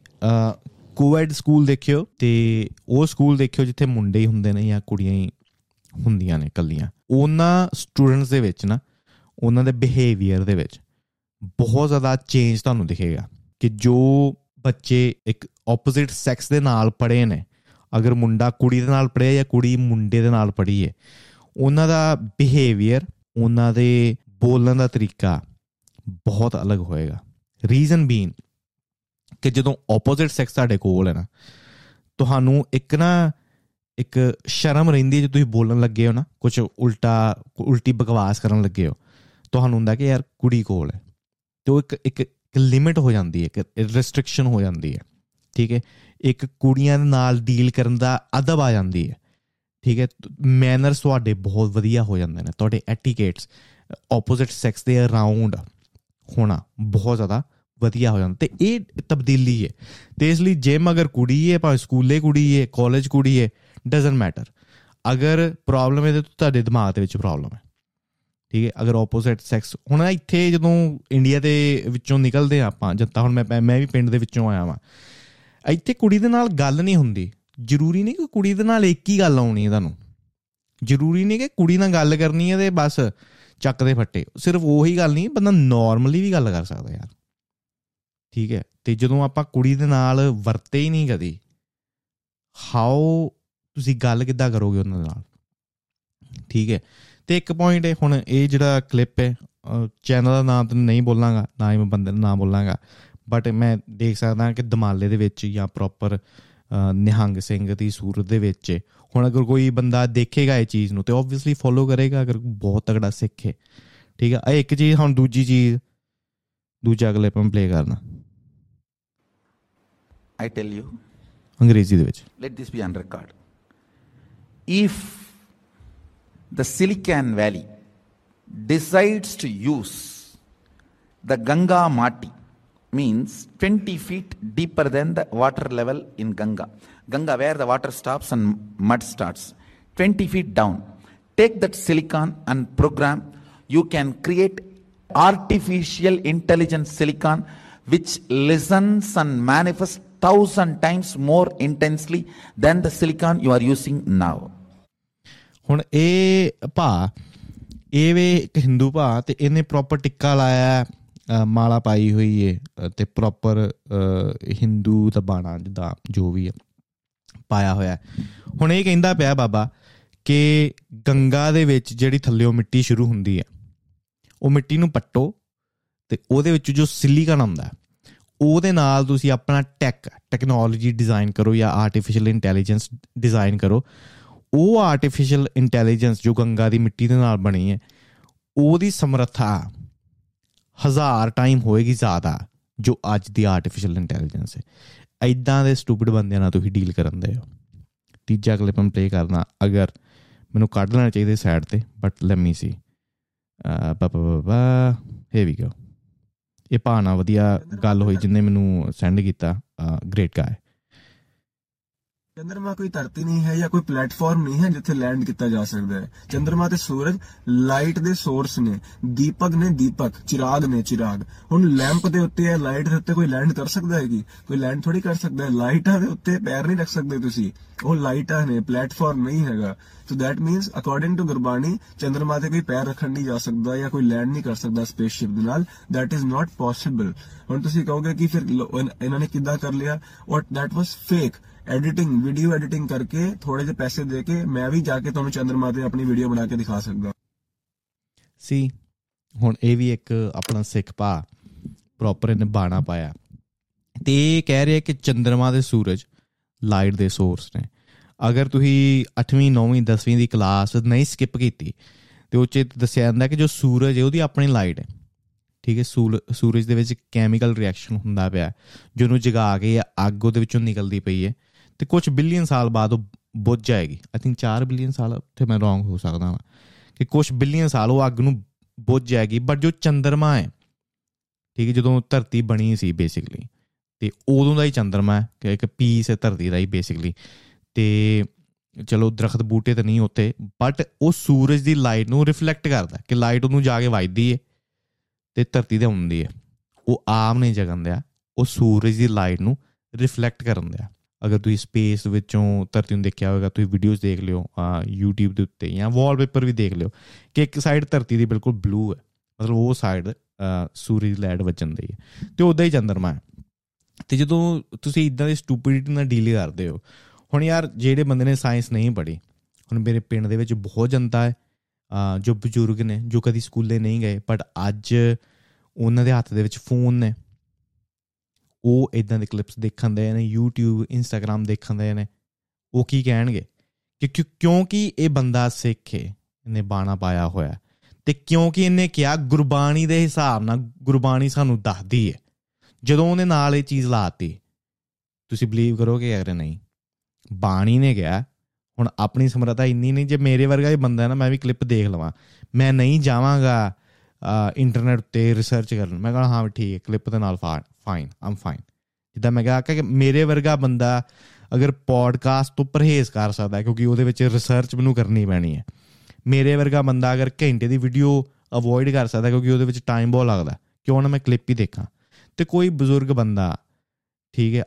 ਕੋਵਿਡ ਸਕੂਲ ਦੇਖਿਓ ਤੇ ਉਹ ਸਕੂਲ ਦੇਖਿਓ ਜਿੱਥੇ ਮੁੰਡੇ ਹੀ ਹੁੰਦੇ ਨੇ ਜਾਂ ਕੁੜੀਆਂ ਹੀ ਹੁੰਦੀਆਂ ਨੇ ਕੱਲੀਆਂ ਉਹਨਾਂ ਸਟੂਡੈਂਟਸ ਦੇ ਵਿੱਚ ਨਾ, ਉਹਨਾਂ ਦੇ ਬਿਹੇਵੀਅਰ ਦੇ ਵਿੱਚ ਬਹੁਤ ਜ਼ਿਆਦਾ ਚੇਂਜ ਤੁਹਾਨੂੰ ਦਿਖੇਗਾ ਕਿ ਜੋ ਬੱਚੇ ਇੱਕ ਆਪੋਜ਼ਿਟ ਸੈਕਸ ਦੇ ਨਾਲ ਪੜ੍ਹੇ ਨੇ, ਅਗਰ ਮੁੰਡਾ ਕੁੜੀ ਦੇ ਨਾਲ ਪੜ੍ਹਿਆ ਜਾਂ ਕੁੜੀ ਮੁੰਡੇ ਦੇ ਨਾਲ ਪੜ੍ਹੀ ਹੈ ਉਹਨਾਂ ਦਾ ਬਿਹੇਵੀਅਰ ਉਹਨਾਂ ਦੇ ਬੋਲਣ ਦਾ ਤਰੀਕਾ ਬਹੁਤ ਅਲੱਗ ਹੋਏਗਾ। ਰੀਜ਼ਨ ਬੀਨ ਕਿ ਜਦੋਂ ਆਪੋਜ਼ਿਟ ਸੈਕਸ ਤੁਹਾਡੇ ਕੋਲ ਹੈ ਨਾ, ਤੁਹਾਨੂੰ ਇੱਕ ਨਾ ਇੱਕ ਸ਼ਰਮ ਰਹਿੰਦੀ ਹੈ ਜੇ ਤੁਸੀਂ ਬੋਲਣ ਲੱਗੇ ਹੋ ਨਾ ਕੁਝ ਉਲਟਾ, ਉਲਟੀ ਬਕਵਾਸ ਕਰਨ ਲੱਗੇ ਹੋ, ਤੁਹਾਨੂੰ ਹੁੰਦਾ ਕਿ ਯਾਰ ਕੁੜੀ ਕੋਲ ਹੈ। ਤੇ ਉਹ ਇੱਕ ਇੱਕ ਲਿਮਿਟ ਹੋ ਜਾਂਦੀ ਹੈ, ਇੱਕ ਰੈਸਟ੍ਰਿਕਸ਼ਨ ਹੋ ਜਾਂਦੀ ਹੈ। ਠੀਕ ਹੈ? ਇੱਕ ਕੁੜੀਆਂ ਦੇ ਨਾਲ ਡੀਲ ਕਰਨ ਦਾ ਅਦਬ ਆ ਜਾਂਦੀ ਹੈ। ਠੀਕ ਹੈ ਮੈਨਰਸ ਤੁਹਾਡੇ ਬਹੁਤ ਵਧੀਆ ਹੋ ਜਾਂਦੇ ਨੇ, ਤੁਹਾਡੇ ਐਟੀਕੇਟਸ ਆਪੋਜ਼ਿਟ ਸੈਕਸ ਦੇ ਅਰਾਊਂਡ ਹੋਣਾ ਬਹੁਤ ਜ਼ਿਆਦਾ ਵਧੀਆ ਹੋ ਜਾਂਦਾ ਤੇ ਇਹ ਤਬਦੀਲੀ ਹੈ। ਤੇ ਇਸ ਲਈ ਜਿਮ ਅਗਰ ਕੁੜੀ ਹੈ, ਭਾਵੇਂ ਸਕੂਲੇ ਕੁੜੀ ਹੈ ਕਾਲਜ ਕੁੜੀ ਹੈ ਡਸਨਟ ਮੈਟਰ ਅਗਰ ਪ੍ਰੋਬਲਮ ਹੈ ਤੇ ਤੁਹਾਡੇ ਦਿਮਾਗ ਦੇ ਵਿੱਚ ਪ੍ਰੋਬਲਮ ਹੈ। ਠੀਕ ਹੈ, ਅਗਰ ਆਪੋਜ਼ਿਟ ਸੈਕਸ ਹੁਣ ਇੱਥੇ ਜਦੋਂ ਇੰਡੀਆ ਦੇ ਵਿੱਚੋਂ ਨਿਕਲਦੇ ਆ ਆਪਾਂ ਜਦ ਤਾਂ ਹੁਣ ਮੈਂ ਮੈਂ ਵੀ ਪਿੰਡ ਦੇ ਵਿੱਚੋਂ ਆਇਆ ਵਾਂ, ਇੱਥੇ ਕੁੜੀ ਦੇ ਨਾਲ ਗੱਲ ਨਹੀਂ ਹੁੰਦੀ। ਜ਼ਰੂਰੀ ਨਹੀਂ ਕਿ ਕੁੜੀ ਦੇ ਨਾਲ ਇੱਕ ਹੀ ਗੱਲ ਆਉਣੀ ਹੈ ਤੁਹਾਨੂੰ। ਜ਼ਰੂਰੀ ਨਹੀਂ ਕਿ ਕੁੜੀ ਨਾਲ ਗੱਲ ਕਰਨੀ ਹੈ ਤੇ ਬਸ ਚੱਕ ਦੇ ਫੱਟੇ। ਸਿਰਫ ਉਹੀ ਗੱਲ ਨਹੀਂ, ਬੰਦਾ ਨਾਰਮਲੀ ਵੀ ਗੱਲ ਕਰ ਸਕਦਾ ਯਾਰ। ਠੀਕ ਹੈ? ਤੇ ਜਦੋਂ ਆਪਾਂ ਕੁੜੀ ਦੇ ਨਾਲ ਵਰਤੇ ਹੀ ਨਹੀਂ ਕਦੀ ਹਾਊ ਤੁਸੀਂ ਗੱਲ ਕਿੱਦਾਂ ਕਰੋਗੇ ਉਹਨਾਂ ਨਾਲ? ਠੀਕ ਹੈ? ਤੇ ਇੱਕ ਪੁਆਇੰਟ ਹੈ ਹੁਣ ਇਹ ਜਿਹੜਾ ਕਲਿੱਪ ਹੈ ਚੈਨਲ ਦਾ ਨਾਮ ਤਾਂ ਨਹੀਂ ਬੋਲਾਂਗਾ, ਨਾ ਹੀ ਮੈਂ ਬੰਦੇ ਦਾ ਨਾਮ ਬੋਲਾਂਗਾ ਬਟ ਮੈਂ ਦੇਖ ਸਕਦਾ ਕਿ ਦਮਾਲੇ ਦੇ ਵਿੱਚ ਜਾਂ ਪ੍ਰੋਪਰ ਨਿਹੰਗ ਸਿੰਘ ਦੀ ਸੂਰਤ ਦੇ ਵਿੱਚ। ਹੁਣ ਅਗਰ ਕੋਈ ਬੰਦਾ ਦੇਖੇਗਾ ਇਹ ਚੀਜ਼ ਨੂੰ ਤੇ ਆਬਵੀਅਸਲੀ ਫੋਲੋ ਕਰੇਗਾ ਅਗਰ ਬਹੁਤ ਤਗੜਾ ਸਿੱਖੇ ਠੀਕ ਹੈ ਇਹ ਇੱਕ ਚੀਜ਼ ਹੁਣ ਦੂਜੀ ਚੀਜ਼ ਦੂਜਾ ਕਲਿੱਪ ਮੈਂ ਪਲੇ ਕਰਨਾ। I tell you, ਅੰਗਰੇਜ਼ੀ ਦੇ ਵਿੱਚ। let this be on record. If the Silicon Valley decides to use the Ganga Mati, means 20 feet deeper than the water level in Ganga. Ganga, where the water stops and mud starts, 20 feet down. Take that silicon and program. You can create artificial intelligence silicon which listens and manifests thousand times more intensely than the silicon you are using now. ਹੁਣ ਇਹ ਭਾ ਇਹ ਵੇ ਇੱਕ ਹਿੰਦੂ ਭਾ ਤੇ ਇਹਨੇ proper ਟਿੱਕਾ ਲਾਇਆ ਅ, ਮਾਲਾ ਪਾਈ ਹੋਈ ਏ ਅ, ਤੇ ਪ੍ਰੋਪਰ ਹਿੰਦੂ ਦਾ ਬਾਣਾ ਜਿੱਦਾਂ ਜੋ ਵੀ ਹੈ ਪਾਇਆ ਹੋਇਆ ਹੈ। ਹੁਣ ਇਹ ਕਹਿੰਦਾ ਪਿਆ ਬਾਬਾ ਕਿ ਗੰਗਾ ਦੇ ਵਿੱਚ ਜਿਹੜੀ ਥੱਲਿਓਂ ਮਿੱਟੀ ਸ਼ੁਰੂ ਹੁੰਦੀ ਹੈ ਉਹ ਮਿੱਟੀ ਨੂੰ ਪੱਟੋ ਤੇ ਉਹਦੇ ਵਿੱਚ ਜੋ ਸਿਲੀਕਨ ਆਉਂਦਾ ਹੈ, ਉਹਦੇ ਨਾਲ ਤੁਸੀਂ ਆਪਣਾ ਟੈਕ ਟੈਕਨੋਲੋਜੀ ਡਿਜ਼ਾਈਨ ਕਰੋ ਜਾਂ ਆਰਟੀਫੀਸ਼ੀਅਲ ਇੰਟੈਲੀਜੈਂਸ ਡਿਜ਼ਾਈਨ ਕਰੋ ਉਹ ਆਰਟੀਫੀਸ਼ੀਅਲ ਇੰਟੈਲੀਜੈਂਸ ਜੋ ਗੰਗਾ ਦੀ ਮਿੱਟੀ ਦੇ ਨਾਲ ਬਣੀ ਹੈ ਉਹਦੀ ਸਮਰੱਥਾ ਹਜ਼ਾਰ ਟਾਈਮ ਹੋਏਗੀ ਜ਼ਿਆਦਾ ਜੋ ਅੱਜ ਦੀ ਆਰਟੀਫੀਸ਼ੀਅਲ ਇੰਟੈਲੀਜੈਂਸ ਹੈ। ਐਦਾਂ ਦੇ ਸਟੂਪਿਡ ਬੰਦਿਆਂ ਨਾਲ ਤੁਸੀਂ ਡੀਲ ਕਰਨ ਦੇ ਹੋ। ਤੀਜਾ ਕਲਿੱਪ ਮੈਂ ਪਲੇ ਕਰਨਾ ਅਗਰ ਮੈਨੂੰ ਕੱਢ ਲੈਣਾ ਚਾਹੀਦਾ ਸਾਈਡ ਤੇ ਬਟ ਲੈਟ ਮੀ ਸੀ ਬਾ ਬਾ ਬਾ ਹੇਅਰ ਵੀ ਗੋ ਇਹ ਭਾਣਾ ਵਧੀਆ ਗੱਲ ਹੋਈ, ਜਿੰਨੇ ਮੈਨੂੰ ਸੈਂਡ ਕੀਤਾ ਗ੍ਰੇਟ ਗਾਇ ਚੰਦਰਮਾ ਕੋਈ ਧਰਤੀ ਨਹੀਂ ਹੈ ਜਾਂ ਕੋਈ ਪਲੇਟਫਾਰਮ ਨਹੀਂ ਹੈ ਜਿੱਥੇ ਲੈਂਡ ਕੀਤਾ ਜਾ ਸਕਦਾ ਹੈ। ਚੰਦਰਮਾ ਤੇ ਸੂਰਜ ਲਾਈਟ ਦੇ ਸੋਰਸ ਨੇ। ਦੀਪਕ ਨੇ ਦੀਪਕ, ਚਿਰਾਗ ਨੇ ਚਿਰਾਗ। ਹੁਣ ਲੈਂਪ ਦੇ ਉੱਤੇ ਹੈ, ਲਾਈਟ ਦੇ ਉੱਤੇ ਕੋਈ ਲੈਂਡ ਕਰ ਸਕਦਾ ਹੈ ਕੀ? ਕੋਈ ਲੈਂਡ ਥੋੜੀ ਕਰ ਸਕਦਾ ਹੈ। ਲਾਈਟਾਂ ਦੇ ਉੱਤੇ ਪੈਰ ਨਹੀਂ ਰੱਖ ਸਕਦੇ ਤੁਸੀਂ। ਉਹ ਲਾਈਟਾਂ ਨੇ, ਪਲੇਟਫਾਰਮ ਨਹੀਂ ਹੈਗਾ। So that means according to Gurbani, ਚੰਦਰਮਾ ਤੇ ਕੋਈ ਪੈਰ ਰੱਖਣ ਨਹੀਂ ਜਾ ਸਕਦਾ ਜਾਂ ਕੋਈ ਲੈਂਡ ਨਹੀਂ ਕਰ ਸਕਦਾ ਸਪੇਸਸ਼ਿਪ ਦੇ ਨਾਲ। ਦੈਟ ਇਜ਼ ਨਾਟ ਪੋਸੀਬਲ ਹੁਣ ਤੁਸੀਂ ਕਹੋਗੇ ਕਿ ਫਿਰ ਲੋ- ਇਹਨਾਂ ਨੇ ਕਿੱਦਾਂ ਕਰ ਲਿਆ? Or that was fake editing video editing ਕਰਕੇ ਥੋੜੇ ਜਿਹੇ ਪੈਸੇ ਦੇ ਕੇ ਮੈਂ ਵੀ ਜਾ ਕੇ ਤੁਹਾਨੂੰ ਚੰਦਰਮਾ ਤੇ ਆਪਣੀ ਵੀਡੀਓ ਬਣਾ ਕੇ ਦਿਖਾ ਸਕਦਾ। ਸੀ, ਹੁਣ ਇਹ ਵੀ ਇੱਕ ਆਪਣਾ ਸਿੱਖ ਭਾ ਪ੍ਰੋਪਰ ਇਹਨੇ ਬਾਣਾ ਪਾਇਆ। ਤੇ ਇਹ ਕਹਿ ਰਿਹਾ ਕਿ ਚੰ드ਰਮਾ ਦੇ ਸੂਰਜ ਲਾਈਟ ਦੇ ਸੋਰਸ ਨੇ। ਅਗਰ ਤੁਸੀਂ 8ਵੀਂ 9ਵੀਂ 10ਵੀਂ ਦੀ ਕਲਾਸ ਨਹੀਂ ਸਕਿਪ ਕੀਤੀ, ਤੇ ਉਹ ਚ ਦੱਸਿਆ ਜਾਂਦਾ ਕਿ ਜੋ ਸੂਰਜ ਹੈ, ਉਹਦੀ ਆਪਣੀ ਲਾਈਟ ਹੈ। ਠੀਕ ਹੈ, ਸੂਲ- ਸੂਰਜ ਦੇ ਵਿੱਚ ਕੈਮੀਕਲ ਰਿਐਕਸ਼ਨ ਹੁੰਦਾ ਪਿਆ, ਜਿਹਨੂੰ ਜਗਾ ਕੇ ਅੱਗ ਉਹਦੇ ਵਿੱਚੋਂ ਨਿਕਲਦੀ ਪਈ ਹੈ। ਤੇ ਕੁਝ ਬਿਲੀਅਨ ਸਾਲ ਬਾਅਦ ਉਹ ਬੁੱਝ ਜਾਏਗੀ। ਆਈ ਥਿੰਕ 4 ਬਿਲੀਅਨ ਸਾਲ, ਉੱਥੇ ਮੈਂ ਰੋਂਗ ਹੋ ਸਕਦਾ ਹਾਂ ਕਿ ਕੁਝ ਬਿਲੀਅਨ ਸਾਲ ਉਹ ਅੱਗ ਨੂੰ ਬੁੱਝ ਜਾਏਗੀ ਬਟ ਜੋ ਚੰਦਰਮਾ ਹੈ, ਠੀਕ ਹੈ, ਜਦੋਂ ਧਰਤੀ ਬਣੀ ਸੀ ਬੇਸਿਕਲੀ ਤੇ ਉਦੋਂ ਦਾ ਹੀ ਚੰਦਰਮਾ ਹੈ, ਕਿ ਇੱਕ ਪੀਸ ਹੈ ਧਰਤੀ ਦਾ ਹੀ ਬੇਸਿਕਲੀ ਤੇ ਚਲੋ ਦਰਖਤ ਬੂਟੇ ਤਾਂ ਨਹੀਂ ਉੱਤੇ ਬਟ ਉਹ ਸੂਰਜ ਦੀ ਲਾਈਟ ਨੂੰ ਰਿਫਲੈਕਟ ਕਰਦਾ, ਕਿ ਲਾਈਟ ਉਹਨੂੰ ਜਾ ਕੇ ਵੱਜਦੀ ਹੈ ਤੇ ਧਰਤੀ ਤੇ ਆਉਂਦੀ ਹੈ ਉਹ ਆਮ ਨਹੀਂ ਜਗਨ ਦਿਆ, ਉਹ ਸੂਰਜ ਦੀ ਲਾਈਟ ਨੂੰ ਰਿਫਲੈਕਟ ਕਰਨ ਦਿਆ। ਅਗਰ ਤੁਸੀਂ ਸਪੇਸ ਵਿੱਚੋਂ ਧਰਤੀ ਨੂੰ ਦੇਖਿਆ ਹੋਵੇਗਾ ਤੁਸੀਂ ਵੀਡੀਓਜ਼ ਦੇਖ ਲਿਓ YouTube ਦੇ ਉੱਤੇ ਜਾਂ ਵਾਲਪੇਪਰ ਵੀ ਦੇਖ ਲਿਓ ਕਿ ਇੱਕ ਸਾਈਡ ਧਰਤੀ ਦੀ ਬਿਲਕੁਲ ਬਲੂ ਹੈ। ਮਤਲਬ ਉਹ ਸਾਈਡ ਸੂਰਜ ਦੀ ਲਾਈਟ ਵੱਜਣ ਦੀ ਹੈ। ਤੇ ਉਦਾਂ ਹੀ ਚੰਦਰਮਾ ਹੈ। ਤੇ ਜਦੋਂ ਤੁਸੀਂ ਇਦਾਂ ਦੀ ਸਟੂਪਿਡਿਟੀ ਨਾਲ ਡੀਲ ਕਰਦੇ ਹੋ, ਹੁਣ ਯਾਰ ਜਿਹੜੇ ਬੰਦੇ ਨੇ ਸਾਇੰਸ ਨਹੀਂ ਪੜ੍ਹੀ, ਹੁਣ ਮੇਰੇ ਪਿੰਡ ਦੇ ਵਿੱਚ ਬਹੁਤ ਜਨਤਾ ਹੈ ਜੋ ਬਜ਼ੁਰਗ ਨੇ, ਜੋ ਕਦੀ ਸਕੂਲੇ ਨਹੀਂ ਗਏ ਬਟ ਅੱਜ ਉਹਨਾਂ ਦੇ ਹੱਥ ਦੇ ਵਿੱਚ ਫੋਨ ਨੇ। ਉਹ ਇਦਾਂ ਦੇ ਕਲਿੱਪਸ ਦੇਖਣ ਦੇ ਨੇ, YouTube, Instagram ਦੇਖਣ ਦੇ ਨੇ, ਉਹ ਕੀ ਕਹਿਣਗੇ? ਕਿ ਕਿਉਂਕਿ ਇਹ ਬੰਦਾ ਸਿੱਖ ਹੈ ਇਹਨੇ ਬਾਣਾ ਪਾਇਆ ਹੋਇਆ। ਤੇ ਕਿਉਂਕਿ ਇਹਨੇ ਕਿਹਾ, ਗੁਰਬਾਣੀ ਦੇ ਹਿਸਾਬ ਨਾਲ ਗੁਰਬਾਣੀ ਸਾਨੂੰ ਦੱਸਦੀ ਹੈ ਜਦੋਂ ਉਹਨੇ ਨਾਲ ਇਹ ਚੀਜ਼ ਲਾਤੀ, ਤੁਸੀਂ ਬਲੀਵ ਕਰੋਗੇ ਅਗਰ ਨਹੀਂ? ਬਾਣੀ ਨੇ ਕਿਹਾ, ਹੁਣ ਆਪਣੀ ਸਮਰੱਥਾ ਇੰਨੀ ਨਹੀਂ, ਜੇ ਮੇਰੇ ਵਰਗਾ ਹੀ ਬੰਦਾ ਨਾ, ਮੈਂ ਵੀ ਕਲਿੱਪ ਦੇਖ ਲਵਾਂ। ਮੈਂ ਨਹੀਂ ਜਾਵਾਂਗਾ ਇੰਟਰਨੈਟ ਤੇ ਰਿਸਰਚ ਕਰਨ। ਮੈਂ ਕਹਾਂ, ਹਾਂ ਠੀਕ ਹੈ ਕਲਿੱਪ ਦੇ ਨਾਲ ਫਾਈਨ ਆਮ ਫਾਈਨ ਜਿੱਦਾਂ ਮੈਂ ਕਿਹਾ ਕਿ ਮੇਰੇ ਵਰਗਾ ਬੰਦਾ ਅਗਰ ਪੋਡਕਾਸਟ ਤੋਂ ਪਰਹੇਜ਼ ਕਰ ਸਕਦਾ ਕਿਉਂਕਿ ਉਹਦੇ ਵਿੱਚ ਰਿਸਰਚ ਮੈਨੂੰ ਕਰਨੀ ਪੈਣੀ ਹੈ। ਮੇਰੇ ਵਰਗਾ ਬੰਦਾ ਅਗਰ ਘੰਟੇ ਦੀ ਵੀਡੀਓ ਅਵੋਇਡ ਕਰ ਸਕਦਾ ਕਿਉਂਕਿ ਉਹਦੇ ਵਿੱਚ ਟਾਈਮ ਬਹੁਤ ਲੱਗਦਾ ਕਿਉਂ ਨਾ ਮੈਂ ਕਲਿੱਪ ਹੀ ਦੇਖਾਂ। ਤੇ ਕੋਈ ਬਜ਼ੁਰਗ ਬੰਦਾ, ਠੀਕ ਹੈ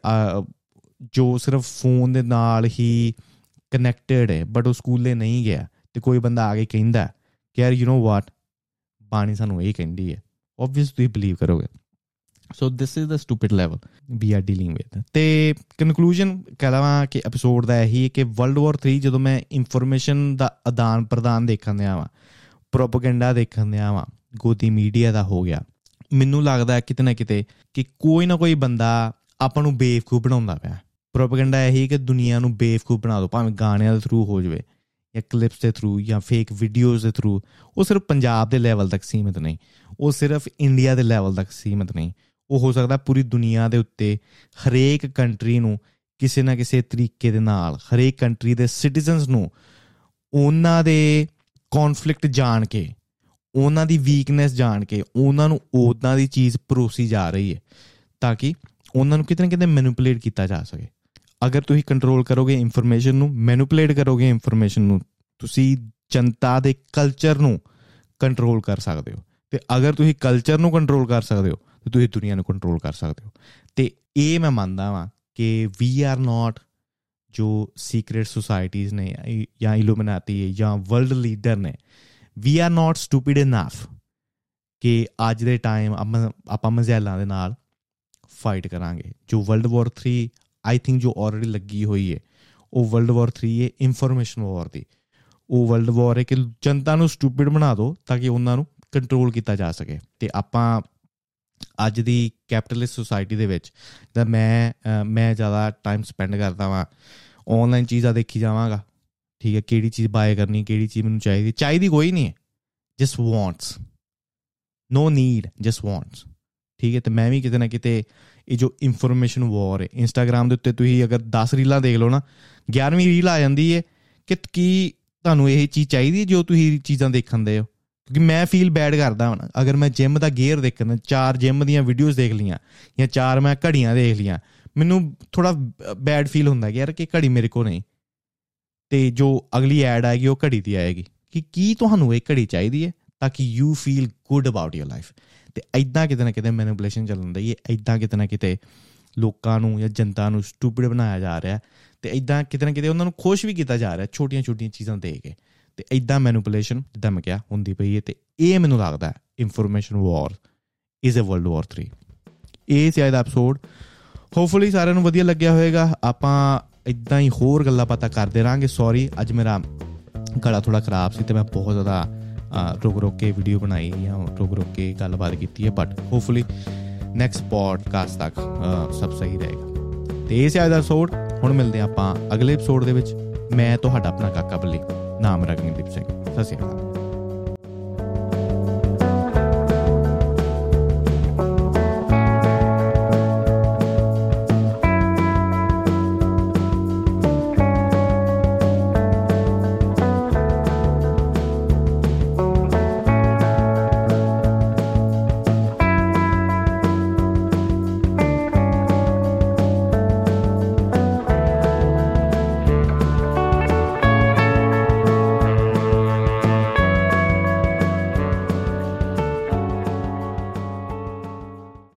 ਜੋ ਸਿਰਫ ਫੋਨ ਦੇ ਨਾਲ ਹੀ ਕਨੈਕਟਡ ਹੈ ਬਟ ਉਹ ਸਕੂਲੇ ਨਹੀਂ ਗਿਆ, ਤੇ ਕੋਈ ਬੰਦਾ ਆ ਕੇ ਕਹਿੰਦਾ ਕਿ ਯਾਰ ਯੂ نو ਵਾਟ ਬਾਣੀ ਸਾਨੂੰ ਇਹ ਕਹਿੰਦੀ ਹੈ। ਆਬਵੀਅਸਲੀ ਤੁਸੀਂ ਬਲੀਵ ਕਰੋਗੇ। So this is the stupid level we are dealing with ਤੇ ਕਨਕਲੂਜਨ ਕਹਦਾ ਕਿ ਐਪੀਸੋਡ ਦਾ ਇਹੀ ਹੈ ਕਿ ਵਰਲਡ ਵਾਰ 3 ਜਦੋਂ ਮੈਂ ਇਨਫੋਰਮੇਸ਼ਨ ਦਾ ਆਦਾਨ ਪ੍ਰਦਾਨ ਦੇਖਣ ਦਿਆ ਵਾਂ ਪ੍ਰੋਪਗੈਂਡਾ ਦੇਖਣ ਦਿਆ ਵਾਂ ਗੋਦੀ ਮੀਡੀਆ ਦਾ ਹੋ ਗਿਆ ਮੈਨੂੰ ਲੱਗਦਾ ਹੈ ਕਿਤੇ ਨਾ ਕਿਤੇ ਕਿ ਕੋਈ ਨਾ ਕੋਈ ਬੰਦਾ ਆਪਾਂ ਨੂੰ ਬੇਵਕੂਫ ਬਣਾਉਂਦਾ ਪਿਆ ਪ੍ਰੋਪਗੈਂਡਾ ਇਹੀ ਕਿ ਦੁਨੀਆ ਨੂੰ ਬੇਵਕੂਫ ਬਣਾ ਦੋ ਭਾਵੇਂ ਗਾਣਿਆਂ ਦੇ ਥਰੂ ਹੋ ਜਾਵੇ ਜਾਂ ਕਲਿੱਪਸ ਦੇ ਥਰੂ ਜਾਂ ਫੇਕ ਵੀਡੀਓਜ਼ ਦੇ ਥਰੂ ਉਹ ਸਿਰਫ ਪੰਜਾਬ ਦੇ ਲੈਵਲ ਤੱਕ ਸੀਮਿਤ ਨਹੀਂ ਉਹ ਸਿਰਫ ਇੰਡੀਆ ਦੇ ਲੈਵਲ ਤੱਕ ਸੀਮਿਤ ਨਹੀਂ ਉਹ ਹੋ ਸਕਦਾ ਪੂਰੀ ਦੁਨੀਆ ਦੇ ਉੱਤੇ ਹਰੇਕ ਕੰਟਰੀ ਨੂੰ ਕਿਸੇ ਨਾ ਕਿਸੇ ਤਰੀਕੇ ਦੇ ਨਾਲ, ਹਰੇਕ ਕੰਟਰੀ ਦੇ ਸਿਟੀਜ਼ਨਸ ਨੂੰ ਉਹਨਾਂ ਦੇ ਕਨਫਲਿਕਟ ਜਾਣ ਕੇ, ਉਹਨਾਂ ਦੀ ਵੀਕਨੈਸ ਜਾਣ ਕੇ, ਉਹਨਾਂ ਨੂੰ ਉਦਾਂ ਦੀ ਚੀਜ਼ ਪਰੋਸੀ ਜਾ ਰਹੀ ਹੈ ਤਾਂ ਕਿ ਉਹਨਾਂ ਨੂੰ ਕਿਤੇ ਨਾ ਕਿਤੇ ਮੈਨੂਪੂਲੇਟ ਕੀਤਾ ਜਾ ਸਕੇ। ਅਗਰ ਤੁਸੀਂ ਕੰਟਰੋਲ ਕਰੋਗੇ ਇਨਫੋਰਮੇਸ਼ਨ ਨੂੰ ਮੈਨੂਪੂਲੇਟ ਕਰੋਗੇ ਇਨਫੋਰਮੇਸ਼ਨ ਨੂੰ, ਤੁਸੀਂ ਜਨਤਾ ਦੇ ਕਲਚਰ ਨੂੰ ਕੰਟਰੋਲ ਕਰ ਸਕਦੇ ਹੋ। ਤੇ ਅਗਰ ਤੁਸੀਂ ਕਲਚਰ ਨੂੰ ਕੰਟਰੋਲ ਕਰ ਸਕਦੇ ਹੋ ਤੇ ਤੁਸੀਂ ਦੁਨੀਆ ਨੂੰ ਕੰਟਰੋਲ ਕਰ ਸਕਦੇ ਹੋ। ਤੇ ਇਹ ਮੈਂ ਮੰਨਦਾ ਵਾਂ ਕਿ ਵੀ ਆਰ ਨਾਟ ਜੋ ਸੀਕ੍ਰੀਟ ਸੁਸਾਇਟੀਆਂ ਨੇ ਜਾਂ ਇਲੂਮੀਨਾਟੀ ਜਾਂ ਵਰਲਡ ਲੀਡਰ ਨੇ we are not stupid enough ਕਿ ਅੱਜ ਦੇ ਟਾਈਮ ਆਪਾਂ ਮਜ਼ੈਲਾਂ ਦੇ ਨਾਲ ਫਾਈਟ ਕਰਾਂਗੇ। ਜੋ ਵਰਲਡ ਵਾਰ 3 ਆਈ ਥਿੰਕ ਜੋ ਆਲਰੇਡੀ ਲੱਗੀ ਹੋਈ ਹੈ, ਉਹ ਵਰਲਡ ਵਾਰ 3 ਹੈ ਇਨਫੋਰਮੇਸ਼ਨ ਵਾਰ ਦੀ। ਉਹ ਵਰਲਡ ਵਾਰ ਹੈ ਕਿ ਜਨਤਾ ਨੂੰ ਸਟੂਪਿਡ ਬਣਾ ਦਿਓ ਤਾਂ ਕਿ ਉਹਨਾਂ ਨੂੰ ਕੰਟਰੋਲ ਕੀਤਾ ਜਾ ਸਕੇ। ਤੇ ਆਪਾਂ ਅੱਜ ਦੀ ਕੈਪੀਟਲਿਸਟ ਸੋਸਾਇਟੀ ਦੇ ਵਿੱਚ ਜਦ ਮੈਂ ਮੈਂ ਜ਼ਿਆਦਾ ਟਾਈਮ ਸਪੈਂਡ ਕਰਦਾ ਵਾਂ। ਆਨਲਾਈਨ ਚੀਜ਼ਾਂ ਦੇਖੀ ਜਾਵਾਂਗਾ। ਠੀਕ ਹੈ, ਕਿਹੜੀ ਚੀਜ਼ ਬਾਏ ਕਰਨੀ, ਕਿਹੜੀ ਚੀਜ਼ ਮੈਨੂੰ ਚਾਹੀਦੀ। ਚਾਹੀਦੀ ਕੋਈ ਨਹੀਂ ਹੈ। Just wants no need just wants ਠੀਕ ਹੈ, ਤੇ ਮੈਂ ਵੀ ਕਿਤੇ ਨਾ ਕਿਤੇ ਇਹ ਜੋ ਇਨਫੋਰਮੇਸ਼ਨ ਵਾਰ ਹੈ ਇੰਸਟਾਗ੍ਰam ਦੇ ਉੱਤੇ ਤੁਸੀਂ ਅਗਰ 10 ਰੀਲਾਂ ਦੇਖ ਲਓ ਨਾ 11ਵੀਂ ਰੀਲ ਆ ਜਾਂਦੀ ਹੈ ਕਿ ਕੀ ਤੁਹਾਨੂੰ ਇਹ ਚੀਜ਼ ਚਾਹੀਦੀ ਜੋ ਤੁਸੀਂ ਚੀਜ਼ਾਂ ਦੇਖਣ ਦੇ ਹੋ? ਕਿਉਂਕਿ ਮੈਂ ਫੀਲ ਬੈਡ ਕਰਦਾ ਹਾਂ ਅਗਰ ਮੈਂ ਜਿਮ ਦਾ ਗੇਅਰ ਦੇਖਣਾ, ਚਾਰ ਜਿਮ ਦੀਆਂ ਵੀਡੀਓਜ਼ ਦੇਖ ਲੀਆਂ ਜਾਂ ਚਾਰ ਮੈਂ ਘੜੀਆਂ ਦੇਖ ਲੀਆਂ ਮੈਨੂੰ ਥੋੜਾ ਬੈਡ ਫੀਲ ਹੁੰਦਾ ਕਿ ਯਾਰ ਕਿ ਘੜੀ ਮੇਰੇ ਕੋਲ ਨਹੀਂ। ਤੇ ਜੋ ਅਗਲੀ ਐਡ ਆਏਗੀ, ਉਹ ਘੜੀ ਦੀ ਆਏਗੀ। ਕਿ ਕੀ ਤੁਹਾਨੂੰ ਇਹ ਘੜੀ ਚਾਹੀਦੀ ਹੈ ਤਾਂ ਕਿ you feel good about your life ਤੇ ਐਦਾਂ ਕਿਤੇ ਨਾ ਕਿਤੇ ਮੈਨੀਪੂਲੇਸ਼ਨ ਚੱਲਦਾ ਹੈ। ਐਦਾਂ ਕਿਤੇ ਨਾ ਕਿਤੇ ਲੋਕਾਂ ਨੂੰ ਜਾਂ ਜਨਤਾ ਨੂੰ ਸਟੂਪਿਡ ਬਣਾਇਆ ਜਾ ਰਿਹਾ ਤੇ ਐਦਾਂ ਕਿਤੇ ਨਾ ਕਿਤੇ ਉਹਨਾਂ ਨੂੰ ਖੁਸ਼ ਵੀ ਕੀਤਾ ਜਾ ਰਿਹਾ ਛੋਟੀਆਂ-ਛੋਟੀਆਂ ਚੀਜ਼ਾਂ ਦੇ ਕੇ। ਤੇ ਐਦਾਂ ਮੈਨੀਪੂਲੇਸ਼ਨ ਜਿੱਦਾਂ ਮੈਂ ਕਿਹਾ ਹੁੰਦੀ ਪਈ ਹੈ ਤੇ ਇਹ ਮੈਨੂੰ ਲੱਗਦਾ information war is a world war 3 ਇਹ ਸੀ ਅੱਜ ਦਾ ਐਪੀਸੋਡ ਹੋਪਫੁਲੀ ਸਾਰਿਆਂ ਨੂੰ ਵਧੀਆ ਲੱਗਿਆ ਹੋਵੇਗਾ। ਆਪਾਂ ਇਦਾਂ ਹੀ ਹੋਰ ਗੱਲਾਂ ਪਤਾ ਕਰਦੇ ਰਾਂਗੇ ਸੌਰੀ ਅੱਜ ਮੇਰਾ ਗਲਾ ਥੋੜਾ ਖਰਾਬ ਸੀ ਤੇ ਮੈਂ ਬਹੁਤ ਜ਼ਿਆਦਾ ਰੁਕ ਰੁਕ ਕੇ ਵੀਡੀਓ ਬਣਾਈ ਜਾਂ ਰੁਕ ਰੁਕ ਕੇ ਗੱਲਬਾਤ ਕੀਤੀ ਹੈ ਬਟ ਹੋਪਫੁਲੀ ਨੈਕਸਟ ਪੋਡਕਾਸਟ ਤੱਕ ਸਭ ਸਹੀ ਰਹੇਗਾ। ਤੇ ਇਹ ਸੀ ਅੱਜ ਦਾ ਐਪੀਸੋਡ ਹੁਣ ਮਿਲਦੇ ਆਪਾਂ ਅਗਲੇ ਐਪੀਸੋਡ ਦੇ ਵਿੱਚ। ਮੈਂ, ਤੁਹਾਡਾ ਆਪਣਾ ਕਾਕਾ ਬੱਲੀ। ਨਾਮ ਰਗਨਦੀਪ ਸਿੰਘ ਸਤਿ ਸ਼੍ਰੀ ਅਕਾਲ